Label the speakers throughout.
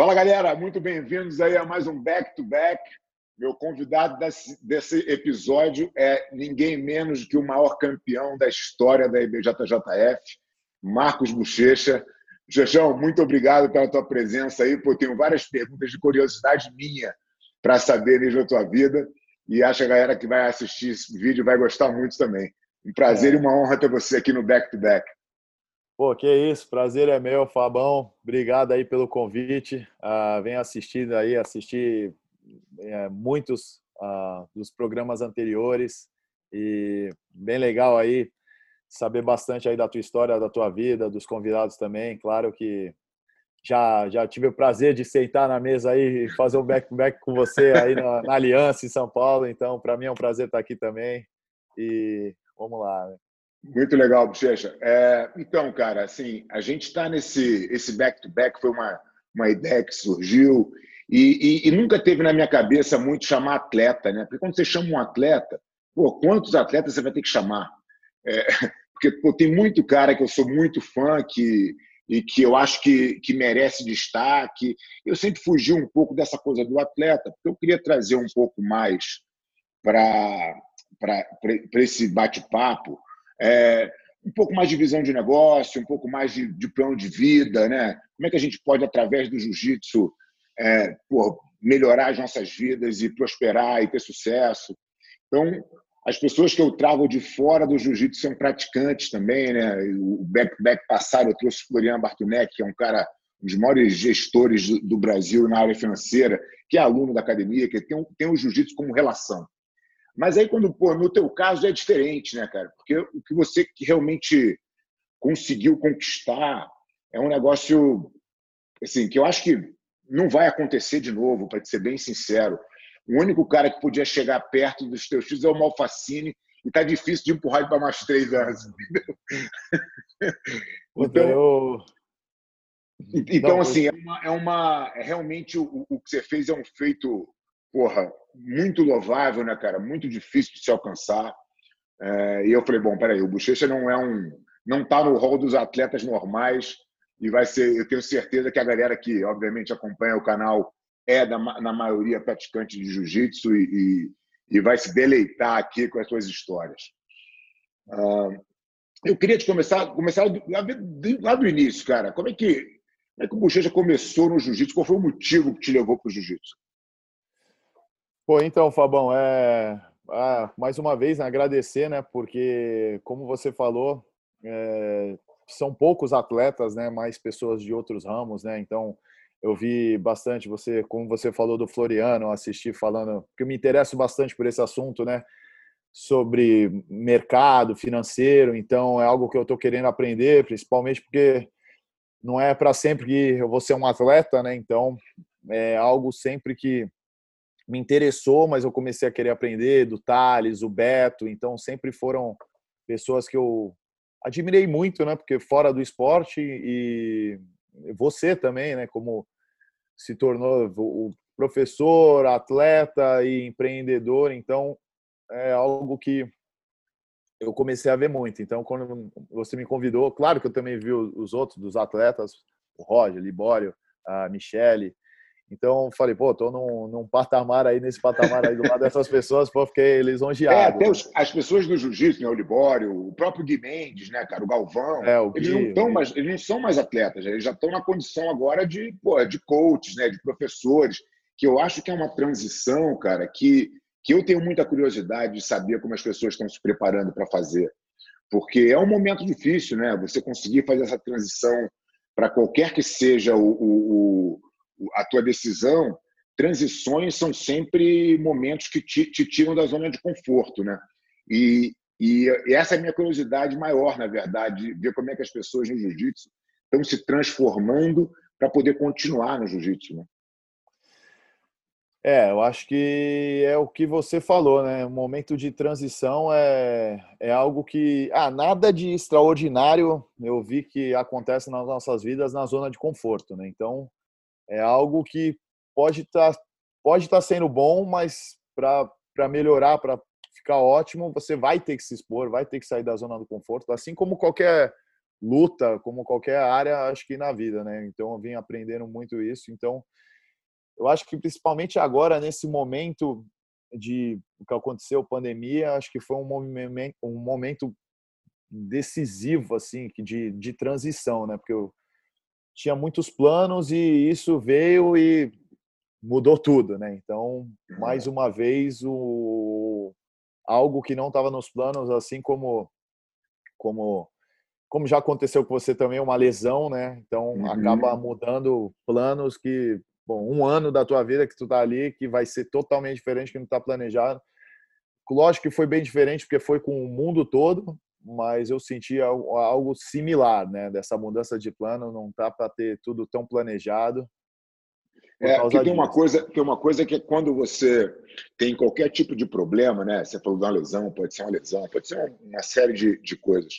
Speaker 1: Fala galera, muito bem-vindos aí a mais um Back to Back. Meu convidado desse, desse, episódio é ninguém menos que o maior campeão da história da IBJJF, Marcos Bochecha. Jejão, muito obrigado pela tua presença aí. Pô, tenho várias perguntas de curiosidade minha para saber desde a tua vida e acho que a galera que vai assistir esse vídeo vai gostar muito também. Um prazer é. e uma honra ter você aqui no Back to Back.
Speaker 2: Pô, que isso, prazer é meu, Fabão. Obrigado aí pelo convite. Uh, venho assistindo aí, assistir é, muitos uh, dos programas anteriores e bem legal aí saber bastante aí da tua história, da tua vida, dos convidados também. Claro que já já tive o prazer de sentar na mesa aí e fazer um back-back com você aí na, na Aliança em São Paulo. Então, para mim é um prazer estar aqui também. E vamos lá. Né?
Speaker 1: Muito legal, Bochecha. É, então, cara, assim, a gente está nesse esse back-to-back, -back, foi uma, uma ideia que surgiu e, e, e, nunca teve na minha cabeça muito chamar atleta, né? Porque quando você chama um atleta, pô, quantos atletas você vai ter que chamar? É, porque pô, tem muito cara que eu sou muito fã que, e que eu acho que, que merece destaque. Eu sempre fugi um pouco dessa coisa do atleta, porque eu queria trazer um pouco mais para esse bate-papo é, um pouco mais de visão de negócio, um pouco mais de, de, plano de vida, né? Como é que a gente pode, através do jiu-jitsu, é, melhorar as nossas vidas e prosperar e ter sucesso? Então, as pessoas que eu trago de fora do jiu-jitsu são praticantes também, né? O back, back passado eu trouxe Florian Bartunek, que é um cara, um dos maiores gestores do, do Brasil na área financeira, que é aluno da academia, que tem, tem o jiu-jitsu como relação. Mas aí, quando, pô, no teu caso é diferente, né, cara? Porque o que você realmente conseguiu conquistar é um negócio, assim, que eu acho que não vai acontecer de novo, para ser bem sincero. O único cara que podia chegar perto dos teus filhos é o Malfacine, e tá difícil de empurrar ele para mais três anos. então, eu... então não, assim, é, uma, é, uma, é realmente o, o que você fez é um feito, porra, muito louvável, né, cara? Muito difícil de se alcançar. É, e eu falei, bom, peraí, o Bochecha não é um, não está no rol dos atletas normais e vai ser, eu tenho certeza que a galera que, obviamente, acompanha o canal é, da, na maioria, praticante de jiu-jitsu e, e, e, vai se deleitar aqui com as suas histórias. Uh, eu queria te começar, começar lá do início, cara. Como é que, como é que o Bochecha começou no jiu-jitsu? Qual foi o motivo que te levou para o jiu-jitsu?
Speaker 2: Pô, então, Fabão, é, ah, mais uma vez né, agradecer, né? Porque, como você falou, é, são poucos atletas, né? Mais pessoas de outros ramos, né? Então, eu vi bastante você, como você falou do Floriano, assisti falando, que eu me interesso bastante por esse assunto, né? Sobre mercado financeiro, então é algo que eu estou querendo aprender, principalmente porque não é para sempre que eu vou ser um atleta, né? Então é algo sempre que me interessou, mas eu comecei a querer aprender do Thales, o Beto, então sempre foram pessoas que eu admirei muito, né? Porque fora do esporte e você também, né? Como se tornou o professor, atleta e empreendedor, então é algo que eu comecei a ver muito. Então, quando você me convidou, claro que eu também vi os outros dos atletas, o Roger, Libório, a Michele, então, falei, pô, tô num, num, patamar aí, nesse patamar aí do lado dessas pessoas, pô, fiquei lisonjeado. É,
Speaker 1: até os, as pessoas do jiu-jitsu, né, o Libório, o próprio Gui Mendes, né, cara, o Galvão, é, o Gui, eles, não estão mais, eles não são mais atletas, eles já estão na condição agora de, pô, de coaches, né, de professores, que eu acho que é uma transição, cara, que, que eu tenho muita curiosidade de saber como as pessoas estão se preparando para fazer. Porque é um momento difícil, né, você conseguir fazer essa transição para qualquer que seja o, o a tua decisão, transições são sempre momentos que te, te tiram da zona de conforto, né? E, e, essa é a minha curiosidade maior, na verdade, ver como é que as pessoas no jiu-jitsu estão se transformando para poder continuar no jiu-jitsu, né?
Speaker 2: É, eu acho que é o que você falou, né? O momento de transição é, é algo que. Ah, nada de extraordinário eu vi que acontece nas nossas vidas na zona de conforto, né? Então, é algo que pode estar tá, pode tá sendo bom, mas para melhorar, para ficar ótimo, você vai ter que se expor, vai ter que sair da zona do conforto, assim como qualquer luta, como qualquer área, acho que na vida, né? Então eu vim aprendendo muito isso. Então eu acho que principalmente agora nesse momento de o que aconteceu pandemia, acho que foi um momento, um momento decisivo assim, de, de transição, né? Porque eu tinha muitos planos e isso veio e mudou tudo, né? Então, mais uhum. uma vez o algo que não estava nos planos, assim como como como já aconteceu com você também uma lesão, né? Então uhum. acaba mudando planos que, bom, um ano da tua vida que tu tá ali que vai ser totalmente diferente que não está planejado. Lógico que foi bem diferente porque foi com o mundo todo, mas eu senti algo similar, né? Dessa mudança de plano, não tá para ter tudo tão planejado.
Speaker 1: É, porque tem uma coisa, tem uma coisa que é quando você tem qualquer tipo de problema, né? Você falou de uma lesão, pode ser uma lesão, pode ser uma série de, de coisas.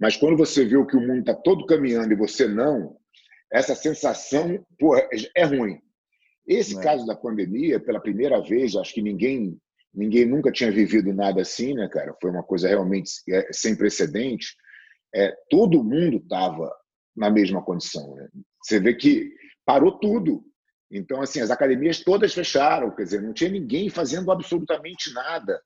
Speaker 1: Mas quando você vê que o mundo está todo caminhando e você não, essa sensação pô, é ruim. Esse é. caso da pandemia, pela primeira vez, acho que ninguém ninguém nunca tinha vivido nada assim, né, cara? Foi uma coisa realmente é, sem precedente. É, todo mundo estava na mesma condição. Né? Você vê que parou tudo. Então, assim, as academias todas fecharam, quer dizer, não tinha ninguém fazendo absolutamente nada.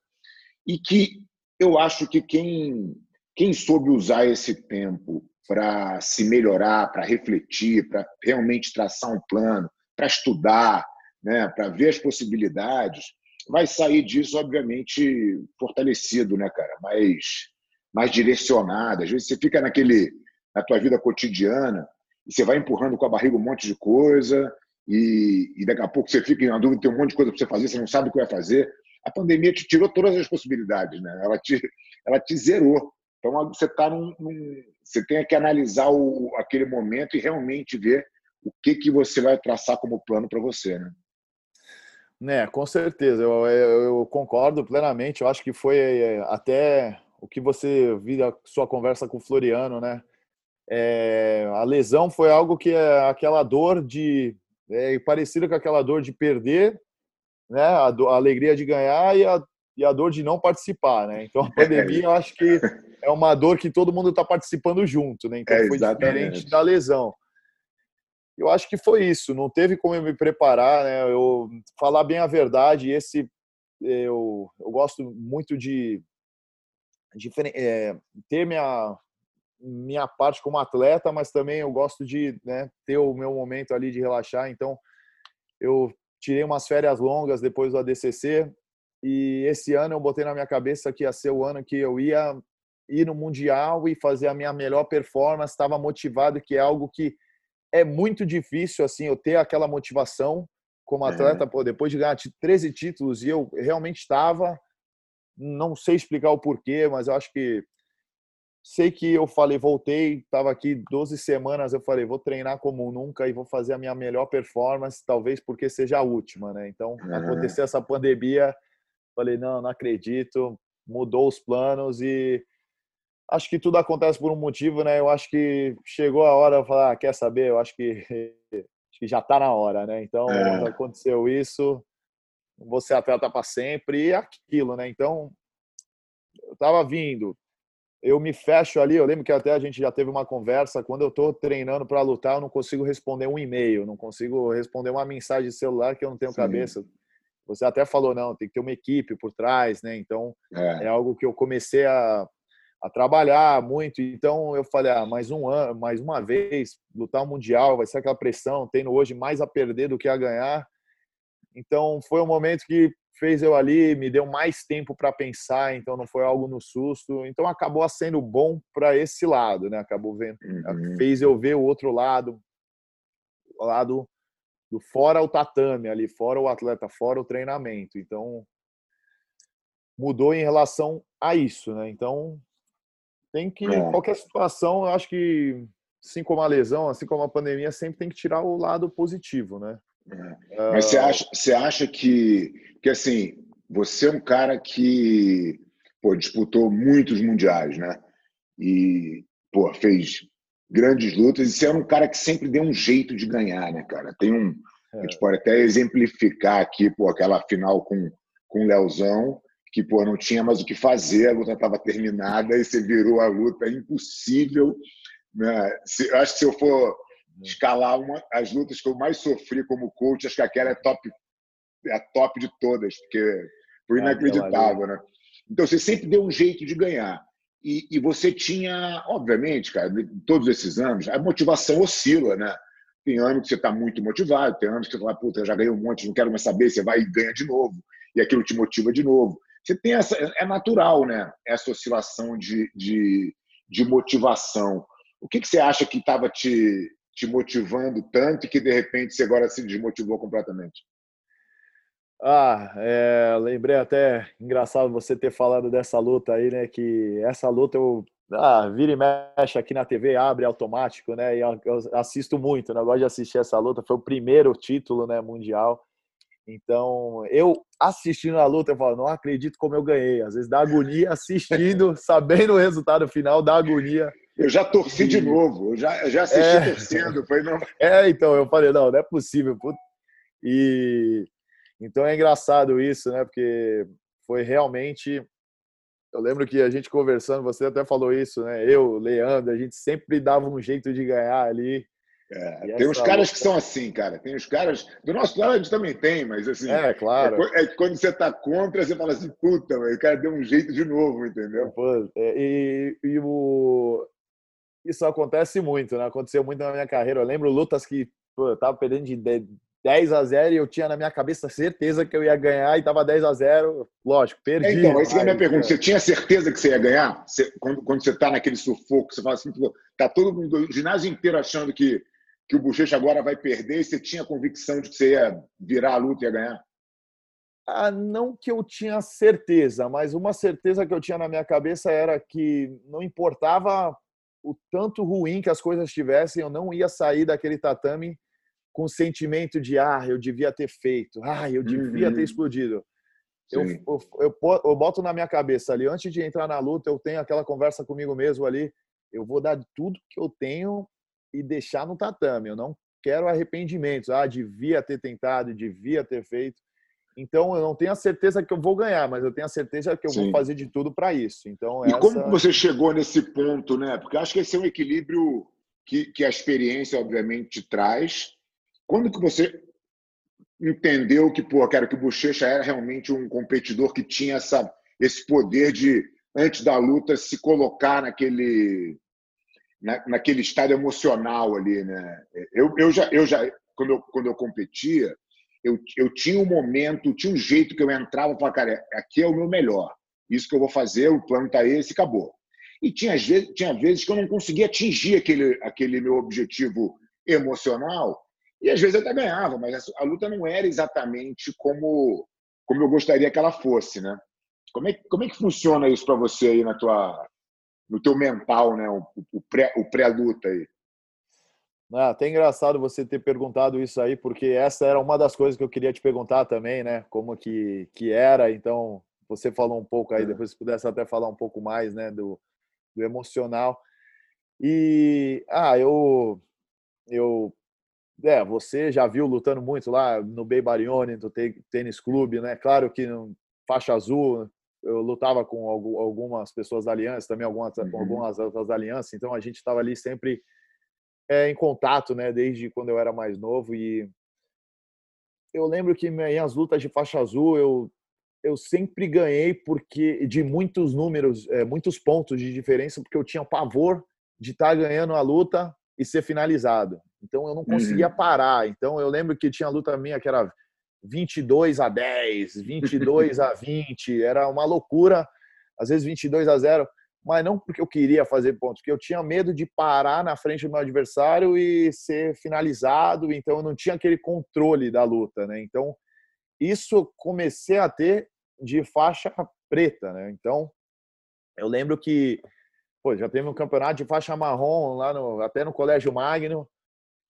Speaker 1: E que eu acho que quem quem soube usar esse tempo para se melhorar, para refletir, para realmente traçar um plano, para estudar, né, para ver as possibilidades, vai sair disso, obviamente, fortalecido, né, cara? Mais, mais direcionado. Às vezes você fica naquele, na tua vida cotidiana e você vai empurrando com a barriga um monte de coisa e, e daqui a pouco você fica em dúvida, tem um monte de coisa para você fazer, você não sabe o que vai fazer. A pandemia te tirou todas as possibilidades, né? Ela te, ela te zerou. Então você está num, num, você tem que analisar o, aquele momento e realmente ver o que que você vai traçar como plano para você, né?
Speaker 2: Né, com certeza, eu, eu, eu, concordo plenamente. Eu acho que foi é, até o que você viu a sua conversa com o Floriano, né? É, a lesão foi algo que é aquela dor de é, parecida com aquela dor de perder, né? A, do, a alegria de ganhar e a, e a dor de não participar, né? Então a pandemia eu acho que é uma dor que todo mundo está participando junto, né? Então é, foi diferente da lesão. Eu acho que foi isso. Não teve como eu me preparar, né? Eu falar bem a verdade. Esse eu, eu gosto muito de, de é, ter minha minha parte como atleta, mas também eu gosto de né, ter o meu momento ali de relaxar. Então eu tirei umas férias longas depois do ADCC e esse ano eu botei na minha cabeça que ia ser o ano que eu ia ir no mundial e fazer a minha melhor performance. Estava motivado, que é algo que é muito difícil assim eu ter aquela motivação como atleta, é. pô, depois de ganhar 13 títulos e eu realmente estava não sei explicar o porquê, mas eu acho que sei que eu falei, voltei, estava aqui 12 semanas, eu falei, vou treinar como nunca e vou fazer a minha melhor performance, talvez porque seja a última, né? Então, é. aconteceu essa pandemia, falei, não, não acredito, mudou os planos e acho que tudo acontece por um motivo, né? Eu acho que chegou a hora de falar, ah, quer saber? Eu acho que, acho que já está na hora, né? Então, é. aconteceu isso, você atleta para sempre e aquilo, né? Então, eu estava vindo, eu me fecho ali. Eu lembro que até a gente já teve uma conversa. Quando eu estou treinando para lutar, eu não consigo responder um e-mail, não consigo responder uma mensagem de celular que eu não tenho Sim. cabeça. Você até falou, não, tem que ter uma equipe por trás, né? Então, é, é algo que eu comecei a, a trabalhar muito. Então, eu falei, ah, mais um ano, mais uma vez, lutar o Mundial, vai ser aquela pressão, tendo hoje mais a perder do que a ganhar. Então, foi um momento que fez eu ali, me deu mais tempo para pensar, então não foi algo no susto. Então, acabou sendo bom para esse lado, né? Acabou vendo, uhum. fez eu ver o outro lado, o lado do fora o tatame ali, fora o atleta, fora o treinamento. Então mudou em relação a isso, né? Então tem que é. qualquer situação, eu acho que assim como a lesão, assim como a pandemia, sempre tem que tirar o lado positivo, né?
Speaker 1: É. Mas você acha, você acha que, que assim, você é um cara que pô, disputou muitos mundiais, né? E pô, fez grandes lutas. E você era um cara que sempre deu um jeito de ganhar, né, cara? Tem um. É. A gente pode até exemplificar aqui, pô, aquela final com, com o Leozão, que, pô, não tinha mais o que fazer, a luta estava terminada e você virou a luta impossível Né? Se, acho que se eu for escalar uma, as lutas que eu mais sofri como coach, acho que aquela é top, é a top de todas, porque foi é, inacreditável, né? Então você sempre deu um jeito de ganhar. E, e, você tinha, obviamente, cara, todos esses anos, a motivação oscila, né? Tem anos que você está muito motivado, tem anos que você fala, puta, eu já ganhei um monte, não quero mais saber, você vai e ganha de novo, e aquilo te motiva de novo. Você tem essa, é natural, né? Essa oscilação de, de, de motivação. O que, que você acha que estava te, te motivando tanto e que de repente você agora se desmotivou completamente?
Speaker 2: Ah, é, lembrei até engraçado você ter falado dessa luta aí, né? Que essa luta eu ah, vira e mexe aqui na TV, abre automático, né? E eu assisto muito, né? Eu gosto de assistir essa luta. Foi o primeiro título, né, mundial. Então, eu assistindo a luta, eu falo, não acredito como eu ganhei. Às vezes dá agonia assistindo, sabendo o resultado final, dá agonia.
Speaker 1: Eu já torci e... de novo, eu já, já assisti é... torcendo. Foi, não...
Speaker 2: É, então, eu falei, não, não é possível. E então é engraçado isso, né? Porque foi realmente. Eu lembro que a gente conversando, você até falou isso, né? Eu, Leandro, a gente sempre dava um jeito de ganhar ali.
Speaker 1: É, tem uns caras que são assim, cara. Tem os caras. Do nosso lado a gente também tem, mas assim.
Speaker 2: É, claro.
Speaker 1: É, é quando você tá contra, você fala assim, puta, o cara deu um jeito de novo, entendeu?
Speaker 2: Pô, é, e, e o. Isso acontece muito, né? Aconteceu muito na minha carreira. Eu lembro lutas que pô, eu tava perdendo de 10 a 0 e eu tinha na minha cabeça certeza que eu ia ganhar e tava 10 a 0 Lógico, perdi. É,
Speaker 1: então, essa é a minha pergunta. Você tinha certeza que você ia ganhar? Você, quando, quando você tá naquele sufoco, você fala assim, tá todo mundo, o ginásio inteiro achando que, que o Bochecha agora vai perder e você tinha convicção de que você ia virar a luta e ia ganhar?
Speaker 2: Ah, não que eu tinha certeza, mas uma certeza que eu tinha na minha cabeça era que não importava o tanto ruim que as coisas estivessem, eu não ia sair daquele tatame com sentimento de ah, eu devia ter feito, ah, eu devia uhum. ter explodido. Eu, eu, eu, eu, boto na minha cabeça ali, antes de entrar na luta, eu tenho aquela conversa comigo mesmo ali, eu vou dar tudo que eu tenho e deixar no tatame. Eu não quero arrependimentos. Ah, devia ter tentado, devia ter feito. Então, eu não tenho a certeza que eu vou ganhar, mas eu tenho a certeza que eu Sim. vou fazer de tudo para isso. Então,
Speaker 1: e essa... como você chegou nesse ponto, né? Porque acho que esse é um equilíbrio que, que a experiência, obviamente, traz quando que você entendeu que, pô, cara, que o Bochecha era realmente um competidor que tinha essa, esse poder de, antes da luta, se colocar naquele, na, naquele estado emocional ali, né? Eu, eu já, eu já quando, eu, quando eu competia, eu, eu tinha um momento, tinha um jeito que eu entrava e falava, cara, aqui é o meu melhor. Isso que eu vou fazer, o plano está esse, acabou. E tinha vezes, tinha vezes que eu não conseguia atingir aquele, aquele meu objetivo emocional e às vezes eu até ganhava, mas a luta não era exatamente como, como eu gostaria que ela fosse, né? Como é, como é que funciona isso para você aí na tua, no teu mental, né? O, o pré, o pré-luta aí.
Speaker 2: Ah, até engraçado você ter perguntado isso aí, porque essa era uma das coisas que eu queria te perguntar também, né? Como que, que era, então você falou um pouco aí, é. depois se pudesse até falar um pouco mais, né, do, do emocional. E, ah, eu, eu é, você já viu lutando muito lá no Bay Barione, do tênis clube, né? Claro que no faixa azul, eu lutava com algumas pessoas da aliança, também algumas uhum. com algumas outras da aliança, então a gente estava ali sempre é, em contato, né? Desde quando eu era mais novo e eu lembro que minhas lutas de faixa azul eu eu sempre ganhei porque de muitos números, é, muitos pontos de diferença, porque eu tinha pavor de estar tá ganhando a luta e ser finalizado. Então eu não conseguia uhum. parar. Então eu lembro que tinha luta minha que era 22 a 10, 22 a 20, era uma loucura, às vezes 22 a 0, mas não porque eu queria fazer pontos, porque eu tinha medo de parar na frente do meu adversário e ser finalizado, então eu não tinha aquele controle da luta, né? Então isso comecei a ter de faixa preta, né? Então eu lembro que pô, já teve um campeonato de faixa marrom lá no, até no Colégio Magno,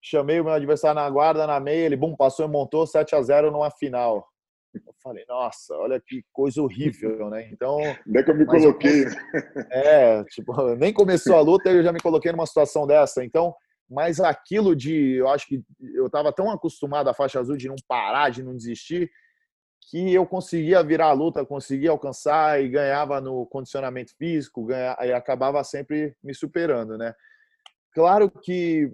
Speaker 2: chamei o meu adversário na guarda, na meia, ele bum, passou e montou 7 a 0 numa final. Eu falei, nossa, olha que coisa horrível, né? Então.
Speaker 1: Nem que eu me coloquei. Eu,
Speaker 2: é, tipo, nem começou a luta e eu já me coloquei numa situação dessa. Então, mas aquilo de. Eu acho que eu estava tão acostumado à faixa azul de não parar, de não desistir, que eu conseguia virar a luta, conseguia alcançar e ganhava no condicionamento físico, ganha, e acabava sempre me superando, né? claro que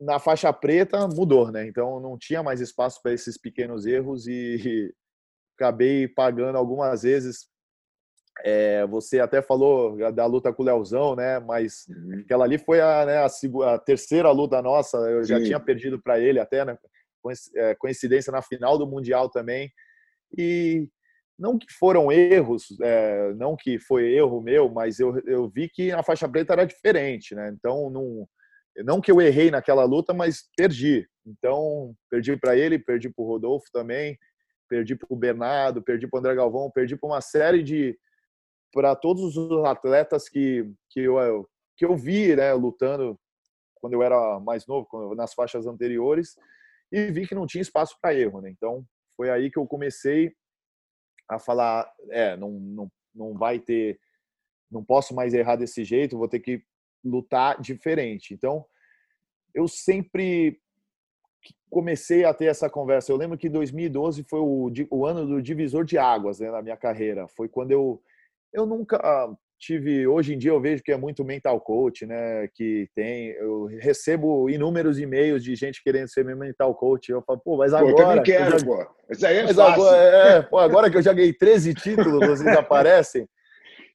Speaker 2: na faixa preta mudou, né? Então não tinha mais espaço para esses pequenos erros e acabei pagando algumas vezes. É, você até falou da luta com o Leozão, né? Mas uhum. aquela ali foi a, né, a, a, terceira luta nossa. Eu Sim. já tinha perdido para ele até, né? É, coincidência na final do Mundial também. E não que foram erros, é, não que foi erro meu, mas eu, eu vi que a faixa preta era diferente, né? Então, não, não que eu errei naquela luta, mas perdi. Então, perdi para ele, perdi para o Rodolfo também, perdi para o Bernardo, perdi para o André Galvão, perdi para uma série de. para todos os atletas que, que, eu, que eu vi né, lutando quando eu era mais novo, nas faixas anteriores, e vi que não tinha espaço para erro. Né? Então, foi aí que eu comecei a falar: é, não, não, não vai ter. Não posso mais errar desse jeito, vou ter que lutar diferente. Então, eu sempre comecei a ter essa conversa. Eu lembro que 2012 foi o, o ano do divisor de águas né, na minha carreira. Foi quando eu eu nunca tive. Hoje em dia eu vejo que é muito mental coach, né? Que tem. Eu recebo inúmeros e-mails de gente querendo ser meu mental coach. Eu falo, pô, mas agora. Pô, eu também
Speaker 1: quero, já, pô. Isso aí é
Speaker 2: mas
Speaker 1: fácil.
Speaker 2: Agora, é, pô, agora que eu já ganhei 13 títulos, vocês aparecem.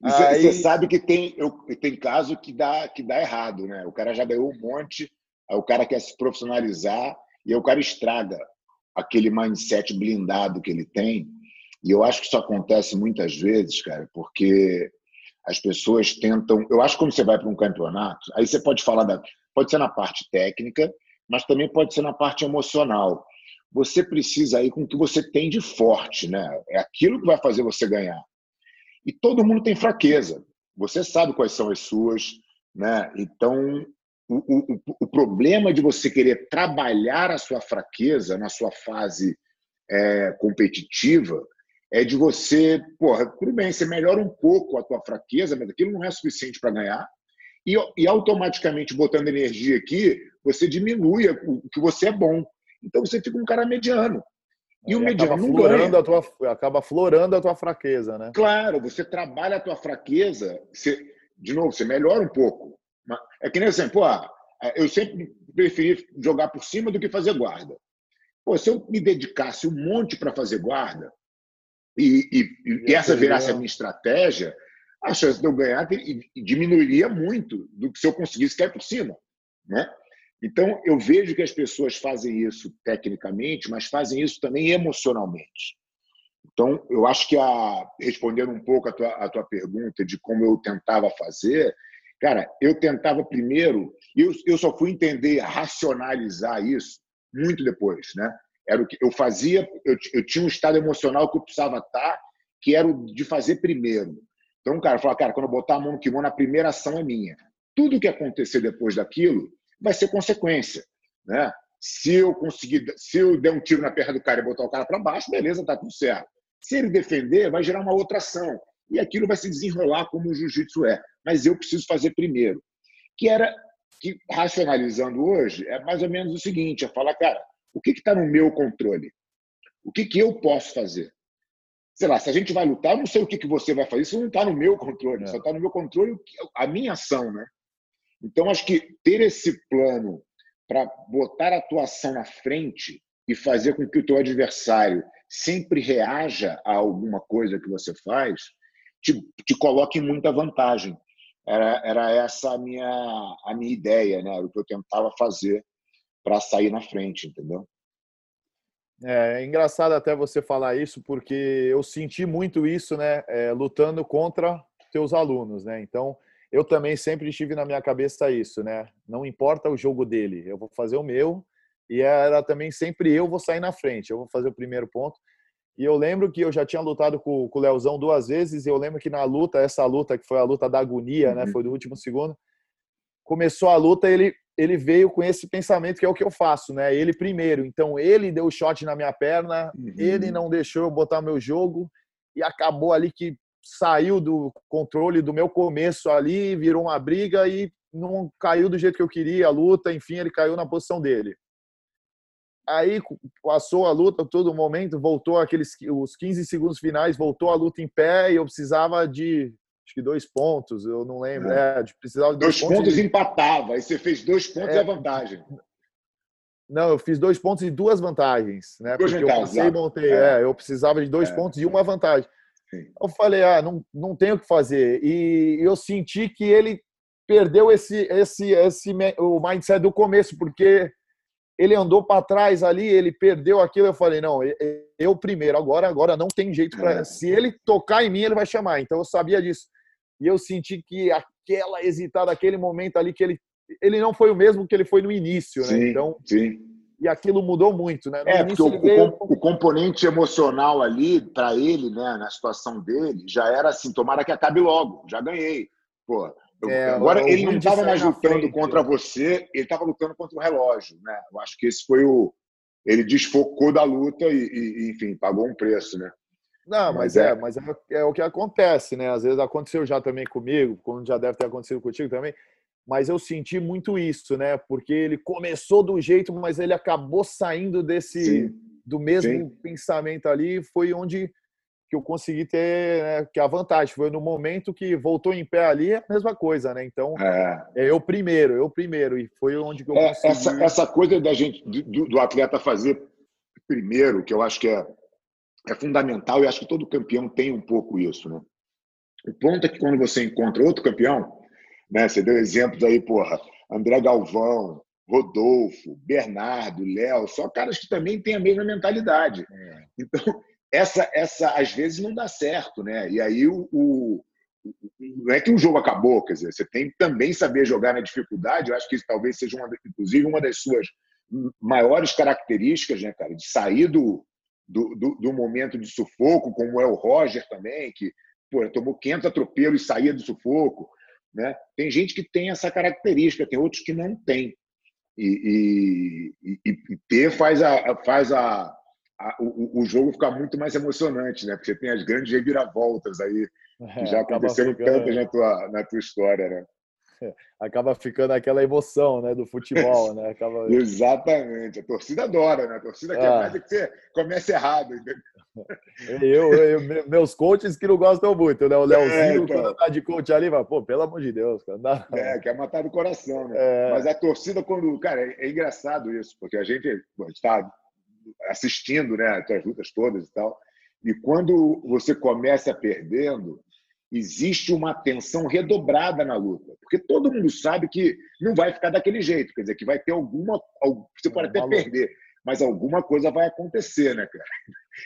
Speaker 1: Você, aí... sabe que tem, eu, tem caso que dá, que dá errado, né? O cara já ganhou um monte, aí o cara quer se profissionalizar e aí o cara estraga aquele mindset blindado que ele tem. E eu acho que isso acontece muitas vezes, cara, porque as pessoas tentam. Eu acho que quando você vai para um campeonato, aí você pode falar da. Pode ser na parte técnica, mas também pode ser na parte emocional. Você precisa ir com o que você tem de forte, né? É aquilo que vai fazer você ganhar. E todo mundo tem fraqueza. Você sabe quais são as suas, né? Então, o, o, o problema de você querer trabalhar a sua fraqueza na sua fase é, competitiva é de você, porra, tudo bem, você melhora um pouco a tua fraqueza, mas aquilo não é suficiente para ganhar. E, e, automaticamente, botando energia aqui, você diminui o que você é bom. Então você fica um cara mediano.
Speaker 2: E, o mediano não ganha. A tua, acaba florando a tua fraqueza, né?
Speaker 1: Claro, você trabalha a tua fraqueza, você, de novo, você melhora um pouco. É que nem assim, pô, ah, eu sempre preferi jogar por cima do que fazer guarda. Pô, se eu me dedicasse um monte para fazer guarda, e, e, e essa virasse a minha estratégia, a chance de eu ganhar diminuiria muito do que se eu conseguisse cair por cima. Né? Então, eu vejo que as pessoas fazem isso tecnicamente, mas fazem isso também emocionalmente. Então, eu acho que, a, respondendo um pouco a tua, a tua pergunta de como eu tentava fazer, cara, eu tentava primeiro, eu, eu só fui entender, racionalizar isso muito depois, né? Era o que eu fazia, eu, eu tinha um estado emocional que eu precisava estar, que era o de fazer primeiro. Então, cara falou, cara, quando eu botar a mão no kimono, a primeira ação é minha. Tudo que acontecer depois daquilo vai ser consequência, né? Se eu conseguir, se eu der um tiro na perna do cara e botar o cara para baixo, beleza, tá tudo certo. Se ele defender, vai gerar uma outra ação e aquilo vai se desenrolar como o jiu-jitsu é. Mas eu preciso fazer primeiro. Que era que racionalizando hoje é mais ou menos o seguinte, é falar, cara, o que está no meu controle? O que, que eu posso fazer? Sei lá, se a gente vai lutar, eu não sei o que, que você vai fazer, isso não está no meu controle, é. só está no meu controle a minha ação, né? Então, acho que ter esse plano para botar a tua ação na frente e fazer com que o teu adversário sempre reaja a alguma coisa que você faz, te, te em muita vantagem. Era, era essa a minha, a minha ideia, né? Era o que eu tentava fazer para sair na frente, entendeu?
Speaker 2: É, é, engraçado até você falar isso, porque eu senti muito isso, né, é, lutando contra teus alunos, né? Então, eu também sempre tive na minha cabeça isso, né? Não importa o jogo dele, eu vou fazer o meu e era também sempre eu vou sair na frente, eu vou fazer o primeiro ponto. E eu lembro que eu já tinha lutado com, com o Leozão duas vezes e eu lembro que na luta, essa luta que foi a luta da agonia, né, uhum. foi do último segundo, começou a luta, ele ele veio com esse pensamento que é o que eu faço, né? Ele primeiro. Então ele deu o shot na minha perna, uhum. ele não deixou eu botar meu jogo e acabou ali que saiu do controle do meu começo ali, virou uma briga e não caiu do jeito que eu queria a luta, enfim, ele caiu na posição dele. Aí passou a luta todo momento, voltou aqueles os 15 segundos finais, voltou a luta em pé e eu precisava de acho que dois pontos, eu não lembro. É, é precisava de
Speaker 1: dois, dois pontos. pontos e empatava. Aí você fez dois pontos é, e a vantagem.
Speaker 2: Não, eu fiz dois pontos e duas vantagens, né? Duas Porque vantagens, eu passei montei. É. é. eu precisava de dois é. pontos e uma vantagem. Sim. Eu falei, ah, não, não tenho o que fazer. E eu senti que ele perdeu esse, esse, esse o mindset do começo, porque ele andou para trás ali, ele perdeu aquilo. Eu falei, não, eu primeiro, agora, agora não tem jeito para. É. Se ele tocar em mim, ele vai chamar. Então eu sabia disso. E eu senti que aquela hesitada, aquele momento ali que ele ele não foi o mesmo que ele foi no início, né?
Speaker 1: Sim,
Speaker 2: então,
Speaker 1: sim.
Speaker 2: E aquilo mudou muito, né?
Speaker 1: No é, porque o, veio... o, componente emocional ali, para ele, né, na situação dele, já era assim: tomara que acabe logo, já ganhei. Pô, é, agora ele não estava mais lutando frente, contra você, ele estava lutando contra o relógio, né? Eu acho que esse foi o. Ele desfocou da luta e, e enfim, pagou um preço, né?
Speaker 2: Não, mas, mas é, é, mas é, é, o que acontece, né? Às vezes aconteceu já também comigo, como já deve ter acontecido contigo também mas eu senti muito isso, né? Porque ele começou do jeito, mas ele acabou saindo desse sim, do mesmo sim. pensamento ali, foi onde que eu consegui ter né, que a vantagem foi no momento que voltou em pé ali é a mesma coisa, né? Então é. é eu primeiro, eu primeiro e foi onde que eu
Speaker 1: é,
Speaker 2: consegui.
Speaker 1: Essa, essa coisa da gente do, do, atleta fazer primeiro, que eu acho que é, é fundamental e acho que todo campeão tem um pouco isso, né? O ponto é que quando você encontra outro campeão né? Você deu exemplos aí, porra, André Galvão, Rodolfo, Bernardo, Léo, só caras que também têm a mesma mentalidade. É. Então, essa, essa às vezes não dá certo, né? E aí o, o, não é que o jogo acabou, quer dizer, você tem que também saber jogar na dificuldade. Eu acho que isso talvez seja uma, inclusive uma das suas maiores características, né, cara, de sair do, do, do, do momento de sufoco, como é o Roger também, que pô, tomou 500 atropelos e saía do sufoco. Né? Tem gente que tem essa característica, tem outros que não têm. E, e, e, ter faz, a, faz a, a o, o, jogo ficar muito mais emocionante, né? Porque você tem as grandes reviravoltas aí, que é, já aconteceram tantas na tua, na tua história, né?
Speaker 2: acaba ficando aquela emoção né, do futebol, né? Acaba...
Speaker 1: Exatamente. A torcida adora, né? A torcida quer ah. mais é que você comece errado. Entendeu?
Speaker 2: Eu, eu, meus coaches que não gostam muito, né? O Leozinho, é, então... quando tá de coach ali, vai, pô, pelo amor de Deus, cara. Não.
Speaker 1: É, quer matar do coração, né? É... Mas a torcida, quando. Cara, é, é engraçado isso, porque a gente está assistindo, né, as lutas todas e tal. E quando você começa perdendo, existe uma tensão redobrada na luta, porque todo mundo sabe que não vai ficar daquele jeito, quer dizer, que vai ter alguma. Você pode até perder, mas alguma coisa vai acontecer, né, cara?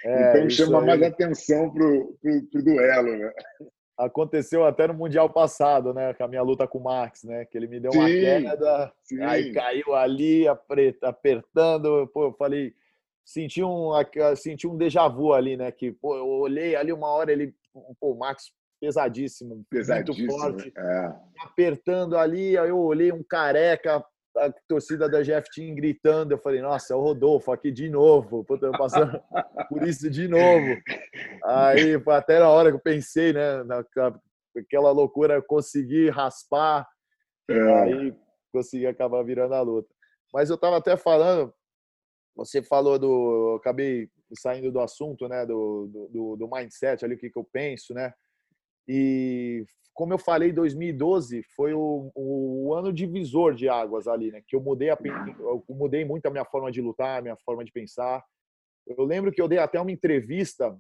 Speaker 1: É, então chama aí... mais atenção pro, pro, pro duelo, né?
Speaker 2: Aconteceu até no Mundial passado, né? Com a minha luta com o Max, né? Que ele me deu uma sim, queda, sim. aí caiu ali, apertando. Pô, eu falei, senti um, senti um déjà vu ali, né? Que, pô, eu olhei ali uma hora, ele, pô, o Max pesadíssimo, pesadíssimo muito forte, é. apertando ali, aí eu olhei um careca a torcida da GF Team gritando. Eu falei, nossa, é o Rodolfo aqui de novo. Puta, eu passando por isso de novo. Aí, até na hora que eu pensei, né, naquela loucura, eu consegui raspar. É. Aí consegui acabar virando a luta. Mas eu estava até falando, você falou do. Eu acabei saindo do assunto, né, do, do, do mindset ali, o que, que eu penso, né? E como eu falei, 2012 foi o, o, ano divisor de águas ali, né? Que eu mudei, a, eu mudei muito a minha forma de lutar, a minha forma de pensar. Eu lembro que eu dei até uma entrevista,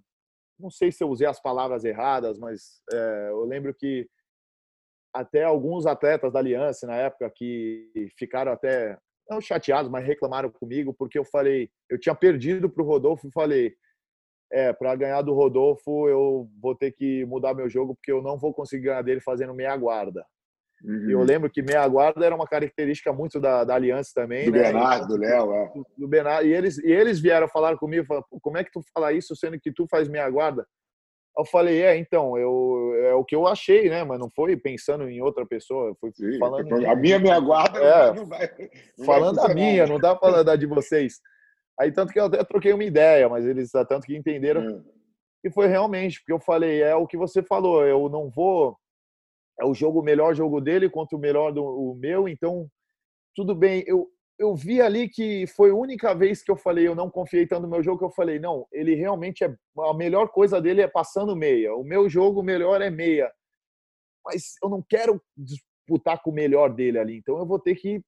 Speaker 2: não sei se eu usei as palavras erradas, mas é, eu lembro que até alguns atletas da Aliança na época que ficaram até não chateados, mas reclamaram comigo porque eu falei, eu tinha perdido para o Rodolfo e falei, é, para ganhar do Rodolfo, eu vou ter que mudar meu jogo, porque eu não vou conseguir ganhar dele fazendo meia guarda. Uhum. E eu lembro que meia guarda era uma característica muito da, da Aliança também.
Speaker 1: Do
Speaker 2: né?
Speaker 1: Bernardo, do Léo, é.
Speaker 2: Do Bernardo. E eles, e eles vieram falar comigo, falaram, como é que tu fala isso, sendo que tu faz meia guarda? Eu falei, é, então, eu, é o que eu achei, né? Mas não foi pensando em outra pessoa, foi falando...
Speaker 1: A minha meia guarda
Speaker 2: é, não vai, não falando vai a minha, não dá para dar de vocês. Aí tanto que eu até troquei uma ideia, mas eles tanto que entenderam. Hum. E foi realmente, porque eu falei, é o que você falou, eu não vou. É o jogo, o melhor jogo dele contra o melhor do o meu, então tudo bem. Eu, eu vi ali que foi a única vez que eu falei, eu não confiei tanto no meu jogo, que eu falei, não, ele realmente é. A melhor coisa dele é passando meia. O meu jogo, melhor é meia. mas eu não quero disputar com o melhor dele ali, então eu vou ter que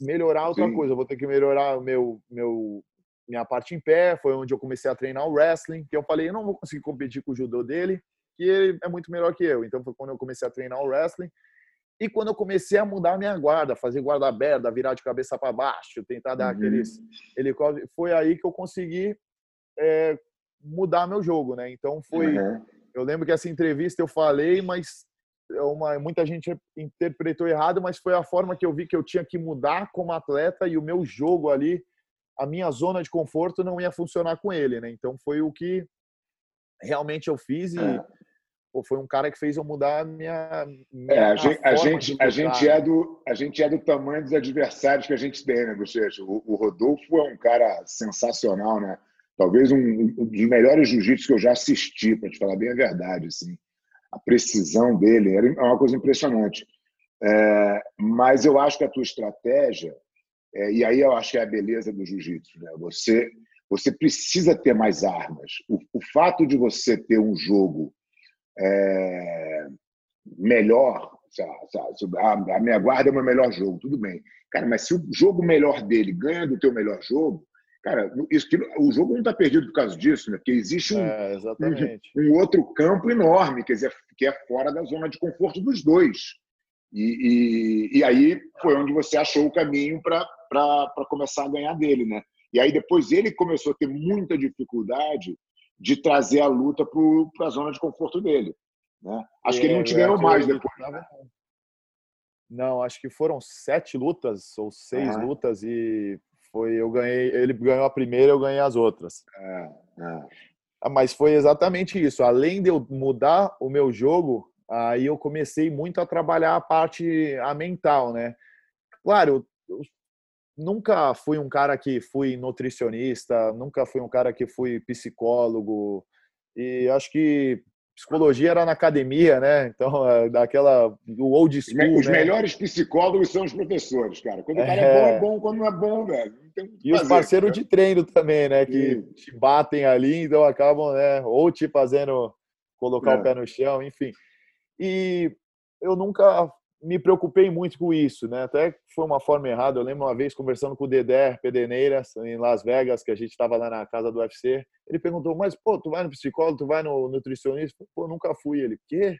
Speaker 2: melhorar outra Sim. coisa, eu vou ter que melhorar o meu, meu, minha parte em pé, foi onde eu comecei a treinar o wrestling, que eu falei, eu não vou conseguir competir com o judô dele, que ele é muito melhor que eu. Então foi quando eu comecei a treinar o wrestling. E quando eu comecei a mudar a minha guarda, fazer guarda aberta, virar de cabeça para baixo, tentar dar uhum. aqueles helicópteros, foi aí que eu consegui é, mudar meu jogo, né? Então foi. Uhum. Eu lembro que essa entrevista eu falei, mas é uma, muita gente interpretou errado, mas foi a forma que eu vi que eu tinha que mudar como atleta e o meu jogo ali, a minha zona de conforto não ia funcionar com ele, né? Então foi o que realmente eu fiz e é pô, foi um cara que fez eu mudar a minha. minha
Speaker 1: é, a gente, a gente, a gente, é do, a gente é do tamanho dos adversários que a gente tem, né, Bochecha? O, o Rodolfo é um cara sensacional, né? Talvez um, um dos melhores jiu-jitsu que eu já assisti, para te falar bem a verdade. Assim. A precisão dele era uma coisa impressionante. É, mas eu acho que a tua estratégia, é, e aí eu acho que é a beleza do jiu-jitsu, né? Você, você precisa ter mais armas. O, o fato de você ter um jogo é, melhor, a minha guarda é o meu melhor jogo, tudo bem. Cara, mas se o jogo melhor dele ganha do teu melhor jogo, cara, isso, o jogo não está perdido por causa disso, né? Porque existe um,
Speaker 2: é,
Speaker 1: um, um, outro campo enorme, quer dizer, que é fora da zona de conforto dos dois. E, e, e aí foi onde você achou o caminho para começar a ganhar dele, né? E aí depois ele começou a ter muita dificuldade de trazer a luta para a zona de conforto dele. Né? Acho é, que ele não te ganhou mais depois. Né?
Speaker 2: Não, acho que foram sete lutas ou seis ah. lutas e foi eu ganhei. Ele ganhou a primeira, eu ganhei as outras.
Speaker 1: É, é.
Speaker 2: Ah, mas foi exatamente isso. Além de eu mudar o meu jogo, aí eu comecei muito a trabalhar a parte a mental, né? Claro, eu, nunca fui um cara que fui nutricionista, nunca fui um cara que fui psicólogo. E acho que psicologia era na academia, né? Então, é, daquela do old school.
Speaker 1: Os
Speaker 2: né?
Speaker 1: melhores psicólogos são os professores, cara. Quando o cara é, é bom, é bom. Quando não é bom, velho.
Speaker 2: e fazer, os parceiros cara. de treino também, né? Que te batem ali, então acabam, né? Ou te fazendo colocar é. o pé no chão, enfim. E eu nunca me preocupei muito com isso, né? Até foi uma forma errada. Eu lembro uma vez conversando com o Dedé Pedeneiras em Las Vegas, que a gente estava lá na casa do UFC. Ele perguntou: "Mas pô, tu vai no psicólogo, tu vai no nutricionista?" Pô, nunca fui. Ele: "Quê?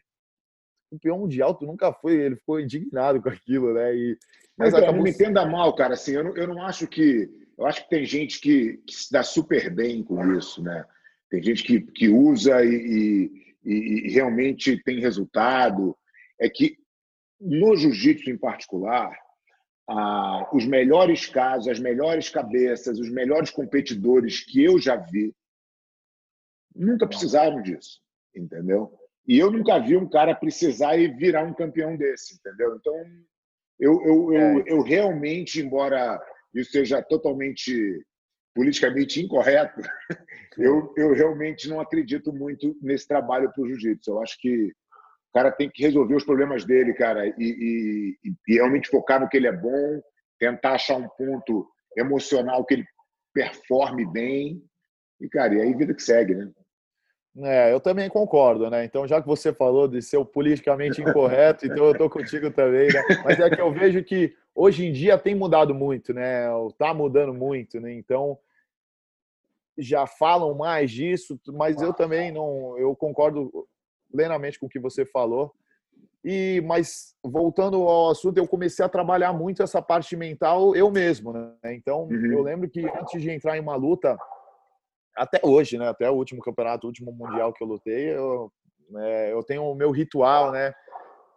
Speaker 2: Campeão mundial, tu nunca foi?" Ele ficou indignado com aquilo, né? E
Speaker 1: mas então, acabou... não me entenda mal, cara. Assim, eu não, eu não acho que eu acho que tem gente que, que se dá super bem com isso, né? Tem gente que, que usa e, e, e realmente tem resultado. É que no jiu-jitsu em particular, ah, os melhores casos, as melhores cabeças, os melhores competidores que eu já vi nunca precisaram disso, entendeu? E eu nunca vi um cara precisar e virar um campeão desse, entendeu? Então, eu, eu, eu, é. eu realmente, embora isso seja totalmente politicamente incorreto, eu, eu realmente não acredito muito nesse trabalho para o jiu-jitsu. Eu acho que o cara tem que resolver os problemas dele, cara, e, e, e, realmente focar no que ele é bom, tentar achar um ponto emocional que ele performe bem. E, cara, e aí vida que segue, né?
Speaker 2: É, eu também concordo, né? Então, já que você falou de ser o politicamente incorreto, então eu tô contigo também, né? Mas é que eu vejo que hoje em dia tem mudado muito, né? Tá mudando muito, né? Então, já falam mais disso, mas eu também não, eu concordo plenamente com o que você falou. E mas voltando ao assunto, eu comecei a trabalhar muito essa parte mental eu mesmo, né? Então, uhum. eu lembro que antes de entrar em uma luta, até hoje, né, até o último campeonato, o último mundial que eu lutei, eu, é, eu tenho o meu ritual, né?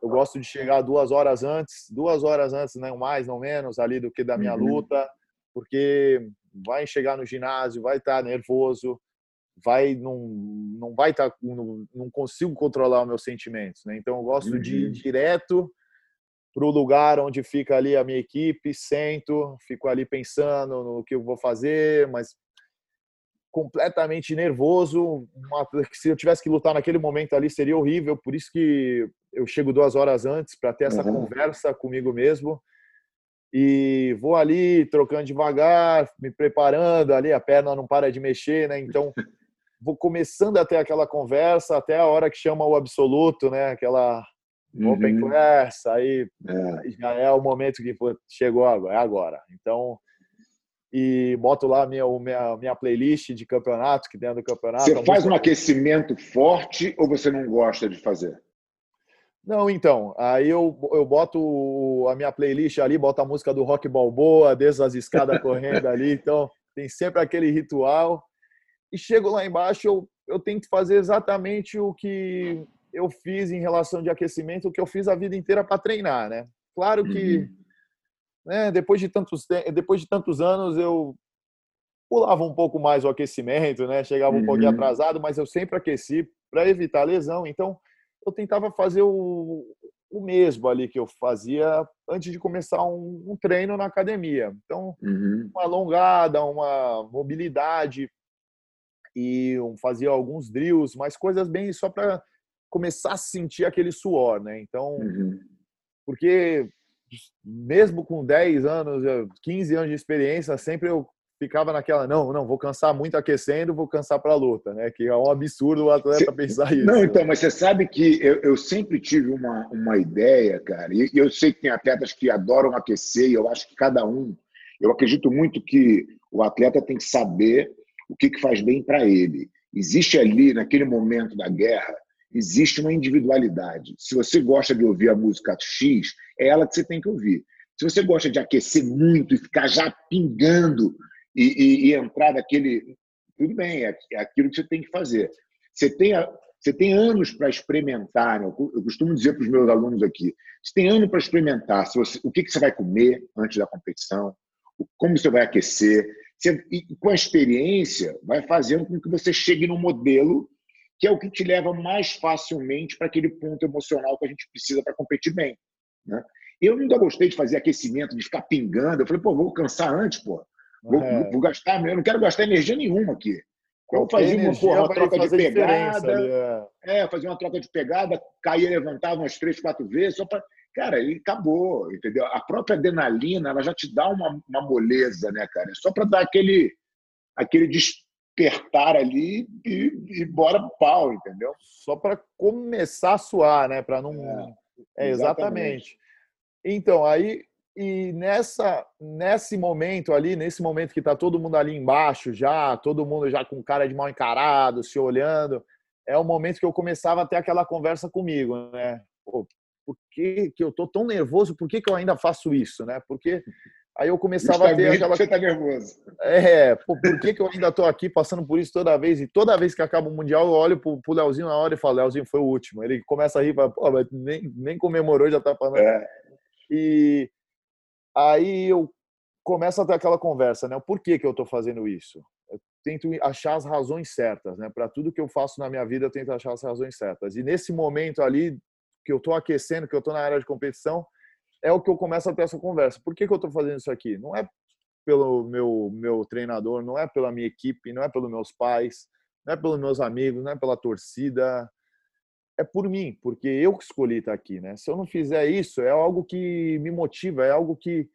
Speaker 2: Eu gosto de chegar duas horas antes, duas horas antes, não mais, não menos, ali do que da minha uhum. luta, porque vai chegar no ginásio, vai estar nervoso, vai não, não vai estar tá, não, não, consigo controlar os meus sentimentos, né? Então eu gosto uhum. de ir direto para o lugar onde fica ali a minha equipe, sento, fico ali pensando no que eu vou fazer, mas completamente nervoso. Uma, se eu tivesse que lutar naquele momento ali seria horrível, por isso que eu chego duas horas antes para ter essa uhum. conversa comigo mesmo e vou ali trocando devagar, me preparando ali, a perna não para de mexer, né? Então vou começando até aquela conversa, até a hora que chama o absoluto, né? Aquela uhum. open class, aí, é. já é o momento que chegou agora, é agora. Então, e boto lá minha, minha, minha playlist de campeonato, que dentro do campeonato.
Speaker 1: Você faz um aquecimento forte ou você não gosta de fazer?
Speaker 2: Não, então, aí eu, eu boto a minha playlist ali, boto a música do Rock Balboa, desde as escadas correndo ali, então tem sempre aquele ritual. E chego lá embaixo, eu, eu tento fazer exatamente o que eu fiz em relação de aquecimento, o que eu fiz a vida inteira para treinar, né? Claro que uhum. né, depois, de tantos, depois de tantos anos eu pulava um pouco mais o aquecimento, né? Chegava um uhum. pouquinho atrasado, mas eu sempre aqueci para evitar lesão. Então, eu tentava fazer o, o mesmo ali que eu fazia antes de começar um, um treino na academia. Então, uhum. uma alongada, uma mobilidade e fazia alguns drills, mas coisas bem só para começar a sentir aquele suor, né? Então, uhum. porque mesmo com 10 anos, 15 anos de experiência, sempre eu ficava naquela, não, não, vou cansar muito aquecendo, vou cansar para a luta, né? Que é um absurdo o atleta Cê, pensar isso.
Speaker 1: Não, então, mas você sabe que eu, eu sempre tive uma, uma ideia, cara, e eu sei que tem atletas que adoram aquecer, e eu acho que cada um, eu acredito muito que o atleta tem que saber o que, que faz bem para ele. Existe ali, naquele momento da guerra, existe uma individualidade. Se você gosta de ouvir a música X, é ela que você tem que ouvir. Se você gosta de aquecer muito e ficar já pingando e, e, e entrar daquele. Tudo bem, é, é, aquilo que você tem que fazer. Você tem, você tem anos para experimentar. Né? Eu costumo dizer para os meus alunos aqui: você tem anos para experimentar você, o que, que você vai comer antes da competição, como você vai aquecer. Você, e com a experiência, vai fazendo com que você chegue no modelo que é o que te leva mais facilmente para aquele ponto emocional que a gente precisa para competir bem. Né? Eu nunca gostei de fazer aquecimento, de ficar pingando. Eu falei, pô, vou cansar antes, pô. Vou, é. vou gastar, eu não quero gastar energia nenhuma aqui. Eu fazia uma, porra, uma troca de pegada. Ali, é. é, fazia uma troca de pegada, caía, levantava umas três, quatro vezes, só para. Cara, e acabou, entendeu? A própria adrenalina, ela já te dá uma, uma moleza, né, cara? É só para dar aquele, aquele despertar ali e, e bora pro pau, entendeu?
Speaker 2: Só para começar a suar, né? Para não. É, é exatamente. exatamente. Então, aí e nessa nesse momento ali, nesse momento que está todo mundo ali embaixo já, todo mundo já com cara de mal encarado, se olhando, é o momento que eu começava a ter aquela conversa comigo, né? Pô, por que, que eu tô tão nervoso? Por que, que eu ainda faço isso, né? Porque aí eu começava a ter aquela
Speaker 1: você tá nervoso.
Speaker 2: É, pô, por que, que eu ainda tô aqui passando por isso toda vez? E toda vez que acaba o mundial, eu olho pro, pro Leozinho na hora e falo, Leozinho foi o último. Ele começa a rir, fala, pô, mas nem, nem comemorou, já tá falando. É. E Aí eu começo a ter aquela conversa, né? Por que, que eu estou fazendo isso? Eu tento achar as razões certas, né? Para tudo que eu faço na minha vida, eu tento achar as razões certas. E nesse momento ali que eu estou aquecendo, que eu estou na área de competição, é o que eu começo a ter essa conversa. Por que, que eu estou fazendo isso aqui? Não é pelo meu meu treinador, não é pela minha equipe, não é pelos meus pais, não é pelos meus amigos, não é pela torcida, é por mim, porque eu que escolhi estar aqui, né? Se eu não fizer isso, é algo que me motiva, é algo que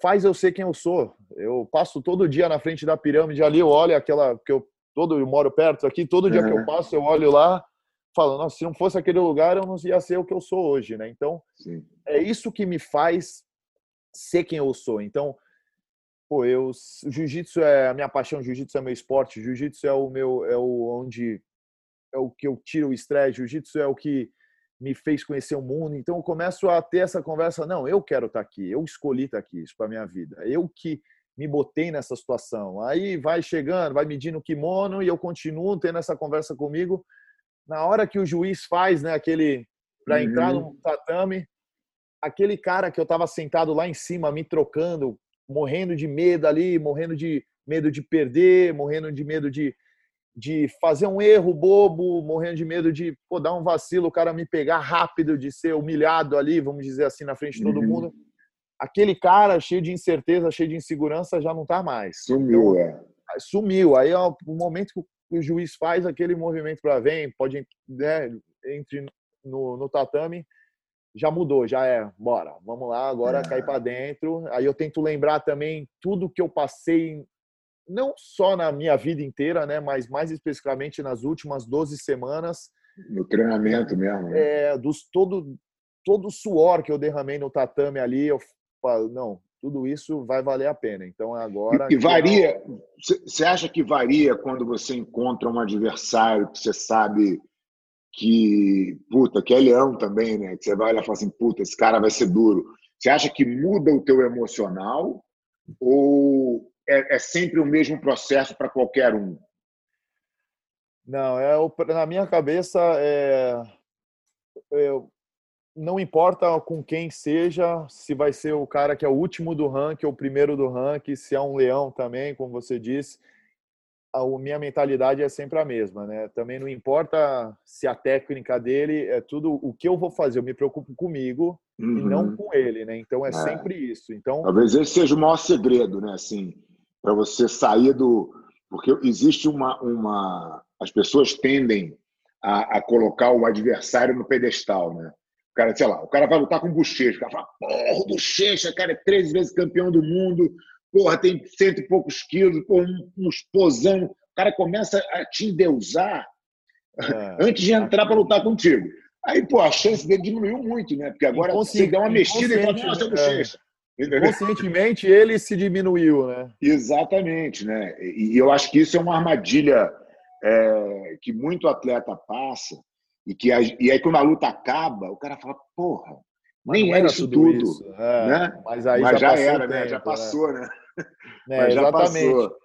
Speaker 2: faz eu ser quem eu sou. Eu passo todo dia na frente da pirâmide ali, eu olho aquela que eu todo eu moro perto aqui, todo dia uhum. que eu passo eu olho lá, falo, nossa, se não fosse aquele lugar, eu não ia ser o que eu sou hoje, né? Então, Sim. é isso que me faz ser quem eu sou. Então, pô, eu jiu-jitsu é a minha paixão, jiu-jitsu é meu esporte, jiu-jitsu é o meu é o onde é o que eu tiro o estresse, jiu-jitsu é o que me fez conhecer o mundo. Então eu começo a ter essa conversa, não, eu quero estar aqui, eu escolhi estar aqui, isso para minha vida. Eu que me botei nessa situação. Aí vai chegando, vai medindo o kimono e eu continuo tendo essa conversa comigo. Na hora que o juiz faz, né, aquele para uhum. entrar no tatame, aquele cara que eu estava sentado lá em cima me trocando, morrendo de medo ali, morrendo de medo de perder, morrendo de medo de de fazer um erro bobo, morrendo de medo de pô, dar um vacilo, o cara me pegar rápido, de ser humilhado ali, vamos dizer assim, na frente de todo uhum. mundo. Aquele cara cheio de incerteza, cheio de insegurança, já não está mais.
Speaker 1: Sumiu, então,
Speaker 2: é. Sumiu. Aí é o momento que o juiz faz aquele movimento para vem, pode né, entre no, no tatame, já mudou, já é, bora, vamos lá, agora é. cair para dentro. Aí eu tento lembrar também tudo que eu passei não só na minha vida inteira, né, mas mais especificamente nas últimas 12 semanas.
Speaker 1: No treinamento mesmo.
Speaker 2: Né? É, dos todo todo o suor que eu derramei no tatame ali, eu não, tudo isso vai valer a pena. Então é agora.
Speaker 1: E, e varia. Você acha que varia quando você encontra um adversário que você sabe que, puta, que é leão também, né? Que você vai olhar e fala assim, puta, esse cara vai ser duro. Você acha que muda o teu emocional ou é, é sempre o mesmo processo para qualquer um?
Speaker 2: Não, é na minha cabeça é, é, não importa com quem seja, se vai ser o cara que é o último do ranking ou o primeiro do ranking, se é um leão também, como você disse, a minha mentalidade é sempre a mesma, né? Também não importa se a técnica dele é tudo o que eu vou fazer, eu me preocupo comigo uhum. e não uhum. com ele, né? Então é, é, sempre isso. Então
Speaker 1: talvez esse seja o maior segredo, né? Assim, para você sair do porque existe uma uma as pessoas tendem a, a colocar o adversário no pedestal, né? Cara, sei lá, o cara vai lutar com o Bochecha, o cara fala, porra, o Bochecha, cara, é três vezes campeão do mundo, porra, tem cento e poucos quilos, porra, um, um esposão. O cara começa a te endeusar é. antes de entrar para lutar contigo. Aí, pô, a chance dele diminuiu muito, né? Porque agora você dá uma mexida e fala, nossa, é o Bochecha.
Speaker 2: É. Conscientemente ele se diminuiu, né?
Speaker 1: Exatamente, né? E eu acho que isso é uma armadilha é, que muito atleta passa e, que, e aí, quando a luta acaba, o cara fala, porra, nem era, isso tudo. Isso. É, né?
Speaker 2: Mas aí mas já, já era,
Speaker 1: tempo, né? Já passou, né?
Speaker 2: né? É, exatamente. Passou.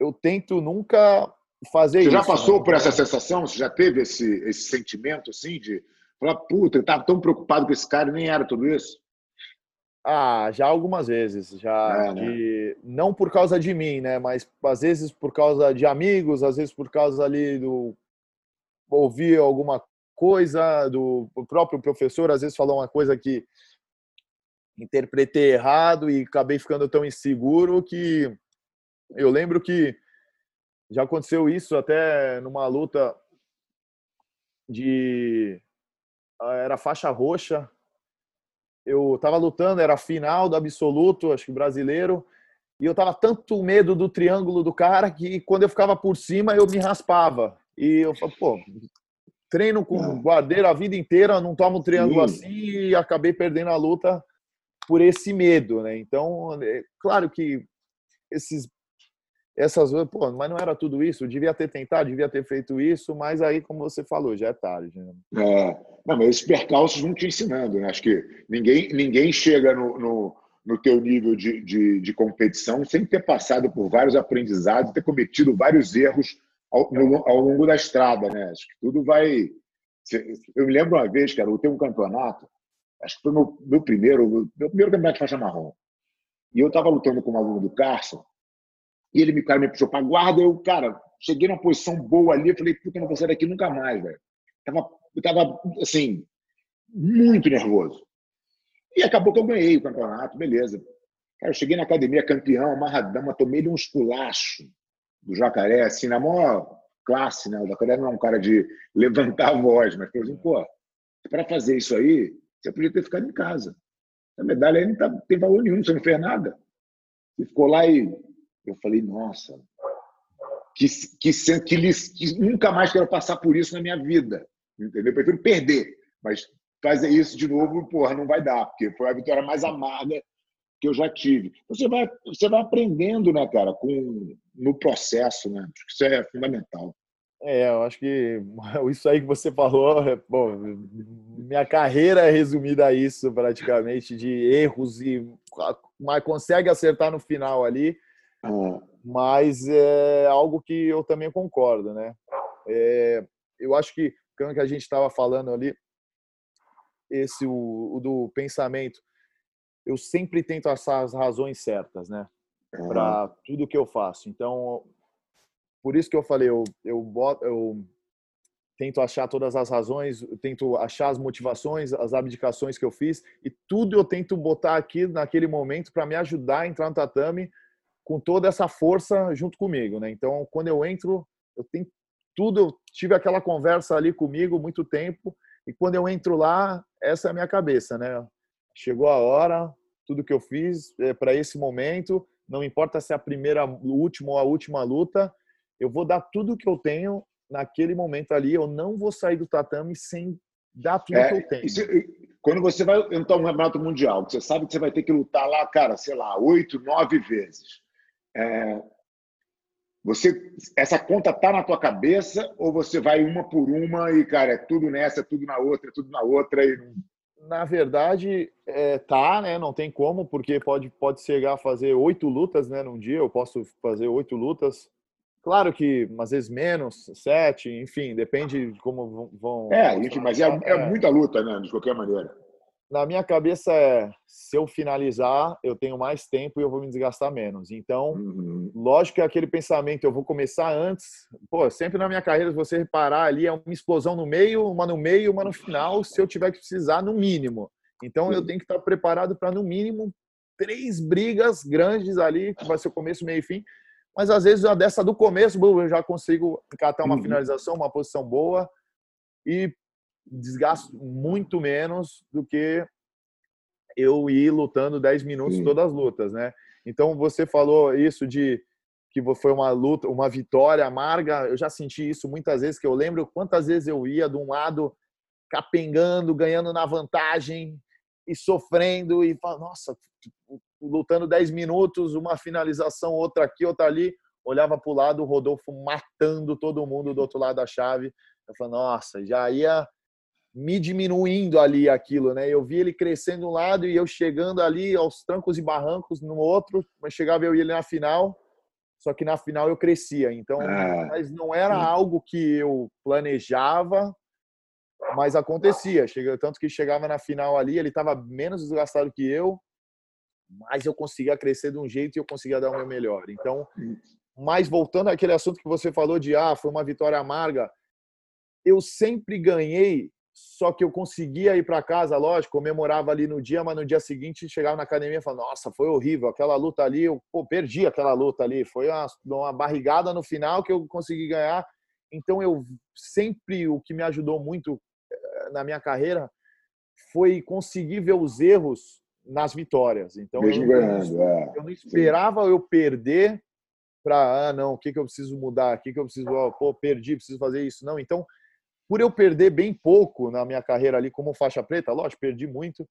Speaker 2: Eu tento nunca fazer
Speaker 1: Você
Speaker 2: isso.
Speaker 1: Você já passou né? por essa sensação? Você já teve esse, esse sentimento assim de falar, puta, eu estava tão preocupado com esse cara e nem era tudo isso?
Speaker 2: Ah, já algumas vezes, já é, né? de... não por causa de mim, né? Mas às vezes por causa de amigos, às vezes por causa ali do ouvir alguma coisa, do próprio professor às vezes falou uma coisa que interpretei errado e acabei ficando tão inseguro que eu lembro que já aconteceu isso até numa luta de ah, era faixa roxa. Eu estava lutando, era final do absoluto, acho que brasileiro, e eu tava tanto medo do triângulo do cara que quando eu ficava por cima eu me raspava. E eu falei, pô, treino com não. guardeiro a vida inteira, não tomo um triângulo Sim. assim e acabei perdendo a luta por esse medo, né? Então, é claro que esses essas pô, mas não era tudo isso, devia ter tentado, devia ter feito isso, mas aí, como você falou, já é tarde. Né?
Speaker 1: É, não, mas esses percalços vão te ensinando, né? Acho que ninguém, ninguém chega no, no, no teu nível de, de, de competição sem ter passado por vários aprendizados, ter cometido vários erros ao, ao, longo da estrada, né? Acho que tudo vai. Eu me lembro uma vez, cara, eu tenho um campeonato, acho que foi meu, meu primeiro, meu primeiro campeonato de faixa marrom. E eu estava lutando com um aluno do Carson, e ele me, cara, me puxou para guarda, eu, cara, cheguei numa posição boa ali, eu falei, puta, não vou sair daqui nunca mais, velho. Tava, eu tava, assim, muito nervoso. E acabou que eu ganhei o campeonato, beleza. Cara, eu cheguei na academia campeão, amarradão, mas tomei um esculacho do Jacaré, assim, na maior classe, né? O Jacaré não é um cara de levantar a voz, mas, por exemplo, pô, para fazer isso aí, você podia ter ficado em casa. A medalha aí não tá, tem valor nenhum, você não fez nada. E ficou lá e eu falei, nossa, que, que, que, que nunca mais quero passar por isso na minha vida. Entendeu? Eu prefiro perder, mas fazer isso de novo, porra, não vai dar, porque foi a vitória mais amarga que eu já tive. Você vai, você vai aprendendo, né, cara, com, no processo, né? Acho que isso é fundamental.
Speaker 2: É, eu acho que isso aí que você falou, é, bom, minha carreira é resumida a isso praticamente, de erros e mas consegue acertar no final ali, é. mas é algo que eu também concordo, né? É, eu acho que, quando que a gente estava falando ali, esse o, o do pensamento, eu sempre tento achar as razões certas, né? Para tudo que eu faço. Então, por isso que eu falei, eu, eu, boto, eu tento achar todas as razões, tento achar as motivações, as abdicações que eu fiz e tudo eu tento botar aqui naquele momento para me ajudar a entrar no tatame com toda essa força junto comigo, né? Então, quando eu entro, eu tenho tudo, eu tive aquela conversa ali comigo muito tempo e quando eu entro lá, essa é a minha cabeça, né? Chegou a hora, tudo que eu fiz é para esse momento, não importa se é a primeira, o último ou a última luta, eu vou dar tudo que eu tenho naquele momento ali, eu não vou sair do tatame sem dar tudo é, que eu tenho.
Speaker 1: Isso, quando você vai entrar um campeonato mundial, você sabe que você vai ter que lutar lá, cara, sei lá, oito, nove vezes. É, você, essa conta tá na tua cabeça ou você vai uma por uma e, cara, é tudo nessa, é tudo na outra, é tudo na outra e
Speaker 2: na verdade, é, tá, né? Não tem como, porque pode, pode chegar a fazer oito lutas, né? Num dia, eu posso fazer oito lutas. Claro que, às vezes, menos, sete, enfim, depende de como vão.
Speaker 1: É, enfim, mas é, é, é muita luta, né? De qualquer maneira
Speaker 2: na minha cabeça é se eu finalizar, eu tenho mais tempo e eu vou me desgastar menos. Então, uhum. lógico que é aquele pensamento, eu vou começar antes. Pô, sempre na minha carreira, se você reparar ali, é uma explosão no meio, uma no meio, uma no final, se eu tiver que precisar, no mínimo. Então, eu tenho que estar preparado para, no mínimo, três brigas grandes ali, que vai ser o começo, meio e fim. Mas, às vezes, a dessa do começo, eu já consigo catar uma uhum. finalização, uma posição boa. E desgasto muito menos do que eu ir lutando 10 minutos Sim. todas as lutas, né? Então você falou isso de que foi uma luta, uma vitória amarga. Eu já senti isso muitas vezes, que eu lembro quantas vezes eu ia de um lado capengando, ganhando na vantagem e sofrendo e falo, nossa, lutando 10 minutos, uma finalização, outra aqui, outra ali, olhava para o lado, o Rodolfo matando todo mundo do outro lado da chave. Eu falei, nossa, já ia me diminuindo ali aquilo, né? Eu vi ele crescendo um lado e eu chegando ali aos trancos e barrancos no outro, mas chegava eu e ele na final, só que na final eu crescia. Então, ah. mas não era algo que eu planejava, mas acontecia. Chega, tanto que chegava na final ali, ele estava menos desgastado que eu, mas eu conseguia crescer de um jeito e eu conseguia dar o meu melhor. Então, mas voltando àquele assunto que você falou de ah, foi uma vitória amarga, eu sempre ganhei só que eu conseguia ir para casa, lógico, comemorava ali no dia, mas no dia seguinte chegava na academia e falava: Nossa, foi horrível, aquela luta ali, eu pô, perdi aquela luta ali, foi uma, uma barrigada no final que eu consegui ganhar. Então, eu sempre, o que me ajudou muito eh, na minha carreira foi conseguir ver os erros nas vitórias. Então, eu, ganhando, é. eu não esperava Sim. eu perder para, ah, não, o que, que eu preciso mudar, o que, que eu preciso, oh, pô, perdi, preciso fazer isso. Não, então por eu perder bem pouco na minha carreira ali como faixa preta, lógico, perdi muito,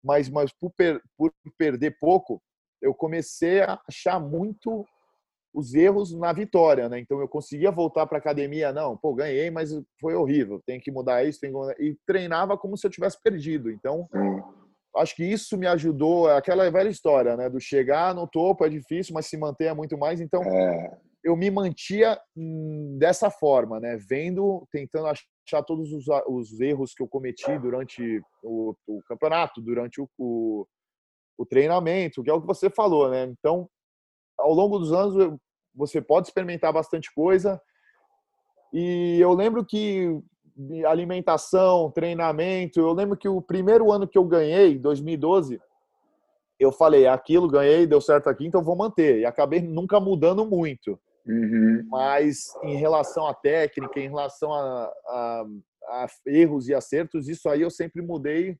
Speaker 2: mas, mas por, per, por perder pouco, eu comecei a achar muito os erros na vitória, né? Então eu conseguia voltar para academia, não, pô, ganhei, mas foi horrível, tem que mudar isso, tem que mudar... e treinava como se eu tivesse perdido. Então, acho que isso me ajudou, aquela velha história, né, do chegar no topo é difícil, mas se manter é muito mais. Então, é eu me mantia hum, dessa forma, né? Vendo, tentando achar todos os, os erros que eu cometi durante o, o campeonato, durante o, o, o, treinamento, que é o que você falou, né? Então, ao longo dos anos, você pode experimentar bastante coisa. E eu lembro que alimentação, treinamento, eu lembro que o primeiro ano que eu ganhei, 2012, eu falei, aquilo ganhei, deu certo aqui, então vou manter. E acabei nunca mudando muito. Uhum. Mas em relação à técnica, em relação a, a, a, erros e acertos, isso aí eu sempre mudei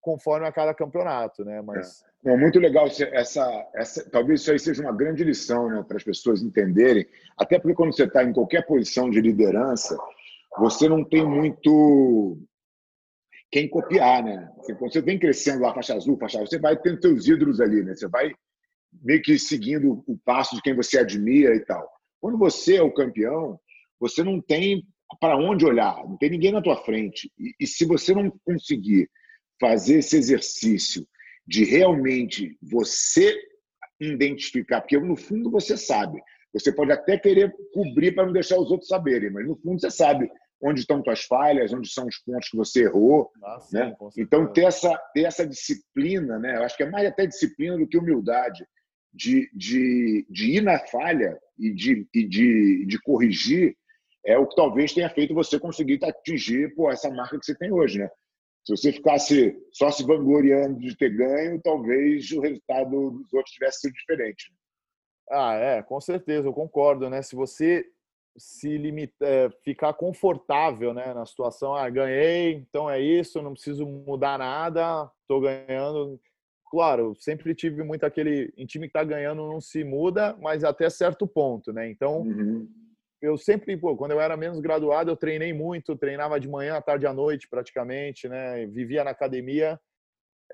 Speaker 2: conforme a cada campeonato, né? Mas
Speaker 1: é. Não, muito legal essa, essa, talvez isso aí seja uma grande lição, né, para as pessoas entenderem. Até porque quando você está em qualquer posição de liderança, você não tem muito quem copiar, né? Assim, quando você vem crescendo lá, faixa azul, faixa azul, você vai tendo seus ídolos ali, né? Você vai meio que seguindo o passo de quem você admira e tal. Quando você é o campeão, você não tem para onde olhar, não tem ninguém na tua frente. E, e, se você não conseguir fazer esse exercício de realmente você identificar, porque no fundo você sabe, você pode até querer cobrir para não deixar os outros saberem, mas no fundo você sabe onde estão tuas falhas, onde são os pontos que você errou. Ah, sim, né? Então, ter essa, ter essa disciplina, né? eu acho que é mais até disciplina do que humildade, de, de, de ir na falha e de, e de, de corrigir é o que talvez tenha feito você conseguir atingir pô, essa marca que você tem hoje, né? Se você ficasse só se vangloriando de ter ganho, talvez o resultado dos outros tivesse sido diferente.
Speaker 2: Ah, é, com certeza, eu concordo, né? Se você se limita, é, ficar confortável, né, na situação, ah, ganhei, então é isso, não preciso mudar nada, estou ganhando, claro, sempre tive muito aquele em time que está ganhando não se muda, mas até certo ponto, né? Então, uhum. eu sempre, pô, quando eu era menos graduado, eu treinei muito, treinava de manhã, à tarde, à noite, praticamente, né? Vivia na academia,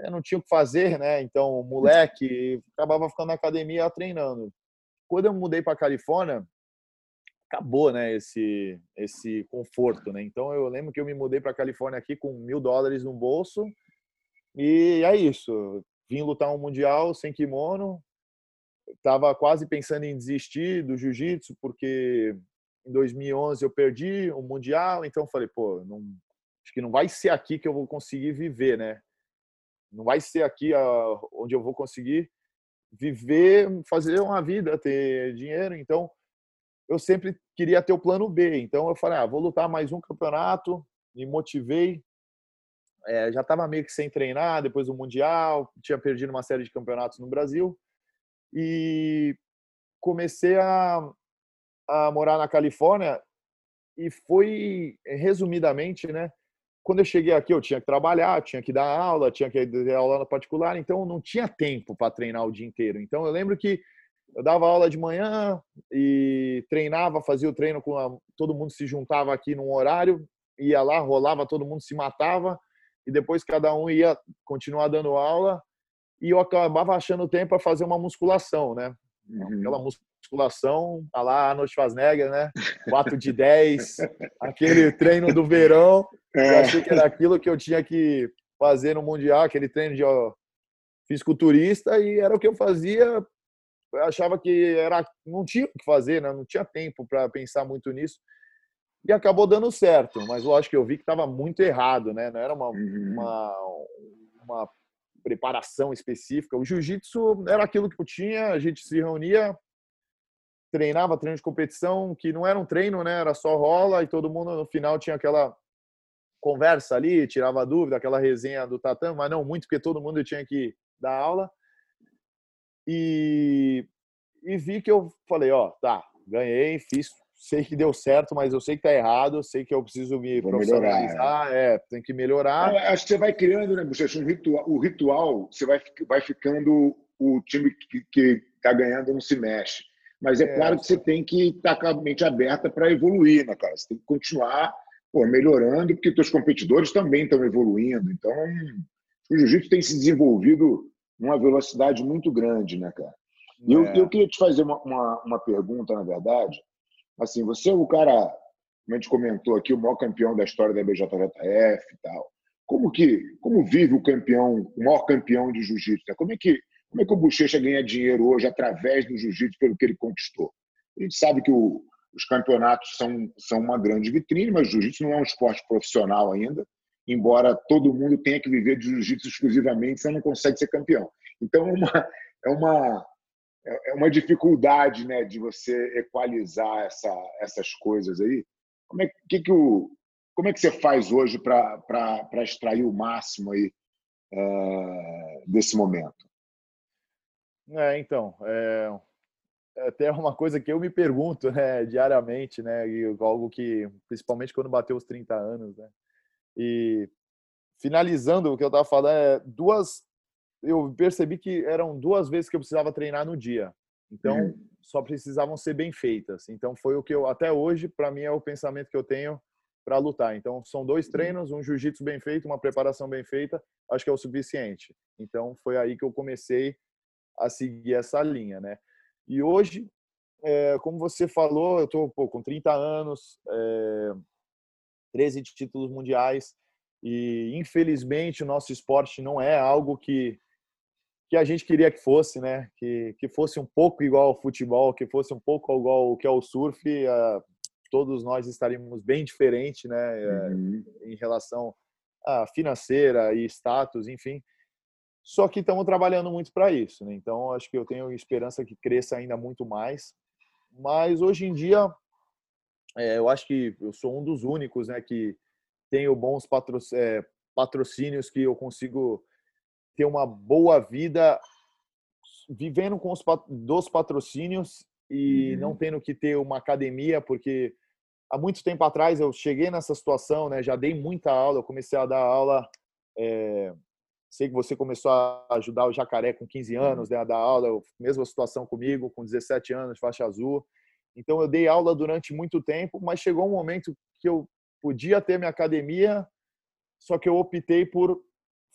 Speaker 2: eu não tinha o que fazer, né? Então, moleque, acabava ficando na academia treinando. Quando eu mudei para Califórnia, acabou, né? Esse esse conforto, né? Então, eu lembro que eu me mudei para Califórnia aqui com mil dólares no bolso e é isso. Vim lutar um mundial sem kimono, estava quase pensando em desistir do jiu-jitsu porque em 2011 eu perdi o mundial, então falei, pô, não, acho que não vai ser aqui que eu vou conseguir viver, né? Não vai ser aqui a, onde eu vou conseguir viver, fazer uma vida, ter dinheiro. Então, eu sempre queria ter o plano B. Então, eu falei, ah, vou lutar mais um campeonato, me motivei. É, já estava meio que sem treinar depois do Mundial, tinha perdido uma série de campeonatos no Brasil e comecei a, a morar na Califórnia e foi resumidamente, né? Quando eu cheguei aqui, eu tinha que trabalhar, tinha que dar aula, tinha que dar aula particular, então não tinha tempo para treinar o dia inteiro. Então eu lembro que eu dava aula de manhã e treinava, fazia o treino com a, todo mundo se juntava aqui num horário, ia lá, rolava, todo mundo se matava e depois cada um ia continuar dando aula e eu acabava achando tempo para fazer uma musculação, né? Uhum. Aquela musculação, tá lá Arnold Schwarzenegger, né? 4 de 10, aquele treino do verão. É. Eu achei que era aquilo que eu tinha que fazer no Mundial, aquele treino de ó, fisiculturista, e era o que eu fazia. Eu achava que era, não tinha o que fazer, né? não tinha tempo para pensar muito nisso. E acabou dando certo, mas lógico que eu vi que estava muito errado, né? Não era uma, uhum. uma, uma preparação específica. O jiu-jitsu era aquilo que eu tinha, a gente se reunia, treinava treino de competição, que não era um treino, né? Era só rola e todo mundo no final tinha aquela conversa ali, tirava dúvida, aquela resenha do tatame, mas não muito, porque todo mundo tinha que dar aula. E, e vi que eu falei, ó, tá, ganhei, fiz sei que deu certo, mas eu sei que tá errado, sei que eu preciso me Vou profissionalizar, melhorar, é. é, tem que melhorar.
Speaker 1: acho que você vai criando, né, Bochecha, um ritual, o ritual, você vai, vai ficando, o time que, que tá ganhando não se mexe. Mas é, é claro que você tem que estar tá com a mente aberta para evoluir, né, cara? Você tem que continuar pô, melhorando, porque teus competidores também estão evoluindo. Então, o jiu-jitsu tem se desenvolvido numa velocidade muito grande, né, cara? E eu, é. eu queria te fazer uma, uma, uma pergunta, na verdade, Assim, você é o cara, como a gente comentou aqui, o maior campeão da história da BJJF e tal. Como que, como vive o campeão, o maior campeão de jiu-jitsu? Né? Como é que, como é que o Bochecha ganha dinheiro hoje através do jiu-jitsu pelo que ele conquistou? A gente sabe que o, os campeonatos são, são uma grande vitrine, mas o jiu-jitsu não é um esporte profissional ainda, embora todo mundo tenha que viver de jiu-jitsu exclusivamente, você não consegue ser campeão. Então é uma, é uma, é, é uma dificuldade né, de você equalizar essa, essas coisas aí. Como é que, que, o, como é que você faz hoje para extrair o máximo aí, é, desse momento?
Speaker 2: É, então, é, é até uma coisa que eu me pergunto né, diariamente, né, e algo que, principalmente quando bateu os 30 anos, né, e finalizando o que eu estava falando, é duas eu percebi que eram duas vezes que eu precisava treinar no dia. Então, uhum. só precisavam ser bem feitas. Então, foi o que eu, até hoje, para mim, é o pensamento que eu tenho para lutar. Então, são dois uhum. treinos, um jiu-jitsu bem feito, uma preparação bem feita, acho que é o suficiente. Então, foi aí que eu comecei a seguir essa linha, né? E hoje, é, como você falou, eu estou com 30 anos, é, 13 títulos mundiais, e infelizmente o nosso esporte não é algo que que a gente queria que fosse, né? Que, que fosse um pouco igual ao futebol, que fosse um pouco igual ao que é o surf, uh, todos nós estaríamos bem diferentes, né? Eh, uhum. em relação a financeira e status, enfim. Só que estamos trabalhando muito para isso, né? Então acho que eu tenho esperança que cresça ainda muito mais. Mas hoje em dia, é, eu acho que eu sou um dos únicos, né? Que tenho bons eh, patrocínios que eu consigo ter uma boa vida vivendo com os dos patrocínios e uhum. não tendo que ter uma academia, porque há muito tempo atrás eu cheguei nessa situação, né? Já dei muita aula, eu comecei a dar aula. É, sei que você começou a ajudar o Jacaré com 15 anos, uhum. né, a dar aula, mesma situação comigo, com 17 anos, faixa azul. Então eu dei aula durante muito tempo, mas chegou um momento que eu podia ter minha academia, só que eu optei por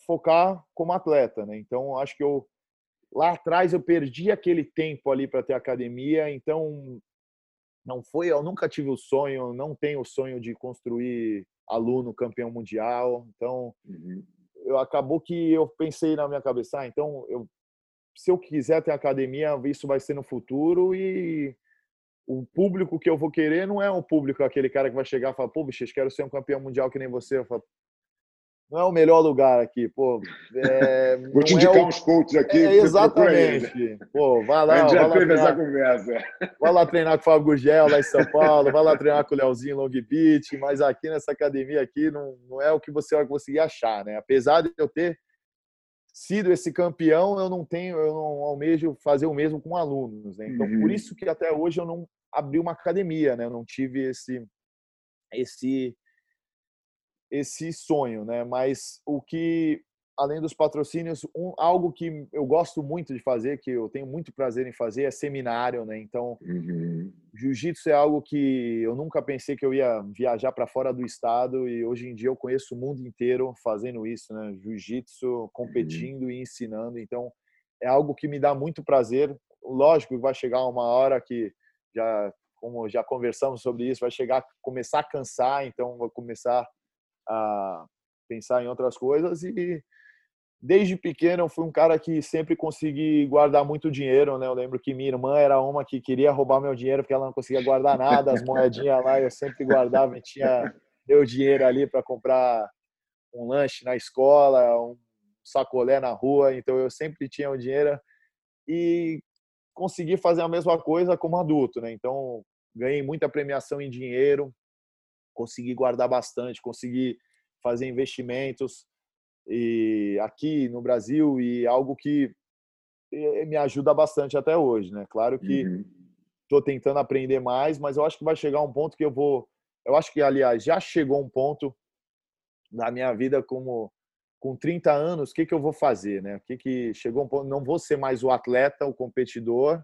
Speaker 2: focar como atleta, né? Então acho que eu lá atrás eu perdi aquele tempo ali para ter academia, então não foi, eu nunca tive o sonho, não tenho o sonho de construir aluno campeão mundial, então uhum. eu acabou que eu pensei na minha cabeça, ah, então eu se eu quiser ter academia, isso vai ser no futuro e o público que eu vou querer não é um público aquele cara que vai chegar e falar, pô, bicho, quero ser um campeão mundial que nem você. Eu falo, não é o melhor lugar aqui, pô. É,
Speaker 1: Vou te indicar é o... uns coaches aqui. É,
Speaker 2: exatamente. Pô, vai lá. A gente já teve essa conversa. Vai lá treinar com o Fábio Gugel lá em São Paulo, vai lá treinar com o Leozinho Long Beach, mas aqui nessa academia aqui não, não é o que você vai conseguir achar, né? Apesar de eu ter sido esse campeão, eu não tenho, eu não almejo fazer o mesmo com alunos, né? Então, uhum. por isso que até hoje eu não abri uma academia, né? Eu não tive esse esse esse sonho, né? Mas o que além dos patrocínios, um, algo que eu gosto muito de fazer, que eu tenho muito prazer em fazer, é seminário, né? Então, uhum. jiu-jitsu é algo que eu nunca pensei que eu ia viajar para fora do estado e hoje em dia eu conheço o mundo inteiro fazendo isso, né? Jiu-jitsu, competindo uhum. e ensinando. Então, é algo que me dá muito prazer. Lógico que vai chegar uma hora que já como já conversamos sobre isso, vai chegar começar a cansar, então vou começar a pensar em outras coisas e desde pequeno eu fui um cara que sempre consegui guardar muito dinheiro, né? Eu lembro que minha irmã era uma que queria roubar meu dinheiro porque ela não conseguia guardar nada, as moedinhas lá eu sempre guardava e tinha meu dinheiro ali para comprar um lanche na escola, um sacolé na rua, então eu sempre tinha o dinheiro e consegui fazer a mesma coisa como adulto, né? Então, ganhei muita premiação em dinheiro, consegui guardar bastante, consegui fazer investimentos e aqui no Brasil e algo que me ajuda bastante até hoje, né? Claro que estou uhum. tentando aprender mais, mas eu acho que vai chegar um ponto que eu vou, eu acho que aliás já chegou um ponto na minha vida como com 30 anos, o que, que eu vou fazer, né? O que, que chegou um ponto, não vou ser mais o atleta, o competidor.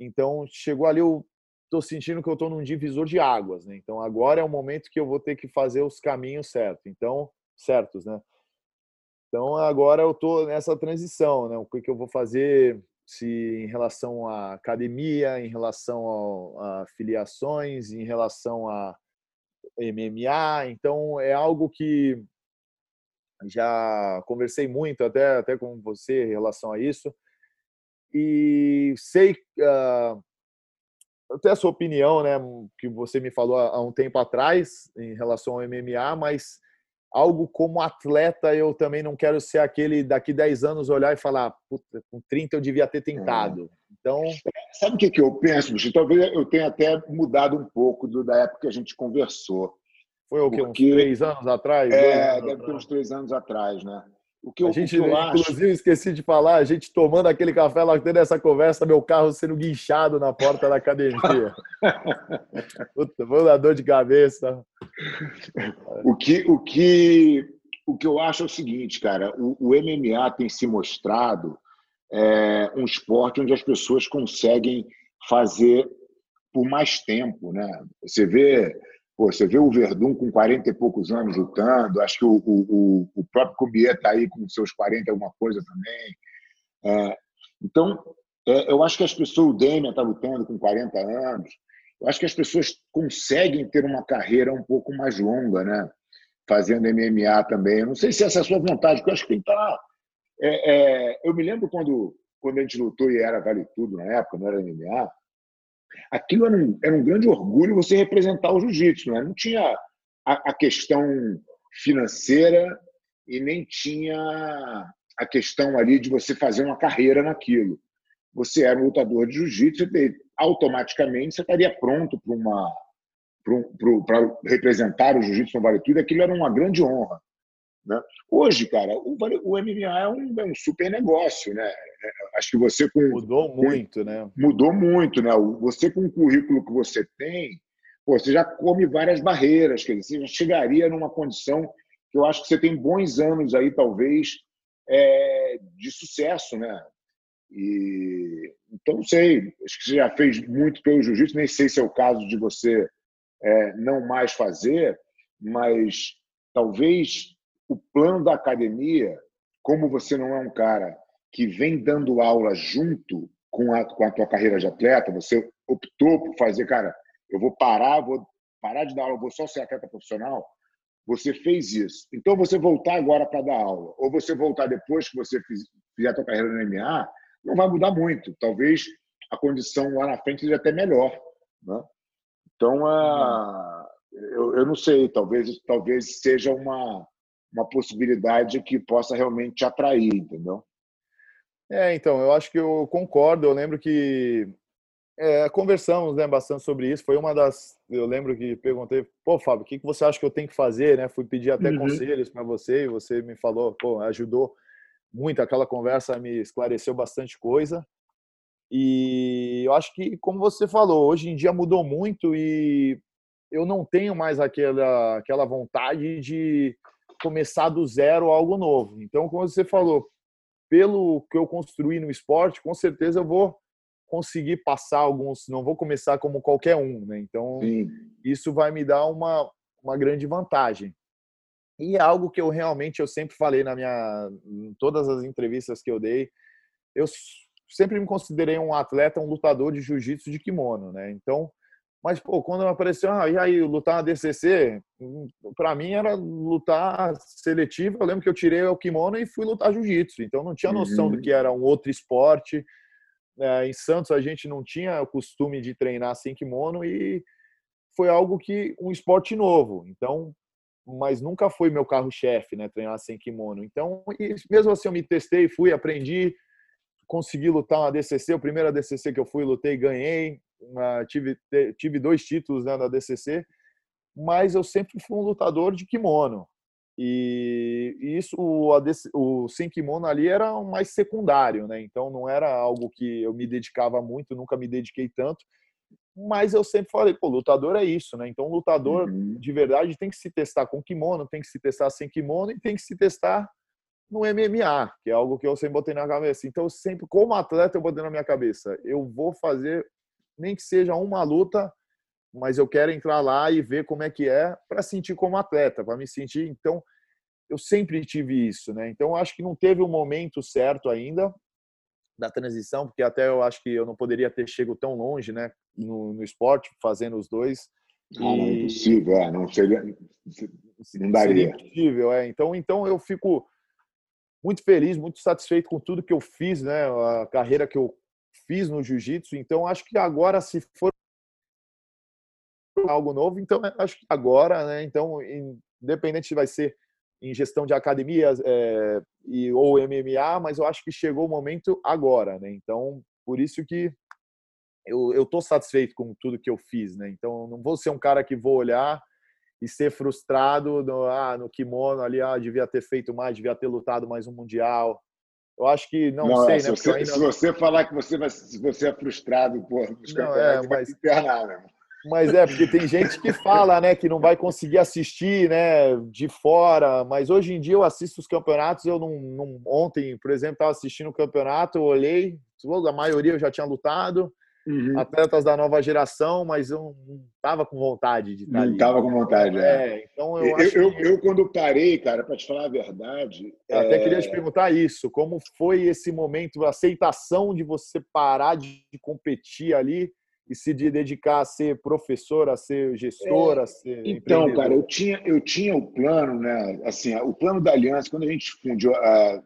Speaker 2: Então, chegou ali, eu tô sentindo que eu estou num divisor de águas, né? Então, agora é o momento que eu vou ter que fazer os caminhos certos. Então, certos, né? Então, agora eu estou nessa transição, né? O que, que eu vou fazer se em relação à academia, em relação a, a filiações, em relação a MMA. Então, é algo que já conversei muito até, até com você em relação a isso. E sei uh, até a sua opinião, né, que você me falou há um tempo atrás em relação ao MMA, mas algo como atleta eu também não quero ser aquele daqui 10 anos olhar e falar, puta, com 30 eu devia ter tentado. É. Então,
Speaker 1: sabe o que que eu penso, Buxi? Talvez eu tenha até mudado um pouco do, da época que a gente conversou.
Speaker 2: Foi o quê? Uns três anos atrás?
Speaker 1: É, anos deve atrás. ter uns três anos atrás, né?
Speaker 2: O que eu, a gente, eu inclusive, acho... esqueci de falar, a gente tomando aquele café lá, tendo essa conversa, meu carro sendo guinchado na porta da academia. Puta, vou dar dor de cabeça.
Speaker 1: O que, o, que, o que eu acho é o seguinte, cara, o, o MMA tem se mostrado é, um esporte onde as pessoas conseguem fazer por mais tempo, né? Você vê Pô, você vê o Verdun com 40 e poucos anos lutando, acho que o, o, o próprio Cubier está aí com seus 40 alguma coisa também. É, então, é, eu acho que as pessoas, o Demian está lutando com 40 anos, eu acho que as pessoas conseguem ter uma carreira um pouco mais longa, né? Fazendo MMA também. Eu não sei se essa é a sua vontade, porque eu acho que tem que estar. Tá, é, é, eu me lembro quando, quando a gente lutou e era Vale Tudo na época, não era MMA, aquilo era um, era um grande orgulho você representar o jiu-jitsu. Né? Não tinha a, a, questão financeira e nem tinha a questão ali de você fazer uma carreira naquilo. Você era um lutador de jiu-jitsu e automaticamente você estaria pronto para uma para representar o jiu-jitsu no Vale Tudo, aquilo era uma grande honra. Né? Hoje, cara, o, o MMA é um, é um, super negócio, né? É, acho que você com
Speaker 2: mudou muito, né?
Speaker 1: Mudou muito, né? Você com o currículo que você tem, pô, você já come várias barreiras, quer dizer, você já chegaria numa condição que eu acho que você tem bons anos aí, talvez, é, de sucesso, né? E então não sei, acho que você já fez muito pelo jiu-jitsu, nem sei se é o caso de você é, não mais fazer, mas talvez o plano da academia, como você não é um cara que vem dando aula junto com a, com a tua carreira de atleta, você optou por fazer, cara, eu vou parar, vou parar de dar aula, vou só ser atleta profissional, você fez isso. Então, você voltar agora para dar aula, ou você voltar depois que você fizer a tua carreira no MMA, não vai mudar muito. Talvez a condição lá na frente seja até melhor. Né? Então, a, eu, eu não sei, talvez, talvez seja uma, uma possibilidade que possa realmente te atrair, entendeu?
Speaker 2: É, então, eu acho que eu concordo. Eu lembro que é, conversamos né, bastante sobre isso. Foi uma das. Eu lembro que perguntei, pô, Fábio, o que, que você acha que eu tenho que fazer? Né? Fui pedir até uhum. conselhos para você e você me falou, pô, ajudou muito. Aquela conversa me esclareceu bastante coisa. E eu acho que, como você falou, hoje em dia mudou muito e eu não tenho mais aquela, aquela vontade de começar do zero algo novo. Então, como você falou, pelo que eu construí no esporte, com certeza eu vou conseguir passar alguns, não vou começar como qualquer um, né? Então, Sim. isso vai me dar uma, uma grande vantagem. E algo que eu realmente eu sempre falei na minha em todas as entrevistas que eu dei, eu sempre me considerei um atleta, um lutador de jiu-jitsu de kimono, né? Então, mas pô, quando apareceu, ah, e aí lutar na DCC, para mim era lutar seletivo. Eu lembro que eu tirei o kimono e fui lutar jiu-jitsu. Então não tinha noção uhum. do que era um outro esporte. É, em Santos a gente não tinha o costume de treinar sem kimono e foi algo que um esporte novo. Então, mas nunca foi meu carro-chefe, né, treinar sem kimono. Então, mesmo assim eu me testei, fui, aprendi, consegui lutar na DCC, a primeira DCC que eu fui, lutei, ganhei, tive tive dois títulos né, na DCC, mas eu sempre fui um lutador de kimono. E, isso, o, o sem kimono ali era mais secundário, né? Então não era algo que eu me dedicava muito, nunca me dediquei tanto. Mas eu sempre falei, pô, lutador é isso, né? Então lutador uhum. de verdade tem que se testar com kimono, tem que se testar sem kimono e tem que se testar no MMA, que é algo que eu sempre botei na cabeça. Então, sempre, como atleta, eu botei na minha cabeça, eu vou fazer, nem que seja uma luta mas eu quero entrar lá e ver como é que é para sentir como atleta, para me sentir. Então, eu sempre tive isso, né? Então, acho que não teve o um momento certo ainda da transição, porque até eu acho que eu não poderia ter chegado tão longe, né, no, no esporte, fazendo os dois.
Speaker 1: Ah, não, é impossível, é, não seria, não daria. Seria
Speaker 2: impossível, é. Então, então eu fico muito feliz, muito satisfeito com tudo que eu fiz, né, a carreira que eu fiz no jiu-jitsu. Então, acho que agora, se for algo novo. Então, é, acho que agora, né? Então, independente se vai ser em gestão de academias é, e, ou MMA, mas eu acho que chegou o momento agora, né? Então, por isso que eu, eu tô satisfeito com tudo que eu fiz, né? Então, não vou ser um cara que vou olhar e ser frustrado no, ah, no kimono ali, ah, devia ter feito mais, devia ter lutado mais um mundial. Eu acho que não, não sei, é,
Speaker 1: se né? Você, ainda... Se você falar que você, vai, se você é frustrado, pô, nos não, é, mas... vai internar, né?
Speaker 2: Mas é, porque tem gente que fala, né, que não vai conseguir assistir, né, de fora. Mas hoje em dia eu assisto os campeonatos. Eu não, não ontem, por exemplo, estava assistindo o campeonato, eu olhei, a maioria eu já tinha lutado, uhum. atletas da nova geração, mas eu não estava com vontade de estar
Speaker 1: Não estava com vontade,
Speaker 2: é. é. então eu,
Speaker 1: eu, eu, que... eu, quando parei, cara, para te falar a verdade,
Speaker 2: eu até queria te perguntar isso, como foi esse momento, a aceitação de você parar de competir ali? e se dedicar a ser professor, a ser gestor, é, a ser
Speaker 1: Então, cara, eu tinha eu tinha o plano, né? Assim, o plano da aliança quando a gente fundiu a, é,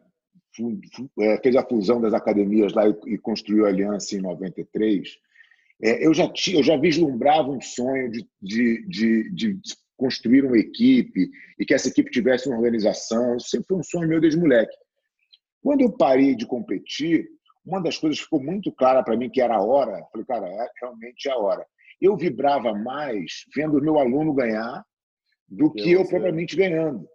Speaker 1: fez a fusão das academias lá e, construiu a aliança em 93, é, eu já tinha, eu já vislumbrava um sonho de, de, de, de construir uma equipe e que essa equipe tivesse uma organização. Sempre foi um sonho meu desde moleque. Quando eu parei de competir, uma das coisas que ficou muito clara para mim que era a hora, falei, cara, é realmente a hora. Eu vibrava mais vendo o meu aluno ganhar do que eu, eu propriamente ganhando.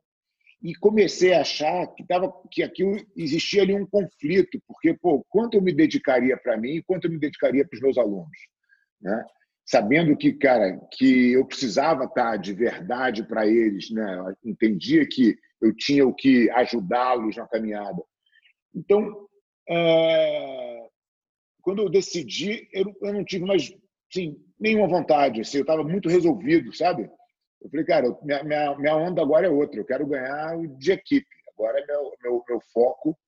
Speaker 1: E comecei a achar que, tava, que aquilo existia ali um conflito, porque, pô, quanto eu me dedicaria para mim e quanto eu me dedicaria para os meus alunos, né? Sabendo que, cara, que eu precisava estar de verdade para eles, né? Eu entendia que eu tinha o que ajudá-los na caminhada. Então, é... quando eu decidi, eu, eu não tive mais sim, nenhuma vontade. Assim, eu estava muito resolvido, sabe? Eu falei, cara, minha, minha, minha onda agora é outra. Eu quero ganhar de equipe. Agora meu, meu, meu foco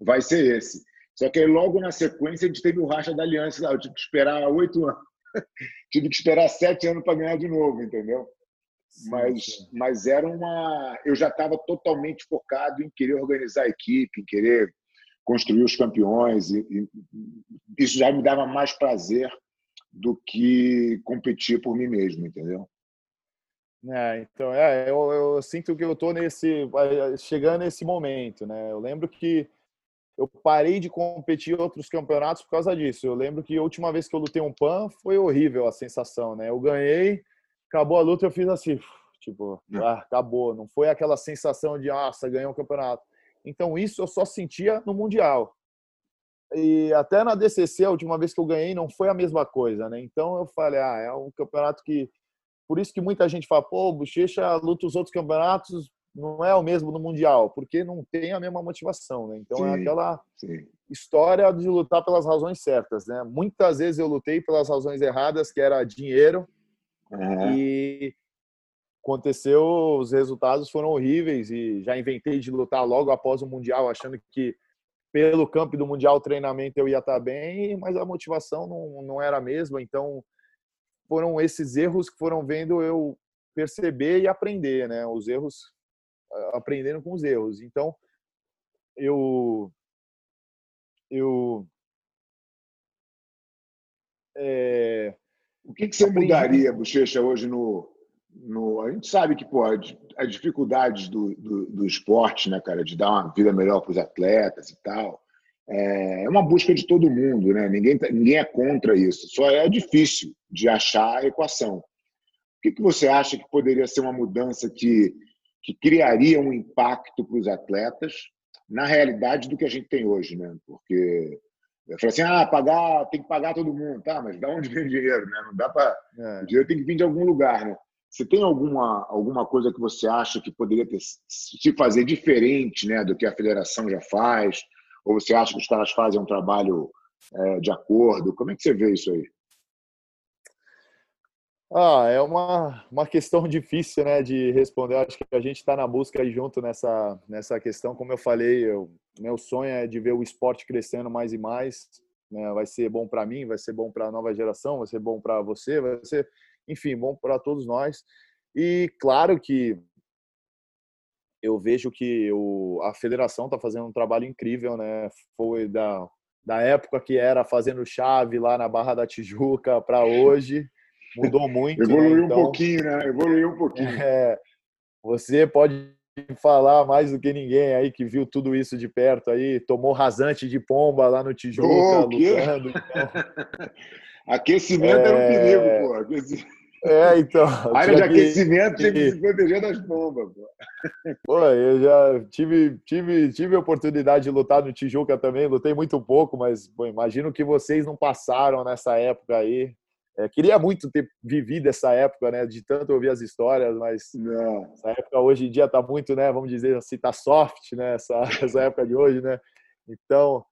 Speaker 1: vai ser esse. Só que aí, logo na sequência, a gente teve o racha da aliança. Eu tive que esperar oito anos. tive que esperar sete anos para ganhar de novo, entendeu? Sim, mas, sim. mas era uma. Eu já estava totalmente focado em querer organizar a equipe, em querer construir os campeões. E, e, isso já me dava mais prazer do que competir por mim mesmo, entendeu?
Speaker 2: É, então, é, eu, eu sinto que eu estou nesse, chegando nesse momento, né? Eu lembro que eu parei de competir outros campeonatos por causa disso. Eu lembro que a última vez que eu lutei um PAN foi horrível a sensação, né? Eu ganhei, acabou a luta, eu fiz assim, tipo, ah, acabou. Não foi aquela sensação de, nossa, ganhei um campeonato. Então, isso eu só sentia no Mundial. E até na DCC, a última vez que eu ganhei, não foi a mesma coisa, né? Então, eu falei, ah, é um campeonato que por isso que muita gente fala, pô, o Bochecha luta os outros campeonatos, não é o mesmo no Mundial, porque não tem a mesma motivação, né? Então é sim, é aquela sim. história de lutar pelas razões certas, né? Muitas vezes eu lutei pelas razões erradas, que era dinheiro, uhum. e aconteceu, os resultados foram horríveis, e já inventei de lutar logo após o Mundial, achando que pelo campo do Mundial treinamento eu ia estar bem, mas a motivação não, não era a mesma, então foram esses erros que foram vendo eu perceber e aprender, né? Os erros, aprendendo com os erros. Então, eu eu
Speaker 1: é, o que, que você aprendi... mudaria, Bochecha, hoje no, no. A gente sabe que pode as dificuldades do, do, do esporte, né, cara, de dar uma vida melhor para os atletas e tal. É, é uma busca de todo mundo, né? Ninguém, tá, ninguém é contra isso. Só é difícil de achar a equação. O que, que você acha que poderia ser uma mudança que, que criaria um impacto para os atletas na realidade do que a gente tem hoje, né? Porque eu falei assim, ah, pagar, tem que pagar todo mundo, tá? Mas da onde vem o dinheiro, né? Não dá para, é. o dinheiro tem que vir de algum lugar, né? Você tem alguma alguma coisa que você acha que poderia ter, se fazer diferente, né, do que a federação já faz? Ou você acha que os caras fazem um trabalho é, de acordo? Como é que você vê isso aí?
Speaker 2: Ah, é uma, uma questão difícil né, de responder. Acho que a gente está na busca junto nessa, nessa questão. Como eu falei, eu, meu sonho é de ver o esporte crescendo mais e mais. Né? Vai ser bom para mim, vai ser bom para a nova geração, vai ser bom para você, vai ser, enfim, bom para todos nós. E claro que eu vejo que o, a federação está fazendo um trabalho incrível, né? Foi da, da época que era fazendo chave lá na Barra da Tijuca para hoje, mudou muito.
Speaker 1: Né? Evoluiu né? então, um pouquinho, né? Evoluiu um pouquinho. É,
Speaker 2: você pode falar mais do que ninguém aí que viu tudo isso de perto aí, tomou rasante de pomba lá no Tijuca, oh, lutando. Então...
Speaker 1: Aquecimento é... era um perigo, pô. Aquecimento.
Speaker 2: É, então.
Speaker 1: A área de aquecimento que se proteger das bombas, pô.
Speaker 2: Pô, eu já tive, tive, tive a oportunidade de lutar no Tijuca também, lutei muito pouco, mas pô, imagino que vocês não passaram nessa época aí. É, queria muito ter vivido essa época, né? De tanto ouvir as histórias, mas não. essa época hoje em dia tá muito, né? Vamos dizer assim, tá soft, né? Essa, essa época de hoje, né? Então,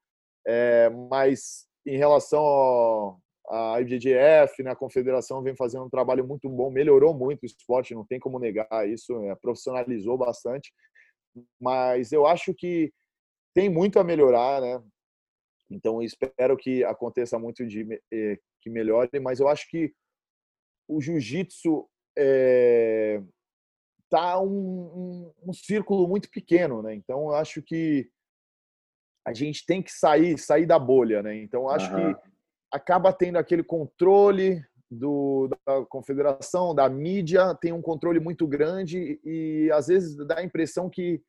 Speaker 2: é, mas em relação ao, a IBJJF, né, a confederação vem fazendo um trabalho muito bom, melhorou muito o esporte, não tem como negar isso, né, profissionalizou bastante, mas eu acho que tem muito a melhorar, né? Então espero que aconteça muito de eh, que melhore, mas eu acho que o jiu-jitsu é, tá um, um, um, círculo muito pequeno, né? Então eu acho que a gente tem que sair, sair da bolha, né? Então eu acho uhum. que acaba tendo aquele controle do, da confederação, da mídia, tem um controle muito grande e às vezes dá a impressão que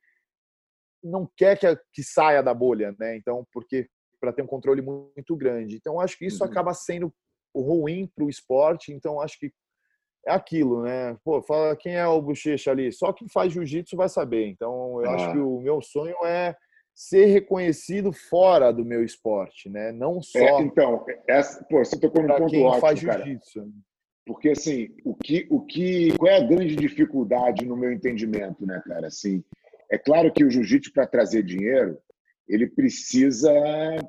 Speaker 2: não quer que, que saia da bolha, né? Então, porque para ter um controle muito grande. Então, acho que isso uhum. acaba sendo ruim para o esporte. Então, acho que é aquilo, né? Pô, fala quem é o bochecha ali. Só quem faz jiu-jitsu vai saber. Então, eu ah. acho que o meu sonho é ser reconhecido fora do meu esporte, né? Não é, só. É,
Speaker 1: então, essa, pô, você tocou no ponto quem ótimo, faz cara. jiu-jitsu. Porque assim, o que, o que, qual é a grande dificuldade no meu entendimento, né, cara? Assim, é claro que o jiu-jitsu para trazer dinheiro, ele precisa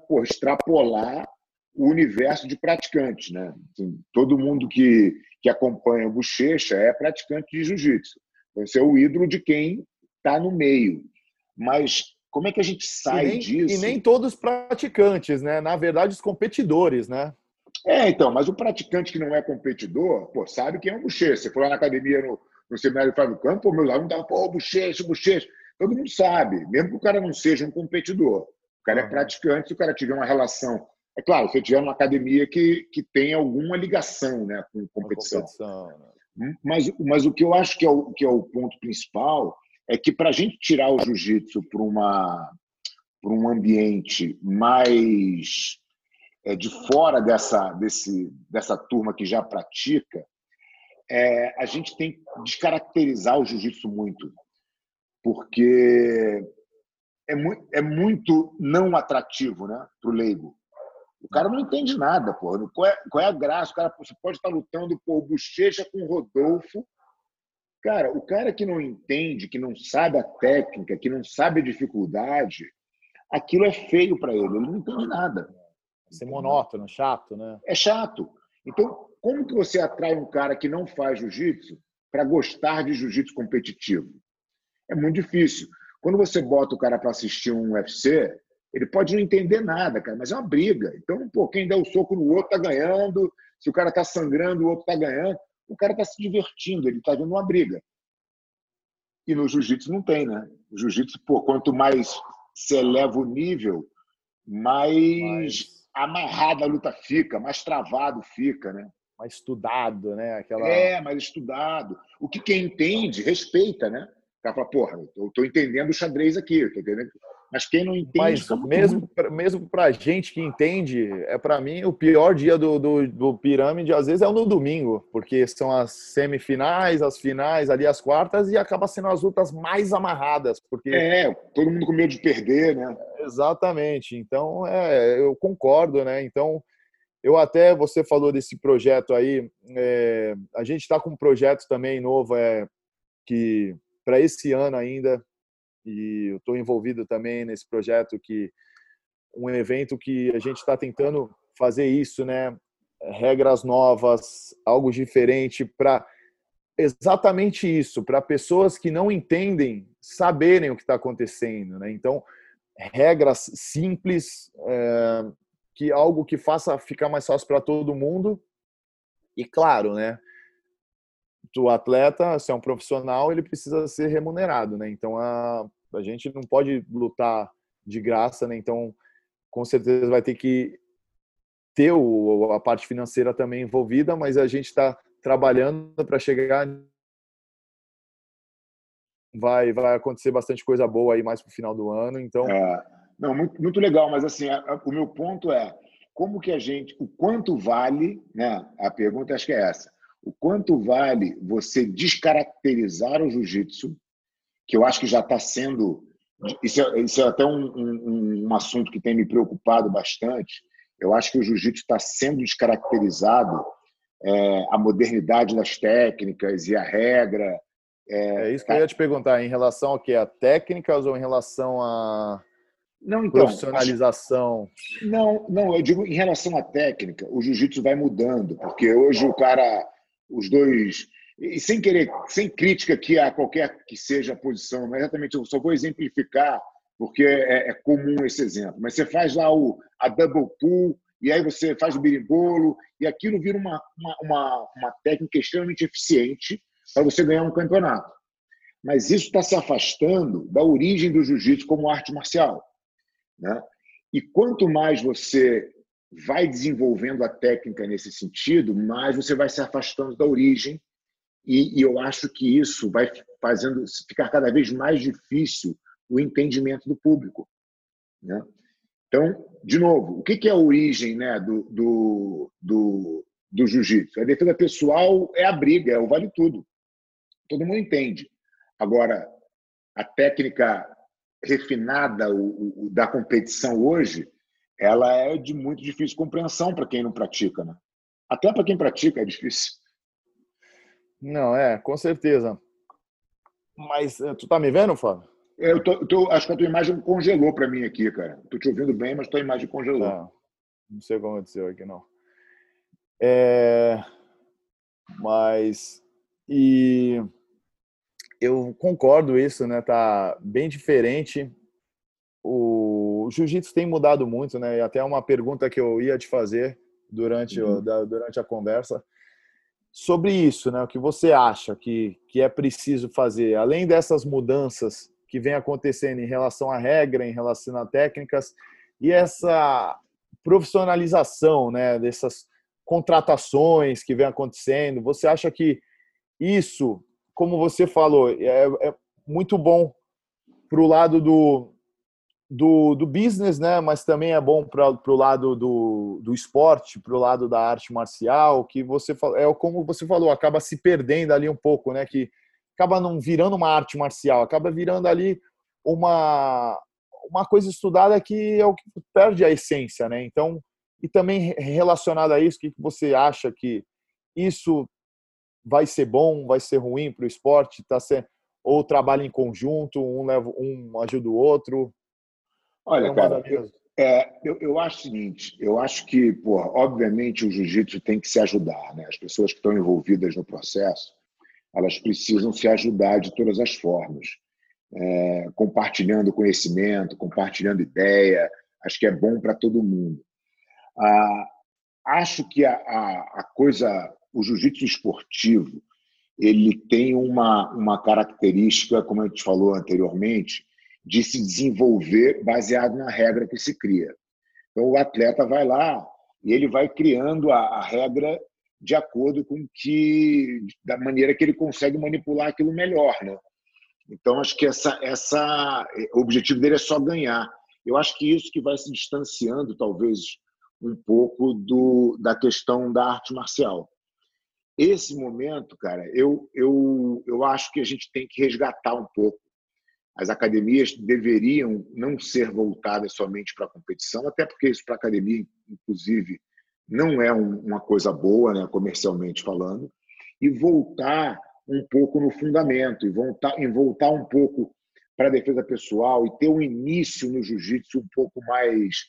Speaker 1: pô, extrapolar o universo de praticantes. Né? Assim, todo mundo que, que acompanha o Bochecha é praticante de jiu-jitsu. Então, você é o ídolo de quem está no meio. Mas como é que a gente sai
Speaker 2: e nem,
Speaker 1: disso?
Speaker 2: E nem todos praticantes, né? Na verdade, os competidores, né?
Speaker 1: É, então, mas o praticante que não é competidor, pô, sabe quem é o Bochecha. Você foi lá na academia, no, no seminário Fábio Campos, pô, meus alunos estavam, pô, Bochecha, Bochecha. Todo mundo sabe, mesmo que o cara não seja um competidor. O cara é praticante, se o cara tiver uma relação. É claro, se tiver uma academia que, que tem alguma ligação né, com competição. competição né? Hum, mas, mas o que eu acho que é o, que é o ponto principal é que para a gente tirar o jiu-jitsu para uma para um ambiente mais é, de fora dessa, desse, dessa turma que já pratica, é, a gente tem que descaracterizar o jiu-jitsu muito porque é muito, é muito não atrativo né, para o leigo. O cara não entende nada, pô. Qual é, qual é a graça? O cara você pode estar lutando por bochecha com Rodolfo. Cara, o cara que não entende, que não sabe a técnica, que não sabe a dificuldade, aquilo é feio para ele. Ele não entende nada.
Speaker 2: Ser monótono, chato, né?
Speaker 1: É chato. Então, como que você atrai um cara que não faz jiu-jitsu para gostar de jiu-jitsu competitivo? é muito difícil. Quando você bota o cara para assistir um UFC, ele pode não entender nada, cara, mas é uma briga. Então, pô, quem der o soco no outro tá ganhando, se o cara tá sangrando, o outro tá ganhando, o cara tá se divertindo, ele tá vendo uma briga. E no jiu-jitsu não tem, né? O jiu-jitsu, pô, quanto mais se eleva o nível, mais mas... amarrada a luta fica, mais travado fica, né?
Speaker 2: Mais estudado, né? Aquela...
Speaker 1: É, mais estudado. O que quem entende, respeita, né? Cara fala, porra, eu estou entendendo o xadrez aqui, eu tô entendendo. Mas quem não entende. Mas
Speaker 2: mesmo, mesmo para gente que entende, é para mim o pior dia do, do, do, pirâmide, às vezes, é o no domingo, porque são as semifinais, as finais, ali as quartas, e acaba sendo as lutas mais amarradas. Porque...
Speaker 1: É, todo mundo com medo de perder, né?
Speaker 2: Exatamente. Então, é, eu concordo, né? Então, eu até, você falou desse projeto aí, é, a gente está com um projeto também novo, é, que para esse ano ainda, e eu estou envolvido também nesse projeto que um evento que a gente está tentando fazer isso, né? Regras novas, algo diferente para exatamente isso, para pessoas que não entendem saberem o que está acontecendo, né? Então, regras simples, é, que algo que faça ficar mais fácil para todo mundo. E claro, né? Do atleta, se é um profissional, ele precisa ser remunerado, né? Então a, a gente não pode lutar de graça, né? Então com certeza vai ter que ter o, a parte financeira também envolvida, mas a gente está trabalhando para chegar vai vai acontecer bastante coisa boa aí mais para o final do ano, então
Speaker 1: é, não muito, muito legal, mas assim a, a, o meu ponto é como que a gente o quanto vale, né? A pergunta acho que é essa o quanto vale você descaracterizar o jiu-jitsu, que eu acho que já está sendo. Isso é, isso é até um, um, um, assunto que tem me preocupado bastante. Eu acho que o jiu-jitsu está sendo descaracterizado, é, a modernidade das técnicas e a regra.
Speaker 2: É, é isso que eu ia te perguntar, em relação ao que? A técnicas ou em relação a não, então, profissionalização?
Speaker 1: Acho... Não, não, eu digo em relação à técnica, o jiu-jitsu vai mudando, porque hoje o cara os dois. E sem querer, sem crítica aqui a qualquer que seja a posição, mas exatamente eu só vou exemplificar, porque é, é comum esse exemplo. Mas você faz lá o, a double pull, e aí você faz o birimbolo, e aquilo vira uma, uma, uma, uma técnica extremamente eficiente para você ganhar um campeonato. Mas isso está se afastando da origem do jiu-jitsu como arte marcial. Né? E quanto mais você vai desenvolvendo a técnica nesse sentido, mais você vai se afastando da origem e, e eu acho que isso vai fazendo ficar cada vez mais difícil o entendimento do público. Né? Então, de novo, o que é a origem né, do, do, do, do jiu-jitsu? A defesa pessoal é a briga, é o vale tudo. Todo mundo entende. Agora, a técnica refinada o, o, da competição hoje ela é de muito difícil compreensão para quem não pratica, né? Até para quem pratica é difícil.
Speaker 2: Não, é, com certeza. Mas eh, tu tá me vendo, Fábio?
Speaker 1: Eu tô, tô, acho que a tua imagem congelou para mim aqui, cara. Estou te ouvindo bem, mas tua imagem congelou.
Speaker 2: Não, não sei o que aconteceu aqui, não. É... Mas... E... Eu concordo isso, né? Tá bem diferente. O, jiu-jitsu tem mudado muito, né? E até uma pergunta que eu ia te fazer durante, uhum. o, da, durante a conversa sobre isso, né? O que você acha que, que é preciso fazer, além dessas mudanças que vem acontecendo em relação à regra, em relação a técnicas e essa profissionalização, né? Dessas contratações que vem acontecendo. Você acha que isso, como você falou, é, é muito bom para o lado do, do, do business, né? Mas também é bom para o lado do, do esporte, para o lado da arte marcial, que você é como você falou, acaba se perdendo ali um pouco, né? Que acaba não virando uma arte marcial, acaba virando ali uma uma coisa estudada que é o que perde a essência, né? Então, e também relacionado a isso, o que você acha que isso vai ser bom, vai ser ruim para o esporte? Tá sendo ou trabalha em conjunto, um leva um ajuda o outro?
Speaker 1: Olha, é cara, eu, é, eu, eu acho o seguinte, eu acho que, porra, obviamente o jiu-jitsu tem que se ajudar, né? As pessoas que estão envolvidas no processo, elas precisam se ajudar de todas as formas. É, compartilhando conhecimento, compartilhando ideia, acho que é bom para todo mundo. Ah, acho que a, a, a coisa, o jiu-jitsu esportivo, ele tem uma, uma característica, como a gente falou anteriormente, de se desenvolver baseado na regra que se cria. Então, o atleta vai lá e ele vai criando a, a regra de acordo com que da maneira que ele consegue manipular aquilo melhor, né? Então acho que essa essa o objetivo dele é só ganhar. Eu acho que isso que vai se distanciando talvez um pouco do da questão da arte marcial. Esse momento, cara, eu eu eu acho que a gente tem que resgatar um pouco as academias deveriam não ser voltadas somente para a competição, até porque isso para a academia, inclusive, não é um, uma coisa boa, né, comercialmente falando, e voltar um pouco no fundamento, e voltar, e voltar um pouco para a defesa pessoal e ter um início no jiu-jitsu um pouco mais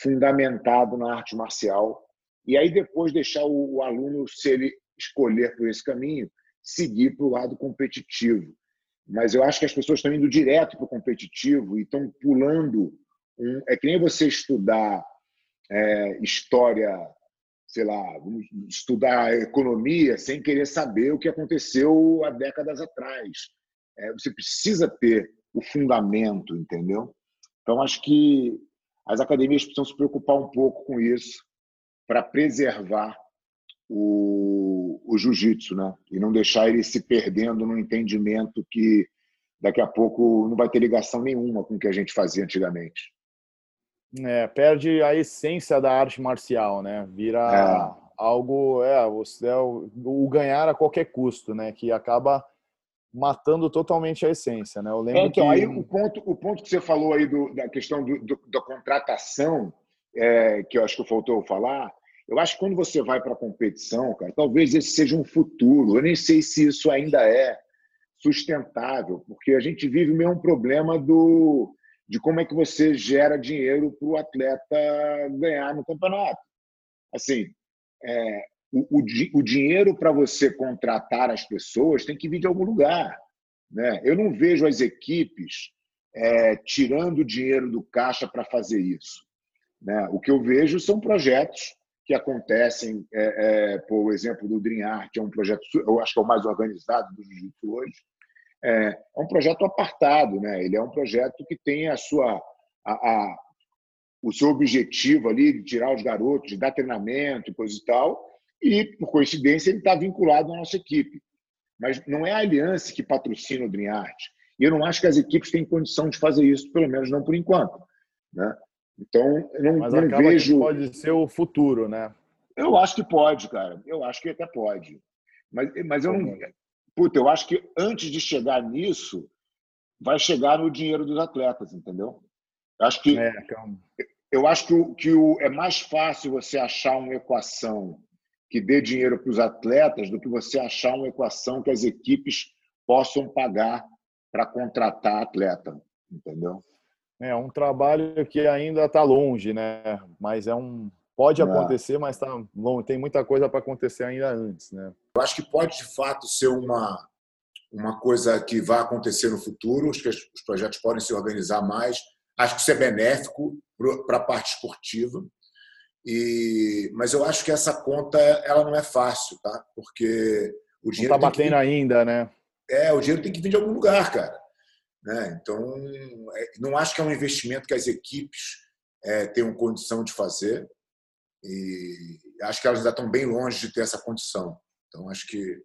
Speaker 1: fundamentado na arte marcial. E aí depois deixar o, o aluno, se ele escolher por esse caminho, seguir para o lado competitivo mas eu acho que as pessoas estão indo direto para o competitivo e estão pulando. Um, é que nem você estudar é, história, sei lá, estudar economia sem querer saber o que aconteceu há décadas atrás. É, você precisa ter o fundamento, entendeu? Então, acho que as academias precisam se preocupar um pouco com isso para preservar o, o jiu-jitsu, né? E não deixar ele se perdendo no entendimento que daqui a pouco não vai ter ligação nenhuma com o que a gente fazia antigamente.
Speaker 2: É, perde a essência da arte marcial, né? Vira é. algo, é, você é o, o, ganhar a qualquer custo, né? Que acaba matando totalmente a essência, né? Eu lembro
Speaker 1: é, então,
Speaker 2: que...
Speaker 1: aí o ponto, o ponto que você falou aí do, da questão do, do, da contratação, é, que eu acho que faltou falar, eu acho que quando você vai para a competição, cara, talvez esse seja um futuro. Eu nem sei se isso ainda é sustentável, porque a gente vive o mesmo problema do, de como é que você gera dinheiro para o atleta ganhar no campeonato. Assim, é, o, o, o dinheiro para você contratar as pessoas tem que vir de algum lugar. Né? Eu não vejo as equipes é, tirando dinheiro do caixa para fazer isso. Né? O que eu vejo são projetos que acontecem, é, é, por exemplo, do Dream Art, é um projeto, eu acho que é o mais organizado do Jiu-Jitsu hoje, é, é, um projeto apartado, né? ele é um projeto que tem a sua, a, a, o seu objetivo ali de tirar os garotos, de dar treinamento e coisa e tal, e, por coincidência, ele está vinculado à nossa equipe. Mas não é a Aliança que patrocina o Dream Art. E eu não acho que as equipes têm condição de fazer isso, pelo menos não por enquanto. Né? Então, eu não,
Speaker 2: Mas
Speaker 1: não vejo.
Speaker 2: pode ser o futuro, né?
Speaker 1: Eu acho que pode, cara. Eu acho que até pode. Mas, mas eu não. Puta, eu acho que antes de chegar nisso, vai chegar no dinheiro dos atletas, entendeu? Eu acho que. É, Eu acho que, o, que o, é mais fácil você achar uma equação que dê dinheiro para os atletas do que você achar uma equação que as equipes possam pagar
Speaker 3: para contratar atleta, entendeu?
Speaker 2: É um trabalho que ainda está longe, né? Mas é um pode é. acontecer, mas tá longe. Tem muita coisa para acontecer ainda antes, né?
Speaker 1: Eu acho que pode de fato ser uma uma coisa que vai acontecer no futuro. Acho que os projetos podem se organizar mais. Acho que isso é benéfico para a parte esportiva. E, mas eu acho que essa conta ela não é fácil, tá? Porque o dinheiro.
Speaker 2: Não está batendo que... ainda, né?
Speaker 1: É, o dinheiro tem que vir de algum lugar, cara. Né? Então, é, não acho que é um investimento que as equipes é, tenham condição de fazer. E acho que elas ainda estão bem longe de ter essa condição. Então, acho que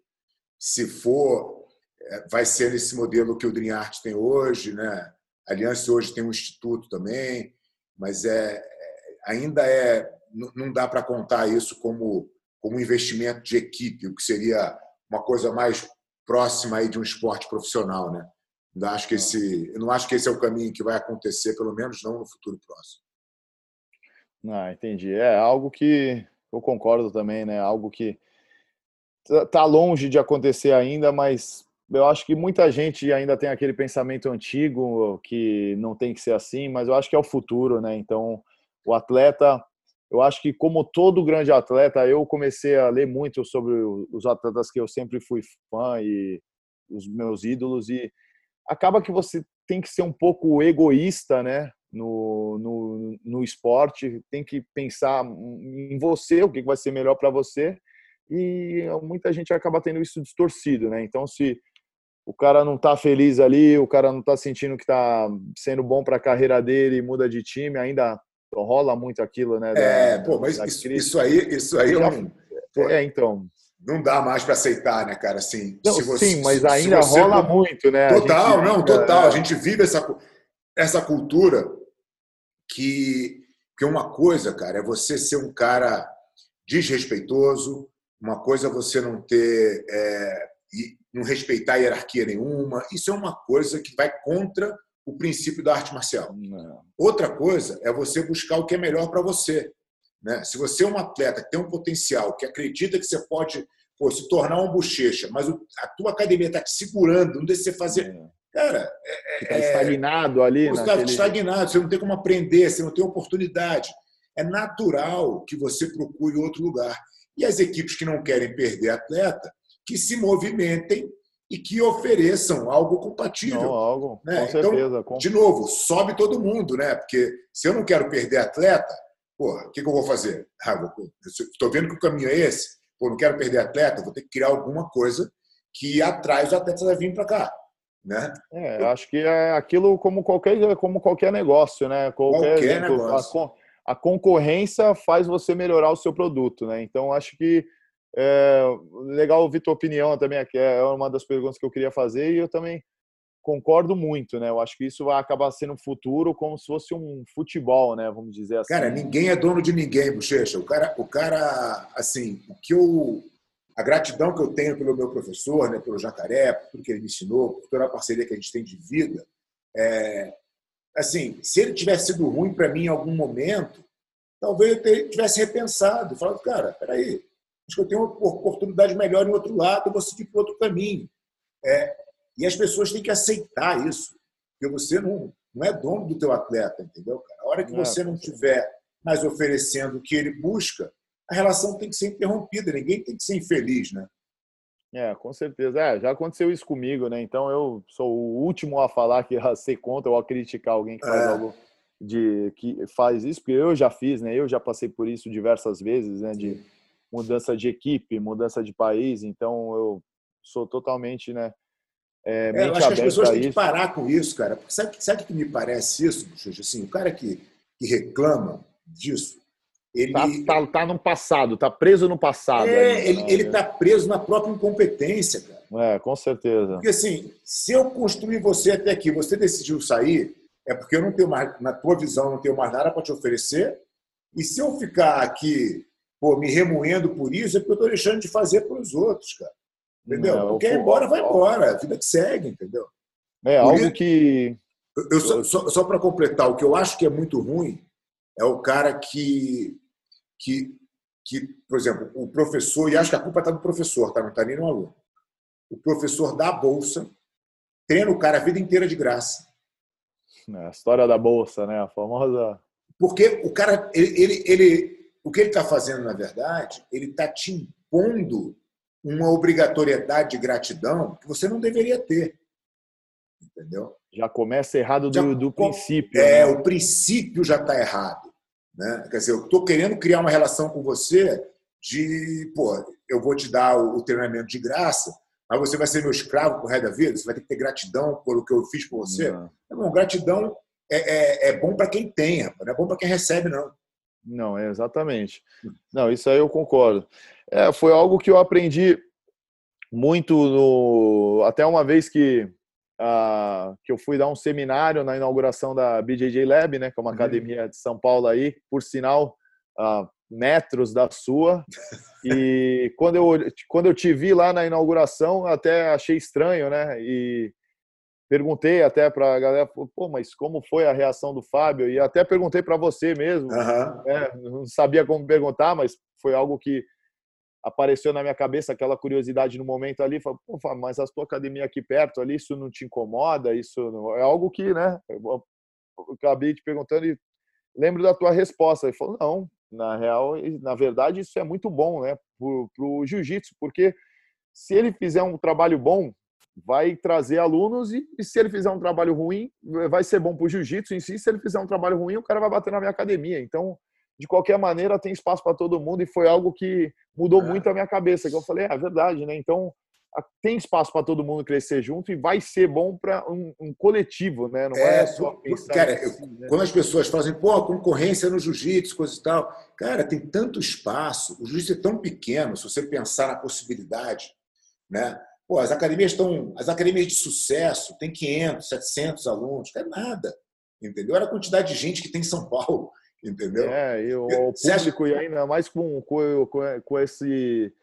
Speaker 1: se for, é, vai ser nesse modelo que o Dream Art tem hoje, né? A Aliança hoje tem um instituto também, mas é, é ainda é não dá para contar isso como como investimento de equipe, o que seria uma coisa mais próxima aí de um esporte profissional, né? Não acho que esse, eu não acho que esse é o caminho que vai acontecer, pelo menos não no futuro próximo.
Speaker 2: Ah, entendi. É algo que eu concordo também, né? Algo que tá longe de acontecer ainda, mas eu acho que muita gente ainda tem aquele pensamento antigo que não tem que ser assim, mas eu acho que é o futuro, né? Então, o atleta, eu acho que como todo grande atleta, eu comecei a ler muito sobre os atletas que eu sempre fui fã e os meus ídolos e acaba que você tem que ser um pouco egoísta, né? No, no, no esporte, tem que pensar em você, o que vai ser melhor para você, e muita gente acaba tendo isso distorcido, né? Então, se o cara não tá feliz ali, o cara não tá sentindo que tá sendo bom para a carreira dele, muda de time, ainda rola muito aquilo, né?
Speaker 1: Da, é, pô, mas isso, isso, aí, isso aí é um.
Speaker 2: Pô, é, então.
Speaker 1: Não dá mais para aceitar, né, cara? Assim,
Speaker 2: não, você, sim, mas ainda rola muito, né?
Speaker 1: Total, não, total. É. A gente vive essa, essa cultura que, que uma coisa, cara, é você ser um cara desrespeitoso, uma coisa é você não ter. É, não respeitar a hierarquia nenhuma. Isso é uma coisa que vai contra o princípio da arte marcial. Não. Outra coisa é você buscar o que é melhor para você. Né? Se você é um atleta que tem um potencial, que acredita que você pode pô, se tornar um bochecha, mas a tua academia está te segurando, não deixa você fazer. É. Cara,
Speaker 2: é, está é, estagnado ali.
Speaker 1: Você está naquele... estagnado, você não tem como aprender, você não tem oportunidade. É natural que você procure outro lugar. E as equipes que não querem perder atleta, que se movimentem e que ofereçam algo compatível. Não,
Speaker 2: algo, né? com então, certeza.
Speaker 1: Com... De novo, sobe todo mundo, né? Porque se eu não quero perder atleta, porra, o que, que eu vou fazer? Ah, Estou vendo que o caminho é esse. Pô, não quero perder atleta, vou ter que criar alguma coisa que atrai os atletas a vir para cá. Né?
Speaker 2: É, acho que é aquilo como qualquer, como qualquer negócio, né? Qualquer,
Speaker 1: qualquer negócio.
Speaker 2: A, a concorrência faz você melhorar o seu produto, né? Então, acho que é, legal ouvir tua opinião também, que é uma das perguntas que eu queria fazer e eu também concordo muito, né? Eu acho que isso vai acabar sendo um futuro como se fosse um futebol, né? Vamos dizer assim.
Speaker 1: Cara, ninguém é dono de ninguém, Bochecha. O cara, o cara, assim, o que eu, a gratidão que eu tenho pelo meu professor, né? Pelo Jacaré, por tudo que ele me ensinou, por toda a parceria que a gente tem de vida, é, assim, se ele tivesse sido ruim para mim em algum momento, talvez eu tivesse repensado, falado, cara, peraí, acho que eu tenho uma oportunidade melhor em outro lado, eu vou seguir para outro caminho. É, e as pessoas têm que aceitar isso, porque você não, não é dono do teu atleta, entendeu? Cara? A hora que você não estiver mais oferecendo o que ele busca, a relação tem que ser interrompida, ninguém tem que ser infeliz, né?
Speaker 2: É, com certeza. É, já aconteceu isso comigo, né? Então eu sou o último a falar que a ser contra ou a criticar alguém que faz é. algo de que faz isso, porque eu já fiz, né? Eu já passei por isso diversas vezes, né? De mudança de equipe, mudança de país. Então eu sou totalmente, né?
Speaker 1: É, é, eu acho que as pessoas têm que parar com isso, cara. Porque sabe, sabe que me parece isso, Xuxa? Assim, o cara que, que reclama disso, ele
Speaker 2: tá, tá, tá no passado, tá preso no passado.
Speaker 1: É, ainda, ele, né? ele tá preso na própria incompetência, cara.
Speaker 2: É, com certeza.
Speaker 1: Porque assim, se eu construir você até aqui, você decidiu sair, é porque eu não tenho mais, na tua visão, não tenho mais nada para te oferecer. E se eu ficar aqui pô, me remoendo por isso, é porque eu estou deixando de fazer para os outros, cara. Entendeu? Não, Quem ir embora, vai embora. A vida que segue, entendeu?
Speaker 2: É algo que.
Speaker 1: Eu, só, só, só para completar, o que eu acho que é muito ruim é o cara que, que, que, por exemplo, o professor, e acho que a culpa está no professor, tá? não está nem no aluno. O professor dá a bolsa treina o cara a vida inteira de graça.
Speaker 2: É, a história da bolsa, né? A famosa.
Speaker 1: Porque o cara, ele, ele, ele o que ele está fazendo, na verdade, ele está te impondo uma obrigatoriedade de gratidão que você não deveria ter. Entendeu?
Speaker 2: Já começa errado do, já, do princípio.
Speaker 1: É, né? o princípio já está errado. Né? Quer dizer, eu estou querendo criar uma relação com você de, pô, eu vou te dar o, o treinamento de graça, mas você vai ser meu escravo por resto da vida, você vai ter que ter gratidão pelo que eu fiz por você. Não. não gratidão é, é, é bom para quem tem, não é bom para quem recebe, não.
Speaker 2: Não, é exatamente. Não, isso aí eu concordo. É, foi algo que eu aprendi muito no, até uma vez que uh, que eu fui dar um seminário na inauguração da BJJ Lab, né, que é uma uhum. academia de São Paulo aí, por sinal, uh, metros da sua. E quando eu quando eu te vi lá na inauguração, até achei estranho, né? E perguntei até para a galera, pô, mas como foi a reação do Fábio? E até perguntei para você mesmo, uhum. né? não sabia como perguntar, mas foi algo que apareceu na minha cabeça, aquela curiosidade no momento ali, falei, mas a tua academia aqui perto ali, isso não te incomoda? Isso não... é algo que, né? Eu acabei te perguntando e lembro da tua resposta. Ele falou, não, na real, na verdade, isso é muito bom, né, para o jiu-jitsu, porque se ele fizer um trabalho bom, vai trazer alunos e, e, se ele fizer um trabalho ruim, vai ser bom para o jiu-jitsu em si. Se ele fizer um trabalho ruim, o cara vai bater na minha academia. Então, de qualquer maneira, tem espaço para todo mundo e foi algo que mudou é. muito a minha cabeça. Que eu falei, é, é verdade, né? Então, tem espaço para todo mundo crescer junto e vai ser bom para um, um, coletivo, né? Não é, é só
Speaker 1: pensar cara, assim, né? quando as pessoas fazem, pô, concorrência no jiu-jitsu, coisa e tal, cara, tem tanto espaço, o jiu-jitsu é tão pequeno, se você pensar na possibilidade, né? Pô, as academias estão, as academias de sucesso têm 500, 700 alunos, não é nada, entendeu? Era a quantidade de gente que tem em São Paulo, entendeu?
Speaker 2: É, e o, o público, acha... e ainda mais com, com, com, esse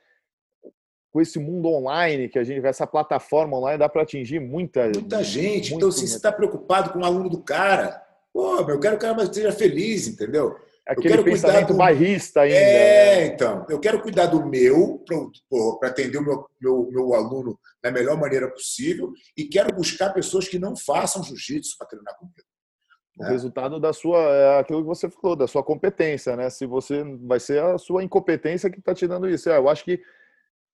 Speaker 2: com esse mundo online que a gente, essa plataforma online dá para atingir muita
Speaker 1: muita gente. Muito, então, se você está preocupado com o aluno do cara, pô, eu quero que o cara seja feliz, entendeu?
Speaker 2: Aquele eu quero pensamento do... bairrista ainda.
Speaker 1: É, né? então. Eu quero cuidar do meu, para atender o meu, meu, meu aluno da melhor maneira possível, e quero buscar pessoas que não façam jiu-jitsu para treinar comigo.
Speaker 2: O é. resultado da sua, é aquilo que você falou, da sua competência, né? Se você vai ser a sua incompetência que está te dando isso. É, eu acho que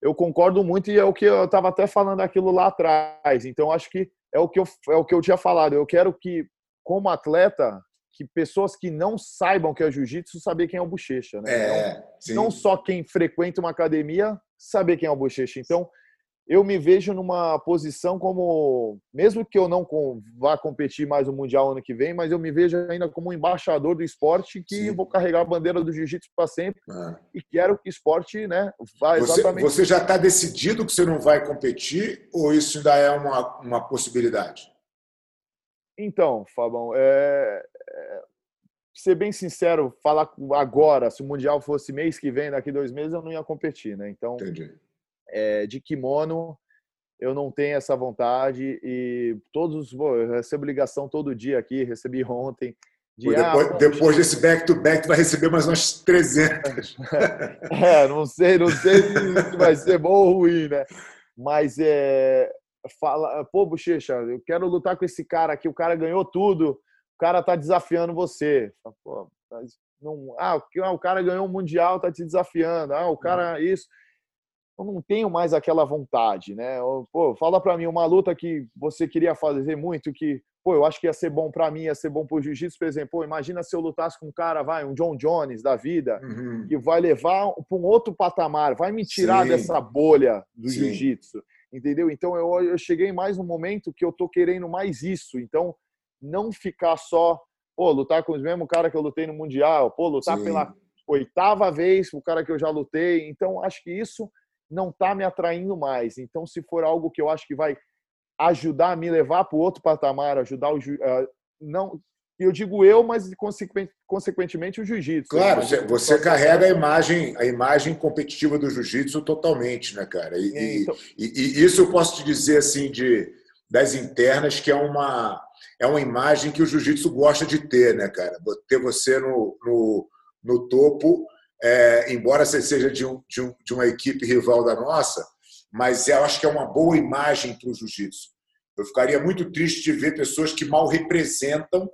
Speaker 2: eu concordo muito e é o que eu estava até falando aquilo lá atrás. Então acho que é o que eu, é o que eu tinha falado. Eu quero que, como atleta, que pessoas que não saibam que é jiu-jitsu saber quem é o bochecha, né? É, não, não, só quem frequenta uma academia saber quem é o bochecha. Então, eu me vejo numa posição como, mesmo que eu não vá competir mais no Mundial ano que vem, mas eu me vejo ainda como um embaixador do esporte que Sim. vou carregar a bandeira do jiu-jitsu para sempre ah. e quero que o esporte né, vá
Speaker 1: exatamente... Você, você já está decidido que você não vai competir ou isso ainda é uma, uma possibilidade?
Speaker 2: Então, Fabão, é, é, ser bem sincero, falar agora, se o Mundial fosse mês que vem, daqui dois meses, eu não ia competir, né? Então,
Speaker 1: Entendi.
Speaker 2: É, de kimono, eu não tenho essa vontade e todos, pô, eu recebo ligação todo dia aqui, recebi ontem.
Speaker 1: De, pô, depois, ah, depois desse back-to-back, -back, vai receber mais umas 300.
Speaker 2: é, não sei, não sei se vai ser bom ou ruim, né? Mas é, fala, pô, Bochecha, eu quero lutar com esse cara aqui, o cara ganhou tudo, o cara tá desafiando você. Pô, não, ah, o cara ganhou um mundial, tá te desafiando. Ah, o cara uhum. isso. Eu não tenho mais aquela vontade, né? Pô, fala para mim uma luta que você queria fazer muito que, pô, eu acho que ia ser bom para mim, ia ser bom pro jiu-jitsu, por exemplo. Pô, imagina se eu lutasse com um cara, vai, um John Jones da vida, uhum. que vai levar para um outro patamar, vai me tirar Sim. dessa bolha do jiu-jitsu entendeu? Então eu, eu cheguei mais no momento que eu tô querendo mais isso. Então não ficar só, pô, lutar com os mesmos cara que eu lutei no mundial, pô, lutar Sim. pela oitava vez o cara que eu já lutei. Então acho que isso não tá me atraindo mais. Então se for algo que eu acho que vai ajudar a me levar para o outro patamar, ajudar o uh, não eu digo eu, mas consequentemente o jiu-jitsu.
Speaker 1: Claro, você, você carrega a imagem, a imagem competitiva do jiu-jitsu totalmente, né, cara? E, é, então... e, e, isso eu posso te dizer assim de das internas que é uma é uma imagem que o jiu-jitsu gosta de ter, né, cara? Ter você no, no, no topo, é, embora você seja de, um, de, um, de uma equipe rival da nossa, mas eu acho que é uma boa imagem para o jiu-jitsu. Eu ficaria muito triste de ver pessoas que mal representam,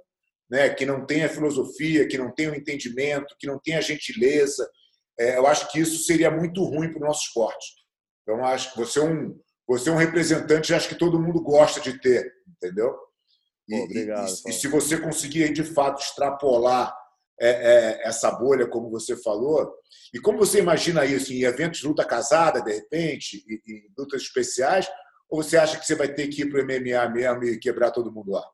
Speaker 1: né, que não têm a filosofia, que não têm o entendimento, que não têm a gentileza. É, eu acho que isso seria muito ruim para o nosso esporte. Então, acho que você é um, você é um representante, acho que todo mundo gosta de ter, entendeu?
Speaker 2: E, obrigado.
Speaker 1: E, e, se você conseguir, de fato, extrapolar é, é, essa bolha, como você falou, e como você imagina isso em eventos de luta casada, de repente, em lutas especiais, ou você acha que você vai ter que ir para o MMA mesmo e quebrar todo mundo lá?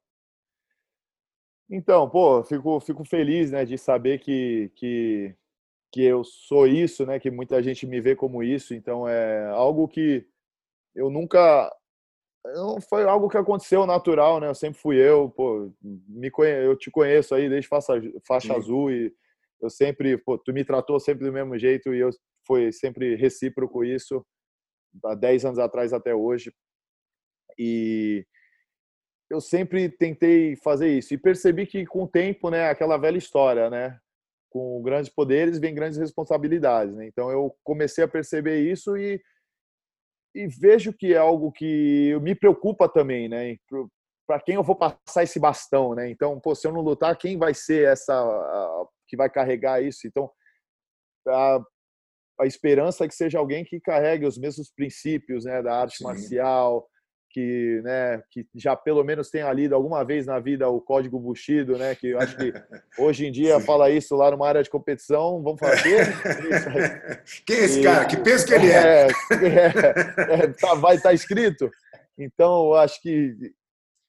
Speaker 2: Então, pô, fico, fico feliz né, de saber que, que, que eu sou isso, né, que muita gente me vê como isso. Então, é algo que eu nunca. Não foi algo que aconteceu natural, né? Eu sempre fui eu, pô, me conhe... eu te conheço aí desde faixa, faixa azul e eu sempre, pô, tu me tratou sempre do mesmo jeito e eu foi sempre recíproco isso há 10 anos atrás até hoje. E eu sempre tentei fazer isso e percebi que com o tempo, né, aquela velha história, né, com grandes poderes vem grandes responsabilidades, né? Então eu comecei a perceber isso e e vejo que é algo que me preocupa também, né? Para quem eu vou passar esse bastão, né? Então, pô, se eu não lutar, quem vai ser essa a, que vai carregar isso? Então, a, a esperança é que seja alguém que carregue os mesmos princípios, né, da arte Sim. marcial, que, né, que já pelo menos tenha lido alguma vez na vida o Código Bushido, né, que eu acho que hoje em dia Sim. fala isso lá numa área de competição, vamos fazer?
Speaker 1: Quem é esse e, cara? Que pensa que ele é?
Speaker 2: é, é, é tá, vai estar tá escrito? Então, eu acho que...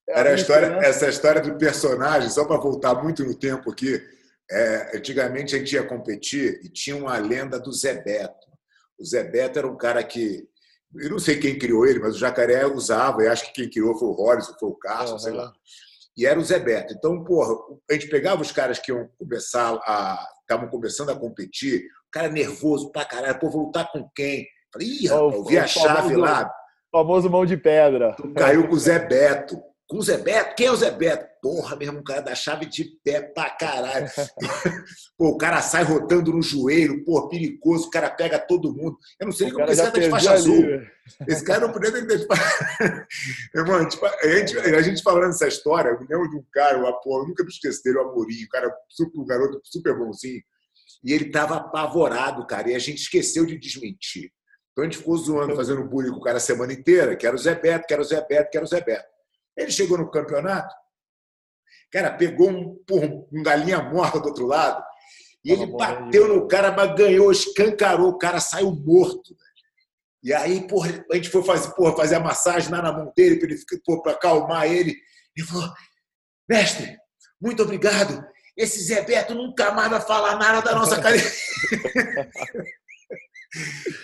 Speaker 1: Era a história, essa história do personagem, só para voltar muito no tempo aqui, é, antigamente a gente ia competir e tinha uma lenda do Zé Beto. O Zé Beto era um cara que eu não sei quem criou ele, mas o jacaré usava, e acho que quem criou foi o Horace, foi o Carlos, uhum. sei lá. E era o Zé Beto. Então, porra, a gente pegava os caras que iam começar a. estavam começando a competir, o cara nervoso pra caralho, pô, vou lutar com quem? Falei, ih, rapaz, eu vi a chave lá.
Speaker 2: Famoso mão de pedra.
Speaker 1: Tu caiu com o Zé Beto. Com o Zé Beto? Quem é o Zé Beto? Porra, mesmo, um cara da chave de pé pra caralho. pô, o cara sai rotando no joelho, pô, perigoso, o cara pega todo mundo. Eu não sei nem como esse cara tá de faixa ali, azul. Esse cara não podia ter de faixa. Irmão, tipo, a, gente, a gente falando essa história, eu me lembro de um cara, o pô, eu nunca me esqueci dele, o Amorim, um cara super, um garoto super bonzinho. E ele tava apavorado, cara, e a gente esqueceu de desmentir. Então a gente ficou zoando, fazendo bullying com o cara a semana inteira, que era o Zé Beto, que era o Zé Beto, que era o Zé Beto. Ele chegou no campeonato, cara, pegou um, um galinha morta do outro lado e ele bateu no cara, mas ganhou, escancarou, o cara saiu morto. E aí, porra, a gente foi fazer, porra, fazer a massagem lá na mão dele para ele para acalmar ele. Ele falou: Mestre, muito obrigado. Esse Zé Beto nunca mais vai falar nada da nossa academia.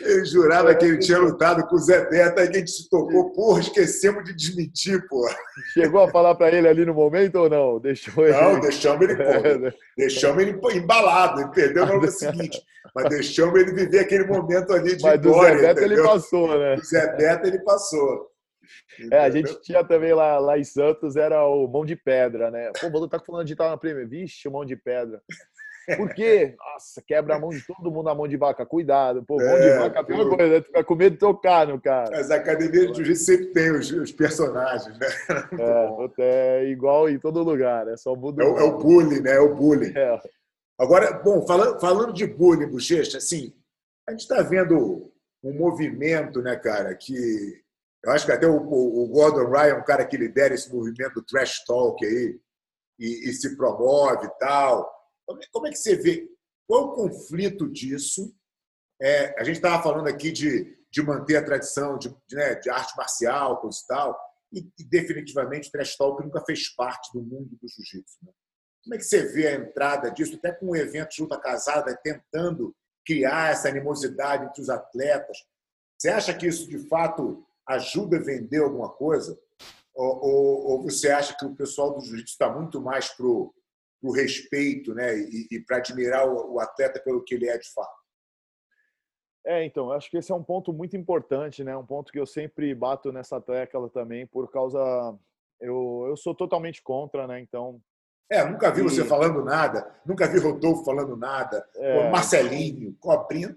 Speaker 1: Ele jurava que ele tinha lutado com o Zé Beto, aí a gente se tocou, porra, esquecemos de desmentir, porra.
Speaker 2: Chegou a falar para ele ali no momento ou não? Deixou ele...
Speaker 1: Não, deixamos ele, porra, deixamos ele embalado, ele perdeu no ano seguinte. Mas deixamos ele viver aquele momento ali de
Speaker 2: Mas
Speaker 1: glória,
Speaker 2: do Zé entendeu? ele passou, né?
Speaker 1: Do Zé Beto ele passou.
Speaker 2: É, a gente tinha também lá, lá em Santos, era o Mão de Pedra, né? Pô, o Balu tá falando de estar na prêmio. Vixe, o Mão de Pedra. Por quê? Nossa, quebra a mão de todo mundo a mão de vaca. Cuidado. Pô, mão é, de vaca é a pior coisa, né? Tu fica com medo de tocar no cara.
Speaker 1: As academias de jiu-jitsu sempre tem os, os, personagens, né?
Speaker 2: É, é, igual em todo lugar, é só muda.
Speaker 1: É, é, o bullying, né? É o bullying. É. Agora, bom, falando, falando de bullying, Bochecha, assim, a gente está vendo um movimento, né, cara, que eu acho que até o, o Gordon Ryan é um cara que lidera esse movimento do trash talk aí e, e se promove e tal. Como é que você vê? Qual o conflito disso? É, a gente estava falando aqui de, de manter a tradição de, de, né, de arte marcial, coisa e tal, e, e definitivamente o trash talk nunca fez parte do mundo do jiu-jitsu. Né? Como é que você vê a entrada disso, até com o evento Junta Casada, tentando criar essa animosidade entre os atletas? Você acha que isso, de fato, ajuda a vender alguma coisa? Ou, ou, ou você acha que o pessoal do jiu-jitsu está muito mais para o respeito né? e, e para admirar o, o, atleta pelo que ele é de fato.
Speaker 2: É, então, acho que esse é um ponto muito importante, né? Um ponto que eu sempre bato nessa tecla também, por causa. Eu, eu sou totalmente contra, né? Então.
Speaker 1: É, nunca vi e... você falando nada, nunca vi Rodolfo falando nada, é... Marcelinho, Cobrinha,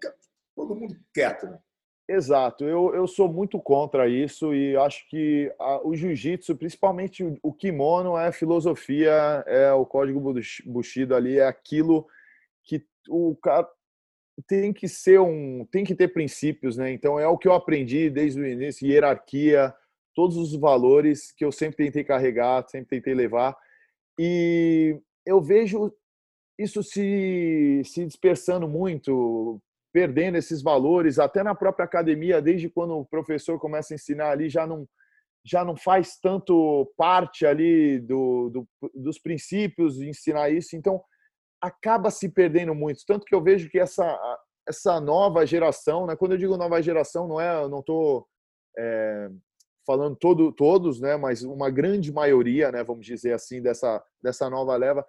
Speaker 1: todo mundo quieto, né?
Speaker 2: Exato, eu, eu sou muito contra isso e acho que a, o jiu-jitsu, principalmente o, o, kimono, é filosofia, é o código Bushido ali, é aquilo que o cara tem que ser um, tem que ter princípios, né? Então é o que eu aprendi desde o início, hierarquia, todos os valores que eu sempre tentei carregar, sempre tentei levar. E eu vejo isso se, se dispersando muito, perdendo esses valores, até na própria academia, desde quando o professor começa a ensinar ali, já não, já não faz tanto parte ali do, do, dos princípios de ensinar isso. Então, acaba se perdendo muito. Tanto que eu vejo que essa, essa nova geração, né? quando eu digo nova geração, não é, eu não estou é, falando todo, todos, né? mas uma grande maioria, né? vamos dizer assim, dessa, dessa nova leva,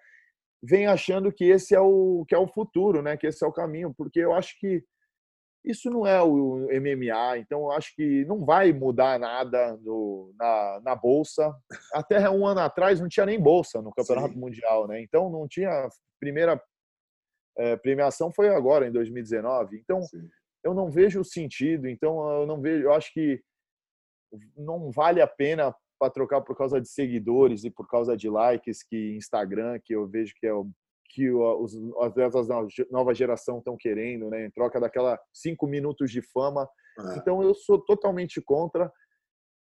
Speaker 2: vem achando que esse é o que é o futuro, né? que esse é o caminho, porque eu acho que isso não é o MMA, então eu acho que não vai mudar nada no, na, na bolsa. Até um ano atrás não tinha nem bolsa no Campeonato Sim. Mundial, né? Então não tinha primeira é, premiação foi agora em 2019. Então Sim. eu não vejo o sentido. Então eu não vejo. Eu acho que não vale a pena para trocar por causa de seguidores e por causa de likes que Instagram que eu vejo que é o que os atletas da nova geração estão querendo, né? Em troca daquela cinco minutos de fama. É. Então eu sou totalmente contra.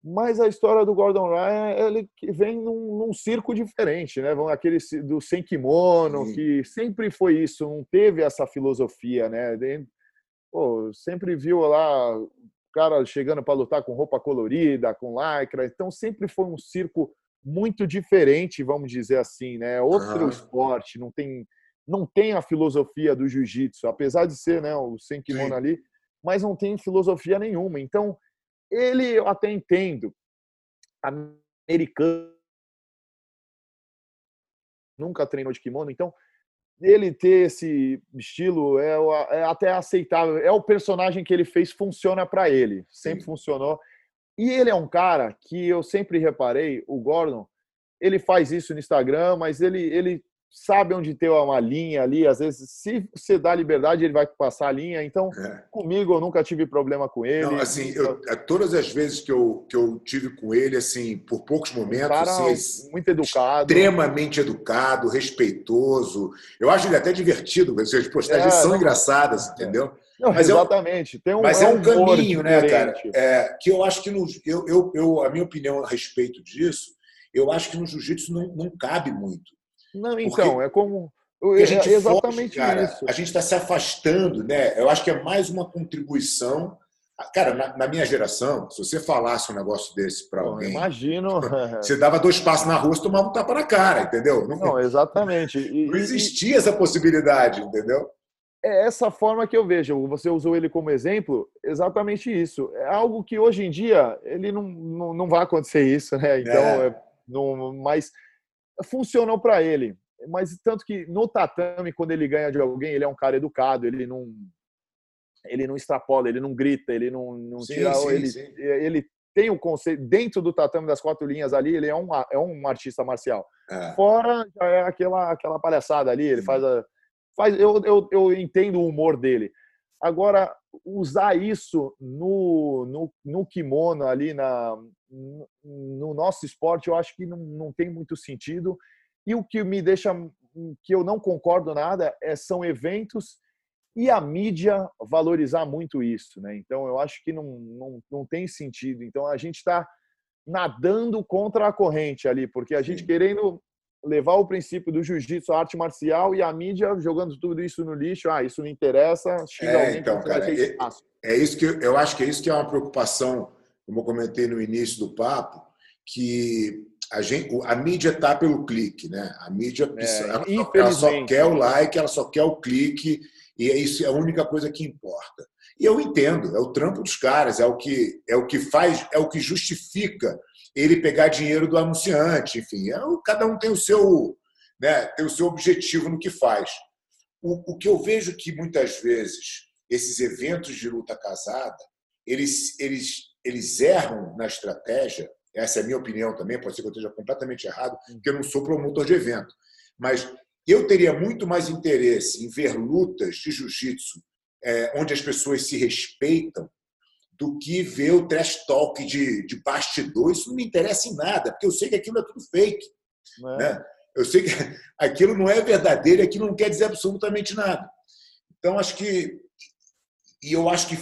Speaker 2: Mas a história do Gordon Ryan, ele vem num, num circo diferente, né? Vão aquele do sem kimono, Sim. que sempre foi isso, não teve essa filosofia, né? Pô, sempre viu lá cara chegando para lutar com roupa colorida, com lycra, então sempre foi um circo muito diferente, vamos dizer assim, né? Outro esporte, não tem não tem a filosofia do jiu-jitsu, apesar de ser, né, o sem kimono Sim. ali, mas não tem filosofia nenhuma. Então, ele eu até entendo. Americano nunca treinou de kimono, então ele ter esse estilo é, é, até aceitável. É o personagem que ele fez funciona para ele, sempre Sim. funcionou. E ele é um cara que eu sempre reparei, o Gordon, ele faz isso no Instagram, mas ele, ele sabe onde ter uma linha ali. Às vezes, se você dá liberdade, ele vai passar a linha. Então, é. comigo, eu nunca tive problema com ele. Não,
Speaker 1: assim, eu, é, todas as vezes que eu, que eu tive com ele, assim, por poucos momentos, cara
Speaker 2: assim, muito educado,
Speaker 1: extremamente educado, respeitoso. Eu acho ele até divertido. As postagens é, são não, engraçadas, é. entendeu?
Speaker 2: Não, mas exatamente.
Speaker 1: É um, mas é um, caminho, né, cara? É, que eu acho que no, eu, eu, eu, a minha opinião a respeito disso, eu acho que no jiu-jitsu não, não cabe muito
Speaker 2: não, então, é como.
Speaker 1: a é gente é exatamente foge, cara, isso. A gente está se afastando, né? Eu acho que é mais uma contribuição. Cara, na, na minha geração, se você falasse um negócio desse para alguém.
Speaker 2: Imagino.
Speaker 1: Você dava dois passos na rua e tomava um tapa na cara, entendeu?
Speaker 2: Não, não exatamente.
Speaker 1: E, não existia e, essa possibilidade, entendeu?
Speaker 2: É essa forma que eu vejo. Você usou ele como exemplo, exatamente isso. É algo que hoje em dia ele não, não, não vai acontecer isso, né? Então, é. É, não, mas funcionou para ele. Mas tanto que no tatame, quando ele ganha de alguém, ele é um cara educado, ele não ele não extrapola, ele não grita, ele não, não sim, tira. Sim, ele, sim. ele tem o conceito, dentro do tatame das quatro linhas ali, ele é um, é um artista marcial. É. Fora é aquela, aquela palhaçada ali, ele faz a. Faz, eu, eu, eu entendo o humor dele. Agora, usar isso no, no, no kimono ali na, no nosso esporte, eu acho que não, não tem muito sentido. E o que me deixa que eu não concordo nada é, são eventos e a mídia valorizar muito isso, né? Então eu acho que não, não, não tem sentido. Então a gente está nadando contra a corrente ali, porque a gente querendo levar o princípio do jiu-jitsu, a arte marcial, e a mídia jogando tudo isso no lixo. Ah, isso não interessa,
Speaker 1: xinga é, alguém então, cara, é, é, isso que eu acho que é isso que é uma preocupação, como eu comentei no início do papo, que a, gente, a mídia está pelo clique, né? A mídia é, ela, ela só quer o like, ela só quer o clique, e é isso é a única coisa que importa. E eu entendo, é o trampo dos caras, é o que é o que faz, é o que justifica ele pegar dinheiro do anunciante, enfim, é, cada um tem o seu, né, tem o seu objetivo no que faz. O, o que eu vejo que muitas vezes esses eventos de luta casada, eles, eles, eles erram na estratégia. Essa é a minha opinião também, pode ser que eu esteja completamente errado, porque eu não sou promotor de evento. Mas eu teria muito mais interesse em ver lutas de jiu-jitsu é, onde as pessoas se respeitam do que ver o trash talk de, de bastidor. Isso não me interessa em nada, porque eu sei que aquilo é tudo fake. É. Né? Eu sei que aquilo não é verdadeiro e aquilo não quer dizer absolutamente nada. Então, acho que. E eu acho que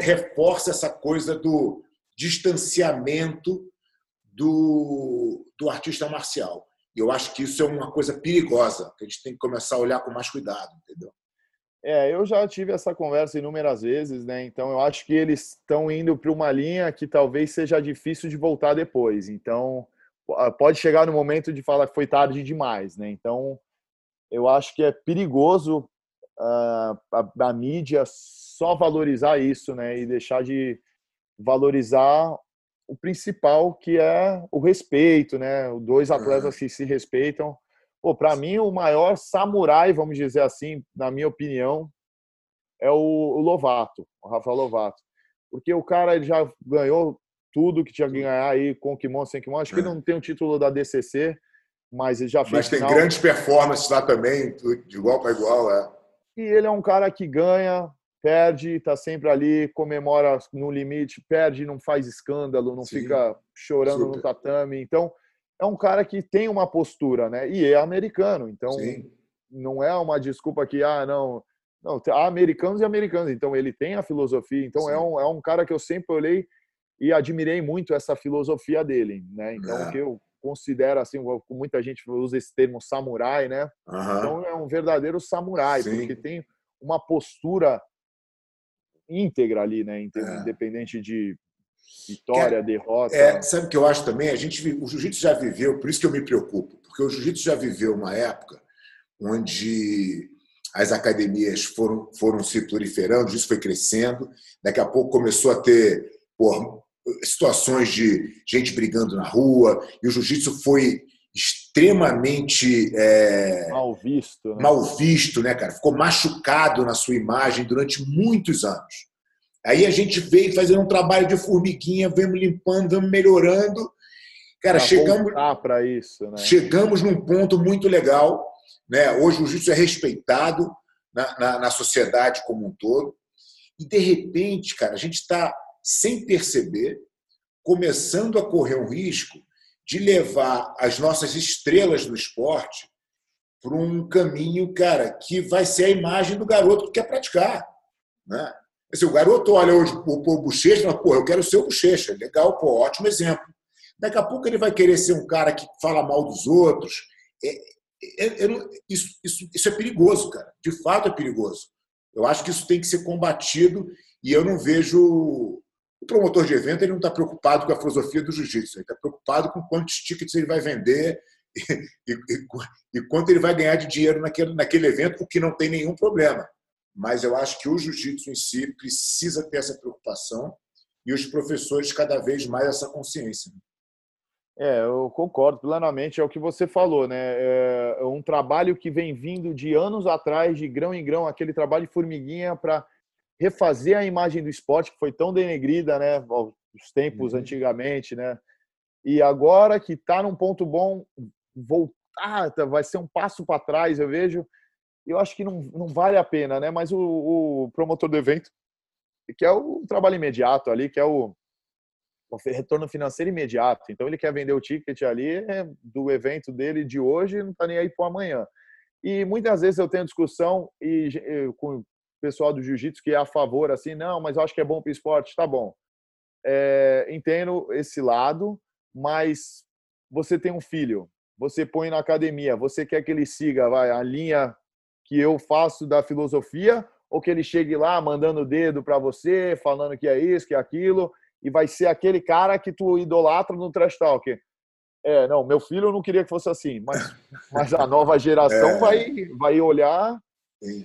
Speaker 1: reforça essa coisa do distanciamento do, do artista marcial. E eu acho que isso é uma coisa perigosa, que a gente tem que começar a olhar com mais cuidado, entendeu?
Speaker 2: É, eu já tive essa conversa inúmeras vezes, né? Então eu acho que eles estão indo para uma linha que talvez seja difícil de voltar depois. Então pode chegar no momento de falar que foi tarde demais, né? Então eu acho que é perigoso uh, a, a, mídia só valorizar isso, né? E deixar de valorizar o principal que é o respeito, né? Dois atletas que se respeitam Pô, para mim o maior samurai, vamos dizer assim, na minha opinião, é o, Lovato, o Rafael Lovato. Porque o cara ele já ganhou tudo que tinha que ganhar aí com kimono, sem kimono. Acho que ele é. não tem o título da DCC, mas ele já fez
Speaker 1: Mas tem final. grandes performances lá também, de igual para igual, é.
Speaker 2: E ele é um cara que ganha, perde, está sempre ali, comemora no limite, perde, não faz escândalo, não Sim, fica chorando super. no tatame. Então, é um cara que tem uma postura, né? E é americano, então Sim. não é uma desculpa que, ah, não, não, há americanos e americanos, então ele tem a filosofia, então é um, é um cara que eu sempre olhei e admirei muito essa filosofia dele, né? Então, é. que eu considero assim, muita gente usa esse termo samurai, né? Uhum. Então é um verdadeiro samurai, Sim. porque tem uma postura íntegra ali, né? É. Independente de Vitória, é, derrota.
Speaker 1: É, sabe o que eu acho também? A gente, o jiu-jitsu já viveu, por isso que eu me preocupo, porque o jiu-jitsu já viveu uma época onde as academias foram, foram se proliferando, isso foi crescendo, daqui a pouco começou a ter por, situações de gente brigando na rua, e o jiu-jitsu foi extremamente é,
Speaker 2: mal visto,
Speaker 1: né? mal visto, né, cara? Ficou machucado na sua imagem durante muitos anos. Aí a gente veio fazendo um trabalho de formiguinha, vemos limpando, vamos melhorando. Cara, pra chegamos
Speaker 2: para isso, né?
Speaker 1: Chegamos num ponto muito legal, né? Hoje o jiu-jitsu é respeitado na, na, na, sociedade como um todo. E de repente, cara, a gente está sem perceber começando a correr um risco de levar as nossas estrelas do esporte para um caminho, cara, que vai ser a imagem do garoto que quer praticar, né? Assim, o garoto olha hoje o, o Bochecha e fala, pô, eu quero ser o Bochecha. Legal, pô, ótimo exemplo. Daqui a pouco ele vai querer ser um cara que fala mal dos outros. É, é, é, isso, isso, isso é perigoso, cara. De fato é perigoso. Eu acho que isso tem que ser combatido e eu não vejo. O promotor de evento ele não está preocupado com a filosofia do jiu-jitsu, ele está preocupado com quantos tickets ele vai vender e, e, e, e, quanto ele vai ganhar de dinheiro naquele, naquele evento, o que não tem nenhum problema mas eu acho que o jiu-jitsu em si precisa ter essa preocupação e os professores cada vez mais essa consciência.
Speaker 2: É, eu concordo plenamente, é o que você falou, né? É um trabalho que vem vindo de anos atrás, de grão em grão, aquele trabalho de formiguinha para refazer a imagem do esporte que foi tão denegrida, né? Os tempos uhum. antigamente, né? E agora que está num ponto bom, voltar vai ser um passo para trás, eu vejo eu acho que não, não vale a pena, né? Mas o, o promotor do evento, que é o trabalho imediato ali, que é o, o retorno financeiro imediato. Então ele quer vender o ticket ali é, do evento dele de hoje, não está nem aí para amanhã. E muitas vezes eu tenho discussão e, com pessoal do jiu-jitsu que é a favor, assim, não, mas eu acho que é bom para o esporte, tá bom. É, entendo esse lado, mas você tem um filho, você põe na academia, você quer que ele siga vai, a linha que eu faço da filosofia ou que ele chegue lá mandando o dedo para você, falando que é isso, que é aquilo, e vai ser aquele cara que tu idolatra no trash talk. É, não, meu filho eu não queria que fosse assim, mas, mas a nova geração é. vai, vai olhar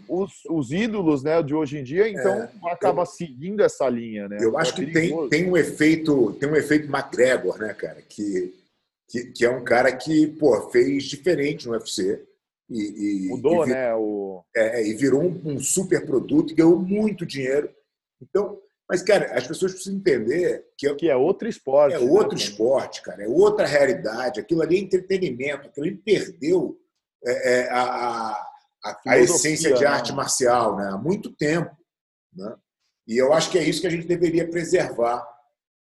Speaker 2: os, os, ídolos né, de hoje em dia, então é. acaba eu, seguindo essa linha. Né?
Speaker 1: Eu acho é que tem, tem um efeito, tem um efeito McGregor, né, cara, que, que, que é um cara que pô, fez diferente no UFC e,
Speaker 2: e Mudou, e vir, né? O...
Speaker 1: É, e virou um, um super produto e ganhou muito dinheiro. Então, mas, cara, as pessoas precisam entender que é,
Speaker 2: que é outro esporte.
Speaker 1: É né, outro esporte, cara. É outra realidade. Aquilo ali é entretenimento. Aquilo ali perdeu é, é, a, a, a, essência de arte né? marcial né? há muito tempo. Né? E eu acho que é isso que a gente deveria preservar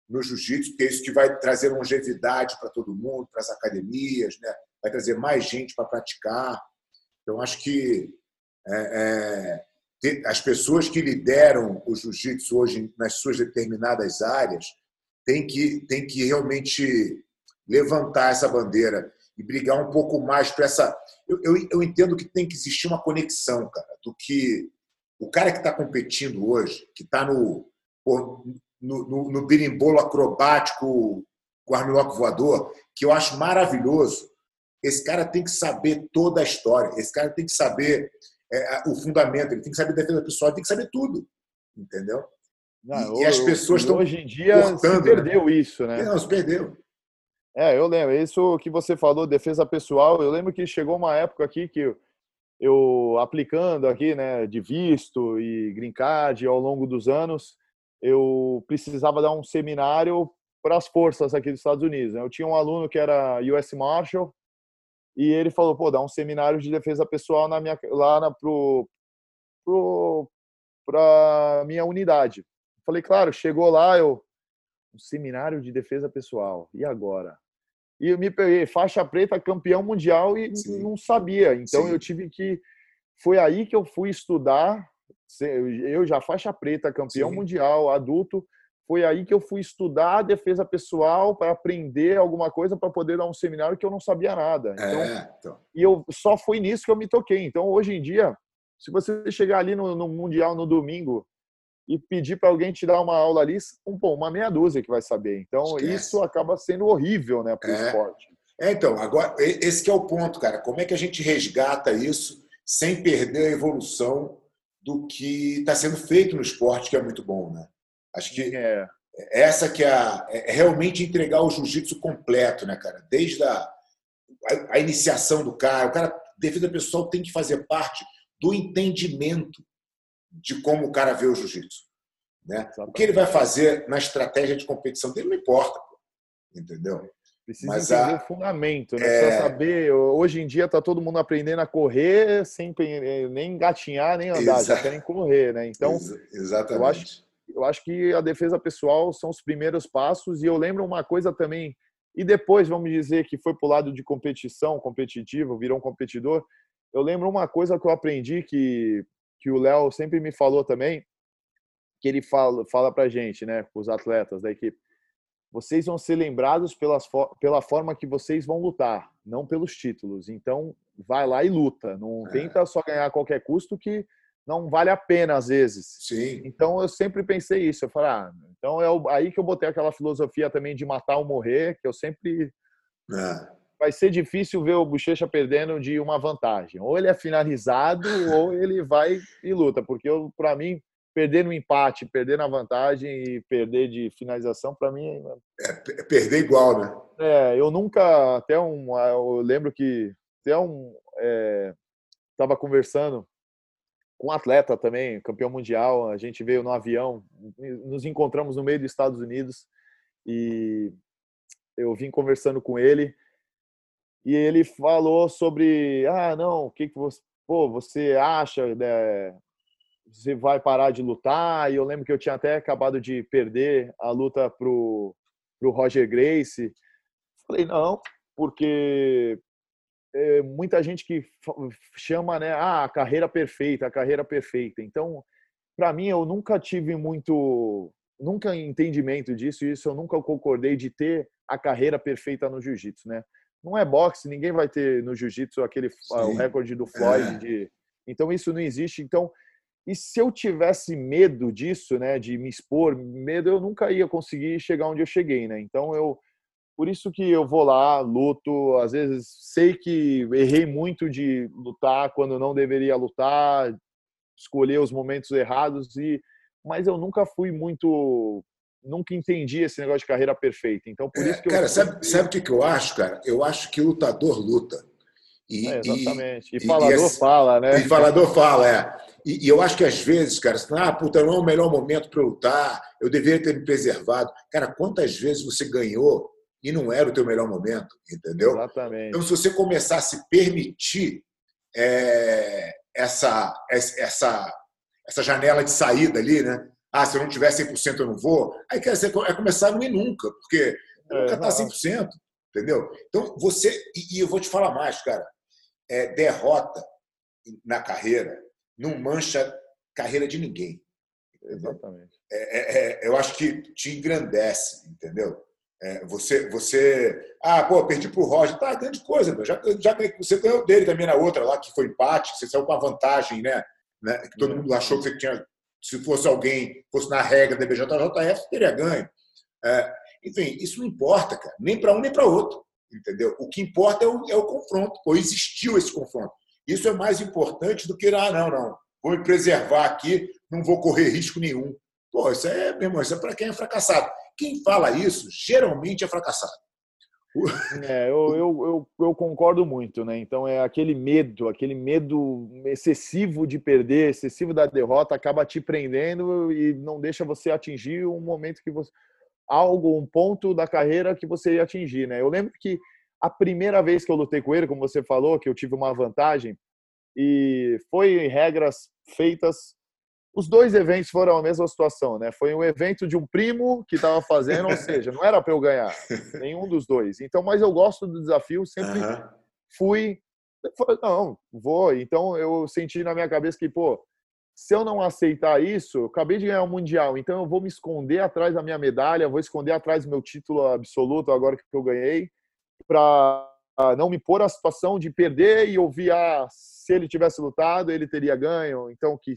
Speaker 1: no jiu-jitsu, porque é isso que vai trazer longevidade para todo mundo, para as academias, né? vai trazer mais gente para praticar. Então, acho que é, é, as pessoas que lideram o jiu-jitsu hoje nas suas determinadas áreas têm que, têm que realmente levantar essa bandeira e brigar um pouco mais para essa. Eu, eu, eu, entendo que tem que existir uma conexão, cara, do que o cara que está competindo hoje, que está no, no, no, no birimbolo acrobático com armlock voador, que eu acho maravilhoso, esse cara tem que saber toda a história, esse cara tem que saber é, o fundamento, ele tem que saber defesa pessoal, ele tem que saber tudo, entendeu?
Speaker 2: Não, e, as pessoas estão hoje em dia cortando, se né? perdeu né? isso, né?
Speaker 1: Não, se perdeu.
Speaker 2: É, eu lembro. Isso que você falou, defesa pessoal. Eu lembro que chegou uma época aqui que eu, aplicando aqui, né, de visto e green card ao longo dos anos, eu precisava dar um seminário para as forças aqui dos Estados Unidos. Né? Eu tinha um aluno que era US Marshal e ele falou, pô, dá um seminário de defesa pessoal na minha, lá na, pro, pro, pra minha unidade. Falei, claro, chegou lá, eu um seminário de defesa pessoal. E agora? E eu me peguei faixa preta, campeão mundial e Sim. não sabia. Então Sim. eu tive que foi aí que eu fui estudar. Eu já faixa preta, campeão Sim. mundial, adulto. Foi aí que eu fui estudar defesa pessoal para aprender alguma coisa para poder dar um seminário que eu não sabia nada. Então, é, então. E eu só foi nisso que eu me toquei. Então hoje em dia, se você chegar ali no, no mundial no domingo e pedir para alguém te dar uma aula ali, um, pô, uma meia dúzia que vai saber. Então, Esquece. isso acaba sendo horrível né, para o é. esporte.
Speaker 1: É, então, agora, esse é o ponto, cara. Como é que a gente resgata isso sem perder a evolução do que está sendo feito no esporte, que é muito bom, né? Acho que é. essa que é, a, é realmente entregar o jiu-jitsu completo, né, cara? Desde a, a, a iniciação do cara, o cara, defesa pessoal, tem que fazer parte do entendimento de como o cara vê o jiu-jitsu. Né? O que ele vai fazer na estratégia de competição dele não importa, entendeu?
Speaker 2: Precisa Mas entender a... o fundamento, né? É... Precisa saber. Hoje em dia está todo mundo aprendendo a correr sem nem engatinhar, nem andar, Exa... já querem correr, né? Então, Ex
Speaker 1: exatamente.
Speaker 2: Eu acho, eu acho que a defesa pessoal são os primeiros passos. E eu lembro uma coisa também. E depois, vamos dizer que foi para o lado de competição, competitivo, virou um competidor. Eu lembro uma coisa que eu aprendi que que o Léo sempre me falou também, que ele fala, fala para gente, né, os atletas da equipe, vocês vão ser lembrados pelas, pela forma que vocês vão lutar, não pelos títulos. Então, vai lá e luta. Não é. tenta só ganhar a qualquer custo que não vale a pena às vezes.
Speaker 1: Sim.
Speaker 2: Então, eu sempre pensei isso. Eu falei, ah, então é aí que eu botei aquela filosofia também de matar ou morrer, que eu sempre é vai ser difícil ver o Bochecha perdendo de uma vantagem. Ou ele é finalizado ou ele vai e luta, porque para mim perder no empate, perder na vantagem e perder de finalização para mim
Speaker 1: é, é perder igual, né?
Speaker 2: É, eu nunca até um eu lembro que até um estava é, conversando com um atleta também, campeão mundial, a gente veio no avião, nos encontramos no meio dos Estados Unidos e eu vim conversando com ele e ele falou sobre, ah, não, o que, que você, pô, você acha, né, você vai parar de lutar? E eu lembro que eu tinha até acabado de perder a luta pro, pro Roger Grace. Falei, não, porque é, muita gente que chama, né, ah, a carreira perfeita, a carreira perfeita. Então, para mim, eu nunca tive muito, nunca entendimento disso, isso eu nunca concordei de ter a carreira perfeita no jiu-jitsu, né? Não é boxe, ninguém vai ter no jiu-jitsu aquele o recorde do Floyd. É. De... Então isso não existe. Então, e se eu tivesse medo disso, né, de me expor, medo, eu nunca ia conseguir chegar onde eu cheguei, né? Então eu por isso que eu vou lá, luto, às vezes sei que errei muito de lutar quando não deveria lutar, escolher os momentos errados e mas eu nunca fui muito nunca entendi esse negócio de carreira perfeita. Então, por é, isso que
Speaker 1: cara,
Speaker 2: eu.
Speaker 1: sabe, sabe o que, que eu acho, cara? Eu acho que o lutador luta.
Speaker 2: E, é, exatamente. E, e falador e, fala, né?
Speaker 1: E falador fala, é. E, e, eu acho que às vezes, cara, você fala, ah, puta, não é o melhor momento para eu lutar, eu deveria ter me preservado. Cara, quantas vezes você ganhou e não era o teu melhor momento, entendeu?
Speaker 2: Exatamente.
Speaker 1: Então, se você começar a se permitir é, essa, essa, essa janela de saída ali, né? Ah, se eu não tiver 100% eu não vou. Aí quer dizer, é começar a não ir nunca, porque é, nunca está 100%. Entendeu? Então, você. E, eu vou te falar mais, cara. É, derrota na carreira não mancha carreira de ninguém.
Speaker 2: Exatamente.
Speaker 1: É, é, é, eu acho que te engrandece, entendeu? É, você, você. Ah, pô, perdi pro Roger. Tá, grande coisa, meu. Já, já você ganhou dele também na outra lá, que foi empate, você saiu com a vantagem, né? né? Que todo mundo achou que você tinha. Se fosse alguém, fosse na regra da BJJF, teria ganho. É, enfim, isso não importa, cara. Nem para um, nem para outro. Entendeu? O que importa é o, é o confronto. Ou existiu esse confronto. Isso é mais importante do que, ah, não, não. Vou me preservar aqui, não vou correr risco nenhum. Pô, isso é, meu irmão, isso é para quem é fracassado. Quem fala isso, geralmente é fracassado.
Speaker 2: É, eu, eu, eu, eu, concordo muito, né? Então é aquele medo, aquele medo excessivo de perder, excessivo da derrota, acaba te prendendo e não deixa você atingir um momento que você. algo, um ponto da carreira que você ia atingir, né? Eu lembro que a primeira vez que eu lutei com ele, como você falou, que eu tive uma vantagem, e foi regras feitas os dois eventos foram a mesma situação, né? Foi um evento de um primo que estava fazendo, ou seja, não era para eu ganhar, nenhum dos dois. Então, mas eu gosto do desafio, sempre uhum. fui. Não, vou. Então eu senti na minha cabeça que, pô, se eu não aceitar isso, eu acabei de ganhar o um mundial, então eu vou me esconder atrás da minha medalha, vou esconder atrás do meu título absoluto agora que eu ganhei, para não me pôr a situação de perder e ouvir, ah, se ele tivesse lutado, ele teria ganho. Então que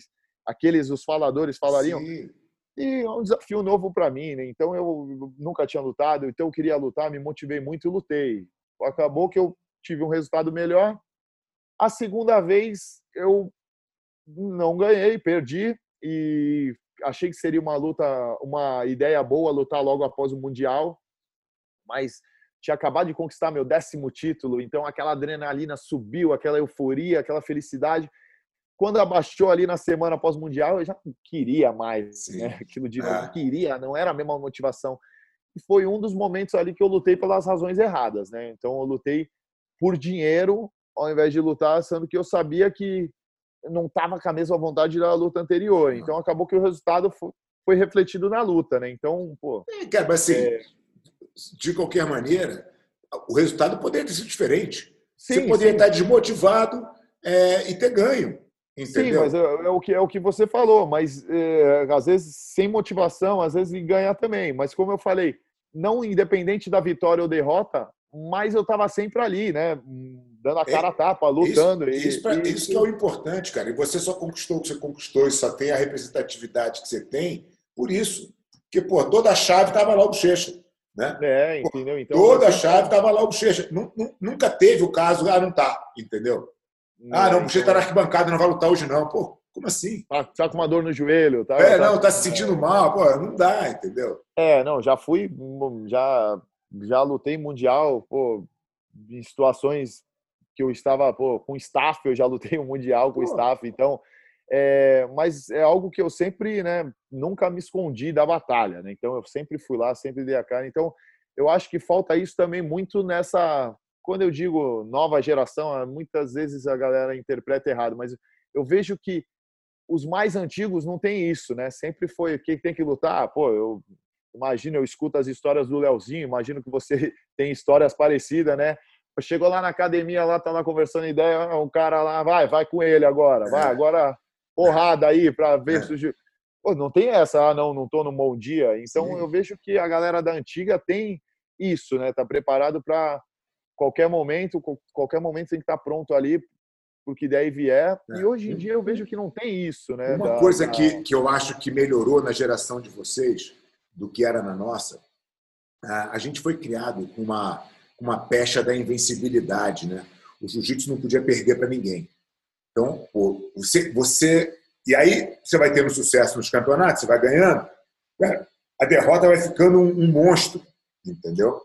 Speaker 2: aqueles os faladores falariam. Sim. E é um desafio novo para mim, né? Então eu nunca tinha lutado, então eu queria lutar, me motivei muito e lutei. Acabou que eu tive um resultado melhor. A segunda vez eu não ganhei, perdi e achei que seria uma luta, uma ideia boa lutar logo após o mundial, mas tinha acabado de conquistar meu décimo título, então aquela adrenalina subiu, aquela euforia, aquela felicidade quando abaixou ali na semana pós-mundial, eu já queria mais, né? Aquilo de novo, é. queria, não era a mesma motivação. E foi um dos momentos ali que eu lutei pelas razões erradas, né? Então eu lutei por dinheiro ao invés de lutar, sendo que eu sabia que não estava com a mesma vontade da luta anterior. Então acabou que o resultado foi, foi refletido na luta, né? Então, pô.
Speaker 1: É, cara, mas assim, é... de qualquer maneira, o resultado poderia ter sido diferente. Sim, Você poderia sim. estar desmotivado é, e ter ganho. Entendeu?
Speaker 2: Sim, mas é, é, o que, é o que você falou, mas é, às vezes sem motivação, às vezes ganhar também. Mas como eu falei, não independente da vitória ou derrota, mas eu estava sempre ali, né? Dando a é, cara a tapa, lutando.
Speaker 1: Isso, isso, pra, e, isso que é o importante, cara. E você só conquistou o que você conquistou e só tem a representatividade que você tem por isso. Porque, pô, toda a chave estava lá o Bochecha. Né?
Speaker 2: É, entendeu?
Speaker 1: Então, toda a chave estava lá o Bochecha. Nunca teve o caso, ah, não tá, entendeu? Ah, não, o está na arquibancada, não vai lutar hoje, não. Pô, como assim?
Speaker 2: Tá, tá, com uma dor no joelho. Tá,
Speaker 1: é, tá, não, tá se sentindo mal. Pô, não dá, entendeu?
Speaker 2: É, não, já fui, já, já lutei mundial, pô, em situações que eu estava, pô, com staff, eu já lutei o um mundial com pô. staff, então... É, mas é algo que eu sempre, né, nunca me escondi da batalha, né? Então eu sempre fui lá, sempre dei a cara. Então eu acho que falta isso também muito nessa quando eu digo nova geração, ah, muitas vezes a galera interpreta errado, mas eu vejo que os mais antigos não tem isso, né? Sempre foi quem tem que lutar. Pô, eu imagino, eu escuto as histórias do Leozinho, imagino que você tem histórias parecidas, né? Chegou lá na academia, lá tá lá conversando ideia, um cara lá, vai, vai com ele agora, vai, é. agora porrada aí para ver é. se Pô, não tem essa, ah, não, não tô no bom dia. Então Sim. eu vejo que a galera da antiga tem isso, né? Tá preparado para qualquer momento, qualquer momento tem que estar pronto ali porque daí vier. É. E hoje em dia eu vejo que não tem isso, né?
Speaker 1: Uma da, coisa da... que, que eu acho que melhorou na geração de vocês do que era na nossa, a gente foi criado com uma, uma pecha da invencibilidade, né? O jiu-jitsu não podia perder para ninguém. Então, pô, você, você. E aí você vai tendo sucesso nos campeonatos, você vai ganhando, a derrota vai ficando um, um monstro, entendeu?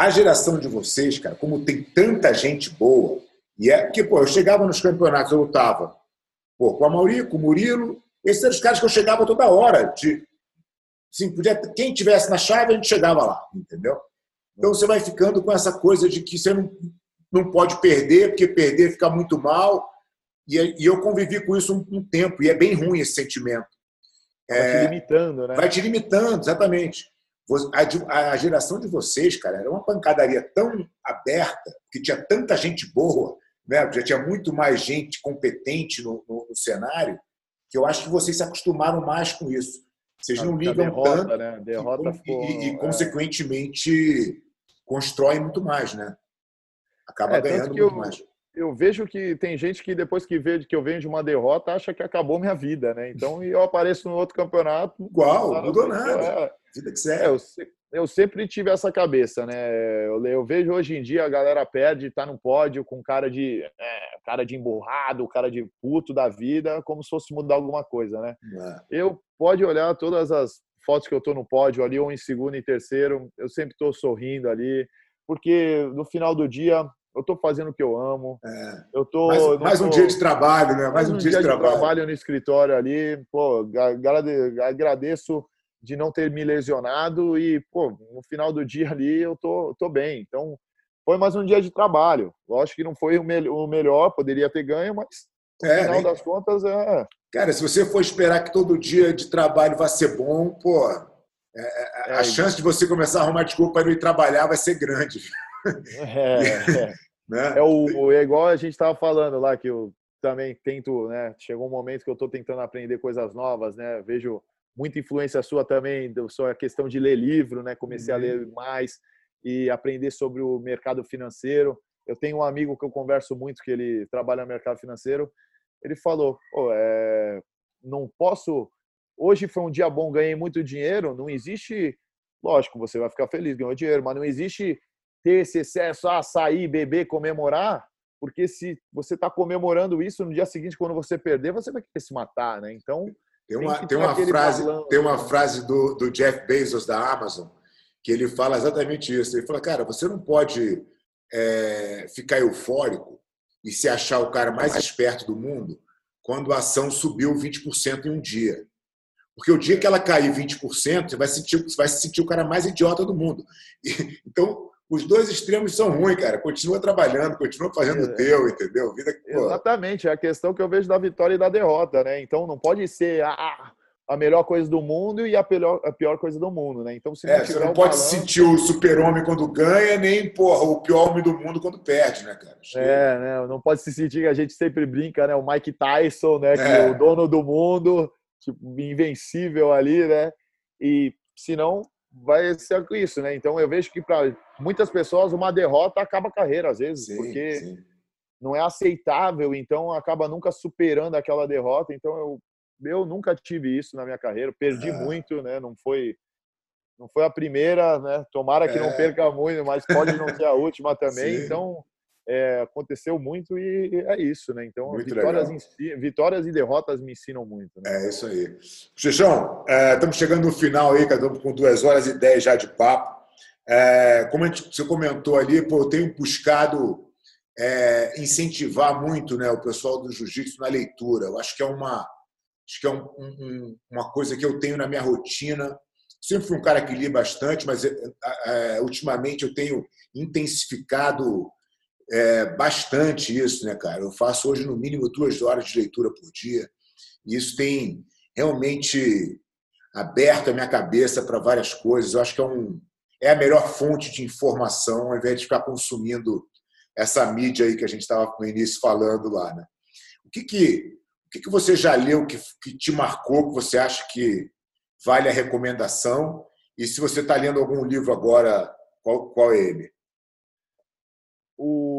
Speaker 1: A geração de vocês, cara, como tem tanta gente boa, e é porque, pô, eu chegava nos campeonatos, eu lutava pô, com a Mauri, com o Murilo, esses eram os caras que eu chegava toda hora. De, assim, podia, quem tivesse na chave, a gente chegava lá, entendeu? Então você vai ficando com essa coisa de que você não, não pode perder, porque perder fica muito mal. E, e eu convivi com isso um, um tempo, e é bem ruim esse sentimento.
Speaker 2: Vai te limitando, né?
Speaker 1: Vai te limitando, exatamente. A, geração de vocês, cara, era uma pancadaria tão aberta, que tinha tanta gente boa, né? já tinha muito mais gente competente no, no, no cenário, que eu acho que vocês se acostumaram mais com isso. Vocês não ligam derrota, tanto
Speaker 2: né? derrota
Speaker 1: e, ficou, e, e, é. consequentemente, constroem muito mais, né? Acaba é, ganhando muito
Speaker 2: eu,
Speaker 1: mais.
Speaker 2: Eu vejo que tem gente que depois que vê que eu venho de uma derrota acha que acabou minha vida, né? Então eu apareço no outro campeonato.
Speaker 1: Igual, não mudou nada. É, vida que segue.
Speaker 2: É, eu, eu sempre tive essa cabeça, né? Eu, eu, vejo hoje em dia a galera perde, tá no pódio com cara de é, cara de emburrado, cara de puto da vida, como se fosse mudar alguma coisa, né? É. Eu pode olhar todas as fotos que eu tô no pódio ali, ou em segundo e terceiro, eu sempre tô sorrindo ali, porque no final do dia eu tô fazendo o que eu amo. É. Eu tô
Speaker 1: mais, mais um dia de trabalho, né? Mais, mais um, dia, dia de, trabalho.
Speaker 2: trabalho no escritório ali. Pô, agradeço de não ter me lesionado e, pô, no final do dia ali eu tô, tô bem. Então, foi mais um dia de trabalho. Lógico que não foi o, me o melhor, poderia ter ganho, mas no é, final das contas é.
Speaker 1: Cara, se você for esperar que todo dia de trabalho vai ser bom, pô, é, é, é a chance de você começar a arrumar desculpa para não ir trabalhar vai ser grande.
Speaker 2: É, é. né? é, o, é igual a gente estava falando lá, que eu também tento, né? Chegou um momento que eu estou tentando aprender coisas novas, né? Vejo muita influência sua também, só a questão de ler livro, né? Comecei uhum. a ler mais e aprender sobre o mercado financeiro. Eu tenho um amigo que eu converso muito, que ele trabalha no mercado financeiro. Ele falou: oh, é, não posso. Hoje foi um dia bom, ganhei muito dinheiro. Não existe. Lógico, você vai ficar feliz, ganhou dinheiro, mas não existe ter esse excesso a sair, beber, comemorar, porque se você está comemorando isso no dia seguinte, quando você perder, você vai querer se matar, né? Então
Speaker 1: tem uma, tem uma frase, tem uma frase do, do Jeff Bezos da Amazon que ele fala exatamente isso. Ele fala, cara, você não pode é, ficar eufórico e se achar o cara mais esperto do mundo quando a ação subiu 20% em um dia. Porque o dia que ela cair 20%, você vai, sentir, vai se sentir o cara mais idiota do mundo. E, então, os dois extremos são ruins, cara. Continua trabalhando, continua fazendo o é. teu, entendeu?
Speaker 2: Vida, pô. Exatamente, é a questão que eu vejo da vitória e da derrota, né? Então não pode ser a, a melhor coisa do mundo e a pior, a pior coisa do mundo, né? Então
Speaker 1: se não é, você não pode balanço... sentir o super-homem quando ganha, nem porra, o pior homem do mundo quando perde, né, cara?
Speaker 2: É, né? Não pode se sentir que a gente sempre brinca, né? O Mike Tyson, né? Que é, é o dono do mundo, tipo, invencível ali, né? E senão vai ser isso, né? Então eu vejo que para muitas pessoas uma derrota acaba a carreira às vezes, sim, porque sim. não é aceitável, então acaba nunca superando aquela derrota. Então eu eu nunca tive isso na minha carreira, perdi é. muito, né? Não foi não foi a primeira, né? Tomara que é. não perca muito, mas pode não ser a última também. Sim. Então é, aconteceu muito e é isso, né? Então, vitórias, vitórias, e derrotas me ensinam muito.
Speaker 1: Né? É isso aí. Xixão, é, estamos chegando no final aí, estamos com duas horas e dez já de papo. É, como gente, você comentou ali, pô, eu tenho buscado é, incentivar muito né, o pessoal do jiu-jitsu na leitura. Eu acho que é uma, acho que é um, um, uma coisa que eu tenho na minha rotina. Sempre fui um cara que li bastante, mas é, é, ultimamente eu tenho intensificado é, bastante isso, né, cara? Eu faço hoje no mínimo duas horas de leitura por dia. E isso tem realmente aberto a minha cabeça para várias coisas. Eu acho que é, um, é a melhor fonte de informação, ao invés de ficar consumindo essa mídia aí que a gente estava no início falando lá, né? O que que, o que, que você já leu que, que te marcou, que você acha que vale a recomendação? E se você está lendo algum livro agora, qual, qual é ele?
Speaker 2: O,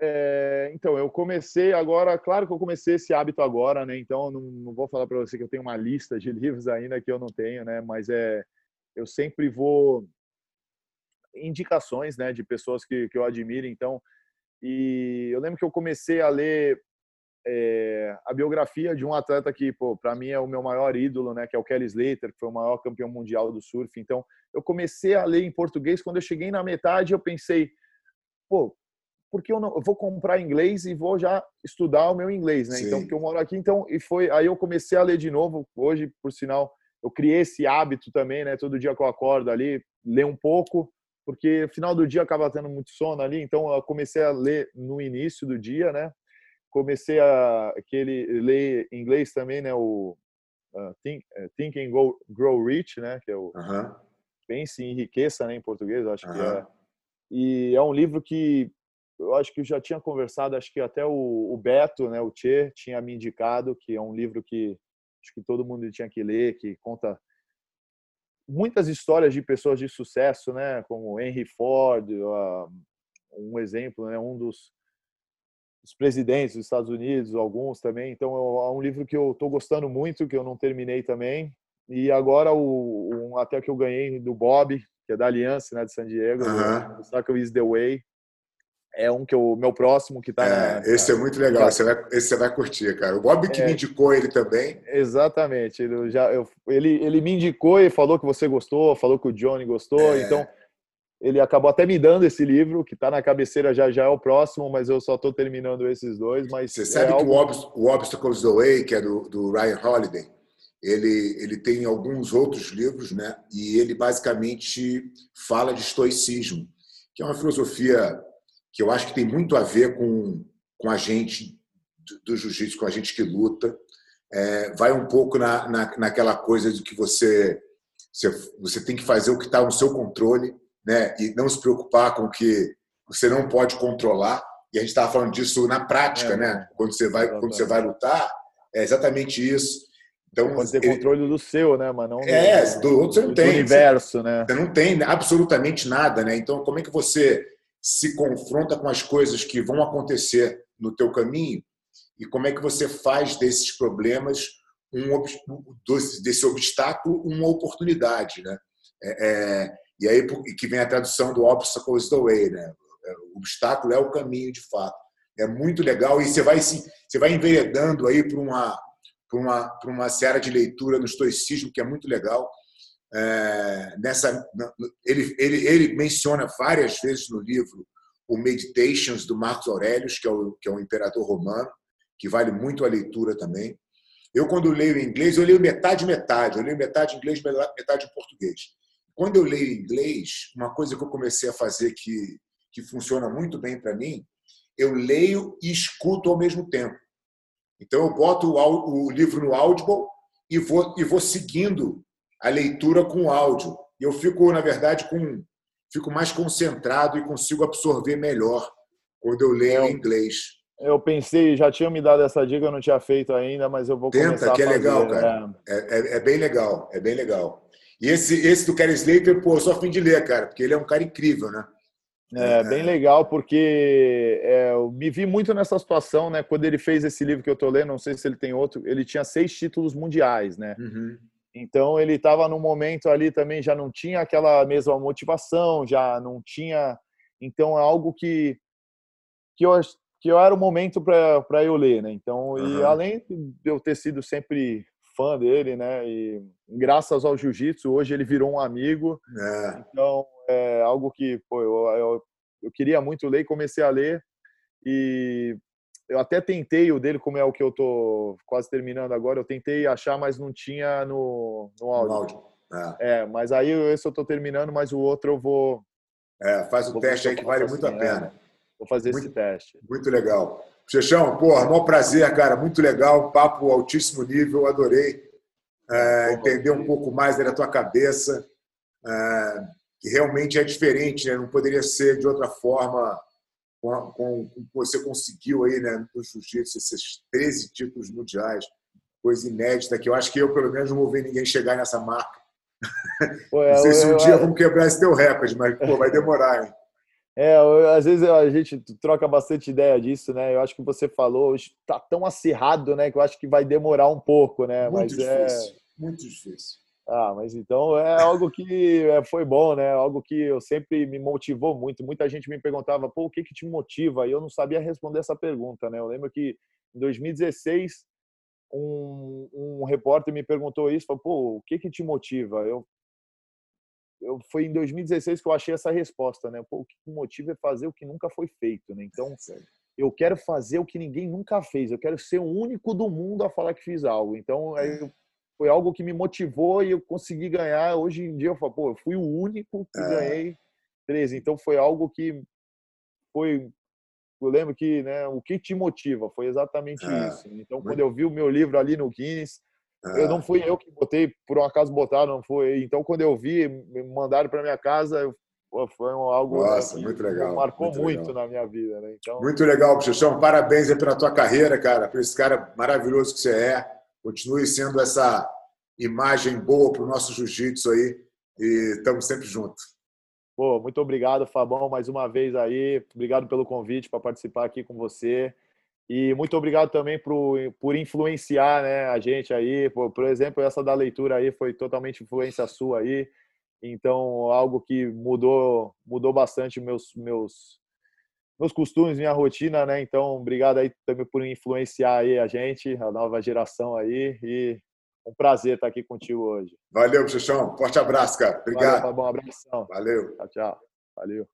Speaker 2: é, então, eu comecei agora, claro que eu comecei esse hábito agora, né? Então, não, não vou falar para você que eu tenho uma lista de livros ainda que eu não tenho, né? Mas é, eu sempre vou indicações, né, de pessoas que, que eu admiro. Então, e eu lembro que eu comecei a ler é, a biografia de um atleta que, pô, para mim é o meu maior ídolo, né, que é o Kelly Slater, que foi o maior campeão mundial do surf. Então, eu comecei a ler em português. Quando eu cheguei na metade, eu pensei, pô, porque eu não eu vou comprar inglês e vou já estudar o meu inglês, né? Então, Sim. Então, porque eu moro aqui, então e foi aí eu comecei a ler de novo. Hoje, por sinal, eu criei esse hábito também, né? Todo dia que eu acordo ali, ler um pouco, porque no final do dia acaba tendo muito sono ali, então eu comecei a ler no início do dia, né? Comecei a aquele ler inglês também, né? O uh, Think, uh, Think and Go, Grow Rich, né? Que é o
Speaker 1: Aham.
Speaker 2: Pense e Enriqueça, né? Em português, eu acho que é. E é um livro que eu acho que eu já tinha conversado, acho que até o, o Beto, né? O Tchê, tinha me indicado, que é um livro que acho que todo mundo tinha que ler, que conta muitas histórias de pessoas de sucesso, né? Como Henry Ford, uh, um exemplo, né? Um dos, dos presidentes dos Estados Unidos, alguns também. Então é um livro que eu estou gostando muito, que eu não terminei também. E agora o um, até que eu ganhei do Bob, que é da Aliança, né? De San Diego,
Speaker 1: Aham.
Speaker 2: o Circle is the Way. É um que o meu próximo que está
Speaker 1: É, esse é muito legal, você vai, esse você vai curtir, cara. O Bob que
Speaker 2: É.
Speaker 1: me indicou ele também.
Speaker 2: Exatamente. Ele, já, eu, ele, ele me indicou e falou que você gostou, falou que o Johnny gostou.
Speaker 1: É.
Speaker 2: Então, ele acabou até me dando esse livro, que está na cabeceira já já é o próximo, mas eu só estou terminando esses dois. Mas
Speaker 1: Você
Speaker 2: é
Speaker 1: sabe que
Speaker 2: algo-
Speaker 1: o, Obst o Obstacles the Way, que é do, do Ryan Holiday, ele, ele tem alguns outros livros, né? E ele basicamente fala de estoicismo, que é uma filosofia que eu acho que tem muito a ver com, com a gente do, do jiu-jitsu, com a gente que luta. É, vai um pouco na, na, naquela coisa de que você, você, você tem que fazer o que está no seu controle, né? E não se preocupar com o que você não pode controlar. E a gente estava falando disso na prática,
Speaker 2: É,
Speaker 1: né? Quando você vai, quando você vai lutar, é exatamente isso. Então,
Speaker 2: pode ter
Speaker 1: ele-
Speaker 2: controle do seu, né? Mas não do-
Speaker 1: É, do outro você não
Speaker 2: do
Speaker 1: tem.
Speaker 2: universo, né?
Speaker 1: Você não tem absolutamente nada, né? Então, como é que você se confronta com as coisas que vão acontecer no teu caminho e como é que você faz desses problemas um desse obstáculo uma oportunidade, né? É, é, e aí que vem a tradução do obstacle is the way, né? É, O obstáculo é o caminho de fato. É muito legal e você vai se você vai enveredando aí para uma para uma para uma seara de leitura no estoicismo que é muito legal. É, nessa ele, ele ele menciona várias vezes no livro o Meditations do Marcos Aurelius, que é o que é um imperador romano, que vale muito a leitura também. Eu quando leio em inglês, eu leio metade metade, eu leio metade em inglês, metade em português. Quando eu leio em inglês, uma coisa que eu comecei a fazer que que funciona muito bem para mim, eu leio e escuto ao mesmo tempo. Então eu boto o, o livro no Audible e vou e vou seguindo a leitura com áudio. Eu fico, na verdade, com fico mais concentrado e consigo absorver melhor quando eu leio
Speaker 2: É,
Speaker 1: em inglês.
Speaker 2: Eu pensei, já tinha me dado essa dica, eu não tinha feito ainda, mas eu vou
Speaker 1: Tenta,
Speaker 2: começar
Speaker 1: que é
Speaker 2: a fazer.
Speaker 1: legal, cara. É, é- é bem legal, é bem legal. E esse, esse do Kerry Slater, pô, eu a fim de ler, cara, porque ele é um cara incrível, né?
Speaker 2: É, bem legal, porque é, eu me vi muito nessa situação, né? Quando ele fez esse livro que eu tô lendo, não sei se ele tem outro, ele tinha seis títulos mundiais, né?
Speaker 1: Uhum.
Speaker 2: Então ele estava num momento ali também, já não tinha aquela mesma motivação, já não tinha. Então é algo que, que, eu, que eu era o momento para eu ler, né? Então, e
Speaker 1: Aham.
Speaker 2: além de eu ter sido sempre fã dele, né? E graças ao jiu-jitsu, hoje ele virou um amigo.
Speaker 1: É,
Speaker 2: Então, é algo que pô, eu, eu, eu queria muito ler e comecei a ler. E eu até tentei o dele, como é o que eu tô quase terminando agora, eu tentei achar, mas não tinha no, no
Speaker 1: no
Speaker 2: áudio.
Speaker 1: áudio. É.
Speaker 2: É, mas aí esse eu tô terminando, mas o outro eu vou,
Speaker 1: É, faz o teste aí que vale muito a
Speaker 2: assim,
Speaker 1: pena.
Speaker 2: é. vou fazer
Speaker 1: Muito-
Speaker 2: esse teste.
Speaker 1: Muito legal. Chechão, porra, maior prazer, cara. Muito legal. Papo altíssimo nível, adorei. É, entender um pouco mais da tua cabeça. É, que realmente é diferente, né? Não poderia ser de outra forma com, com, você conseguiu aí, né? No jiu-jitsu, esses 13 títulos mundiais. Coisa inédita que eu acho que eu, pelo menos, não vou ver ninguém chegar nessa marca.
Speaker 2: Pô,
Speaker 1: Não sei
Speaker 2: eu-
Speaker 1: se um
Speaker 2: eu-
Speaker 1: dia vamos quebrar esse teu recorde, mas pô, vai demorar, hein?
Speaker 2: É, eu- às vezes a gente troca bastante ideia disso, né? Eu acho que você falou, hoje tá tão acirrado, né? Que eu acho que vai demorar um pouco, né?
Speaker 1: Muito
Speaker 2: mas é,
Speaker 1: difícil. Muito difícil.
Speaker 2: Ah, mas então é algo que é, foi bom, né? Algo que eu sempre me motivou muito. Muita gente me perguntava, pô, o que que te motiva? E eu não sabia responder essa pergunta, né? Eu lembro que em 2016 um, um repórter me perguntou isso, falou, pô, o que que te motiva? Eu eu foi em 2016 que eu achei essa resposta, né? Pô, o que me motiva é fazer o que nunca foi feito, né? Então eu quero fazer o que ninguém nunca fez. Eu quero ser o único do mundo a falar que fiz algo. Então, aí eu- foi algo que me motivou e eu consegui ganhar. Hoje em dia, eu falo, pô, eu fui o único que
Speaker 1: É.
Speaker 2: ganhei 13. Então, foi algo que foi. Eu lembro que, né, o que te motiva foi exatamente
Speaker 1: É,
Speaker 2: isso. Então, quando eu vi o meu livro ali no Guinness, eu não fui eu que botei, por um acaso botaram, não foi. Então, quando eu vi, me mandaram para minha casa, eu, foi algo
Speaker 1: Nossa, muito legal,
Speaker 2: marcou
Speaker 1: muito,
Speaker 2: muito
Speaker 1: legal.
Speaker 2: na minha vida. Né? Então,
Speaker 1: muito legal, Bochechão. Parabéns aí pela tua carreira, cara, por esse cara maravilhoso que você é. Continue sendo essa imagem boa para o nosso jiu-jitsu aí e estamos sempre juntos.
Speaker 2: Pô, muito obrigado, Fabão, mais uma vez aí. Obrigado pelo convite para participar aqui com você. E muito obrigado também por, por influenciar né, a gente aí. Por, por exemplo, essa da leitura aí foi totalmente influência sua aí. Então, algo que mudou mudou bastante meus meus meus costumes, minha rotina, né? Então, obrigado aí também por influenciar aí a gente, a nova geração aí e um prazer estar aqui contigo hoje.
Speaker 1: Valeu, Xuxão. Forte abraço, cara. Obrigado.
Speaker 2: Valeu, um abração.
Speaker 1: Valeu.
Speaker 2: Tchau, tchau. Valeu.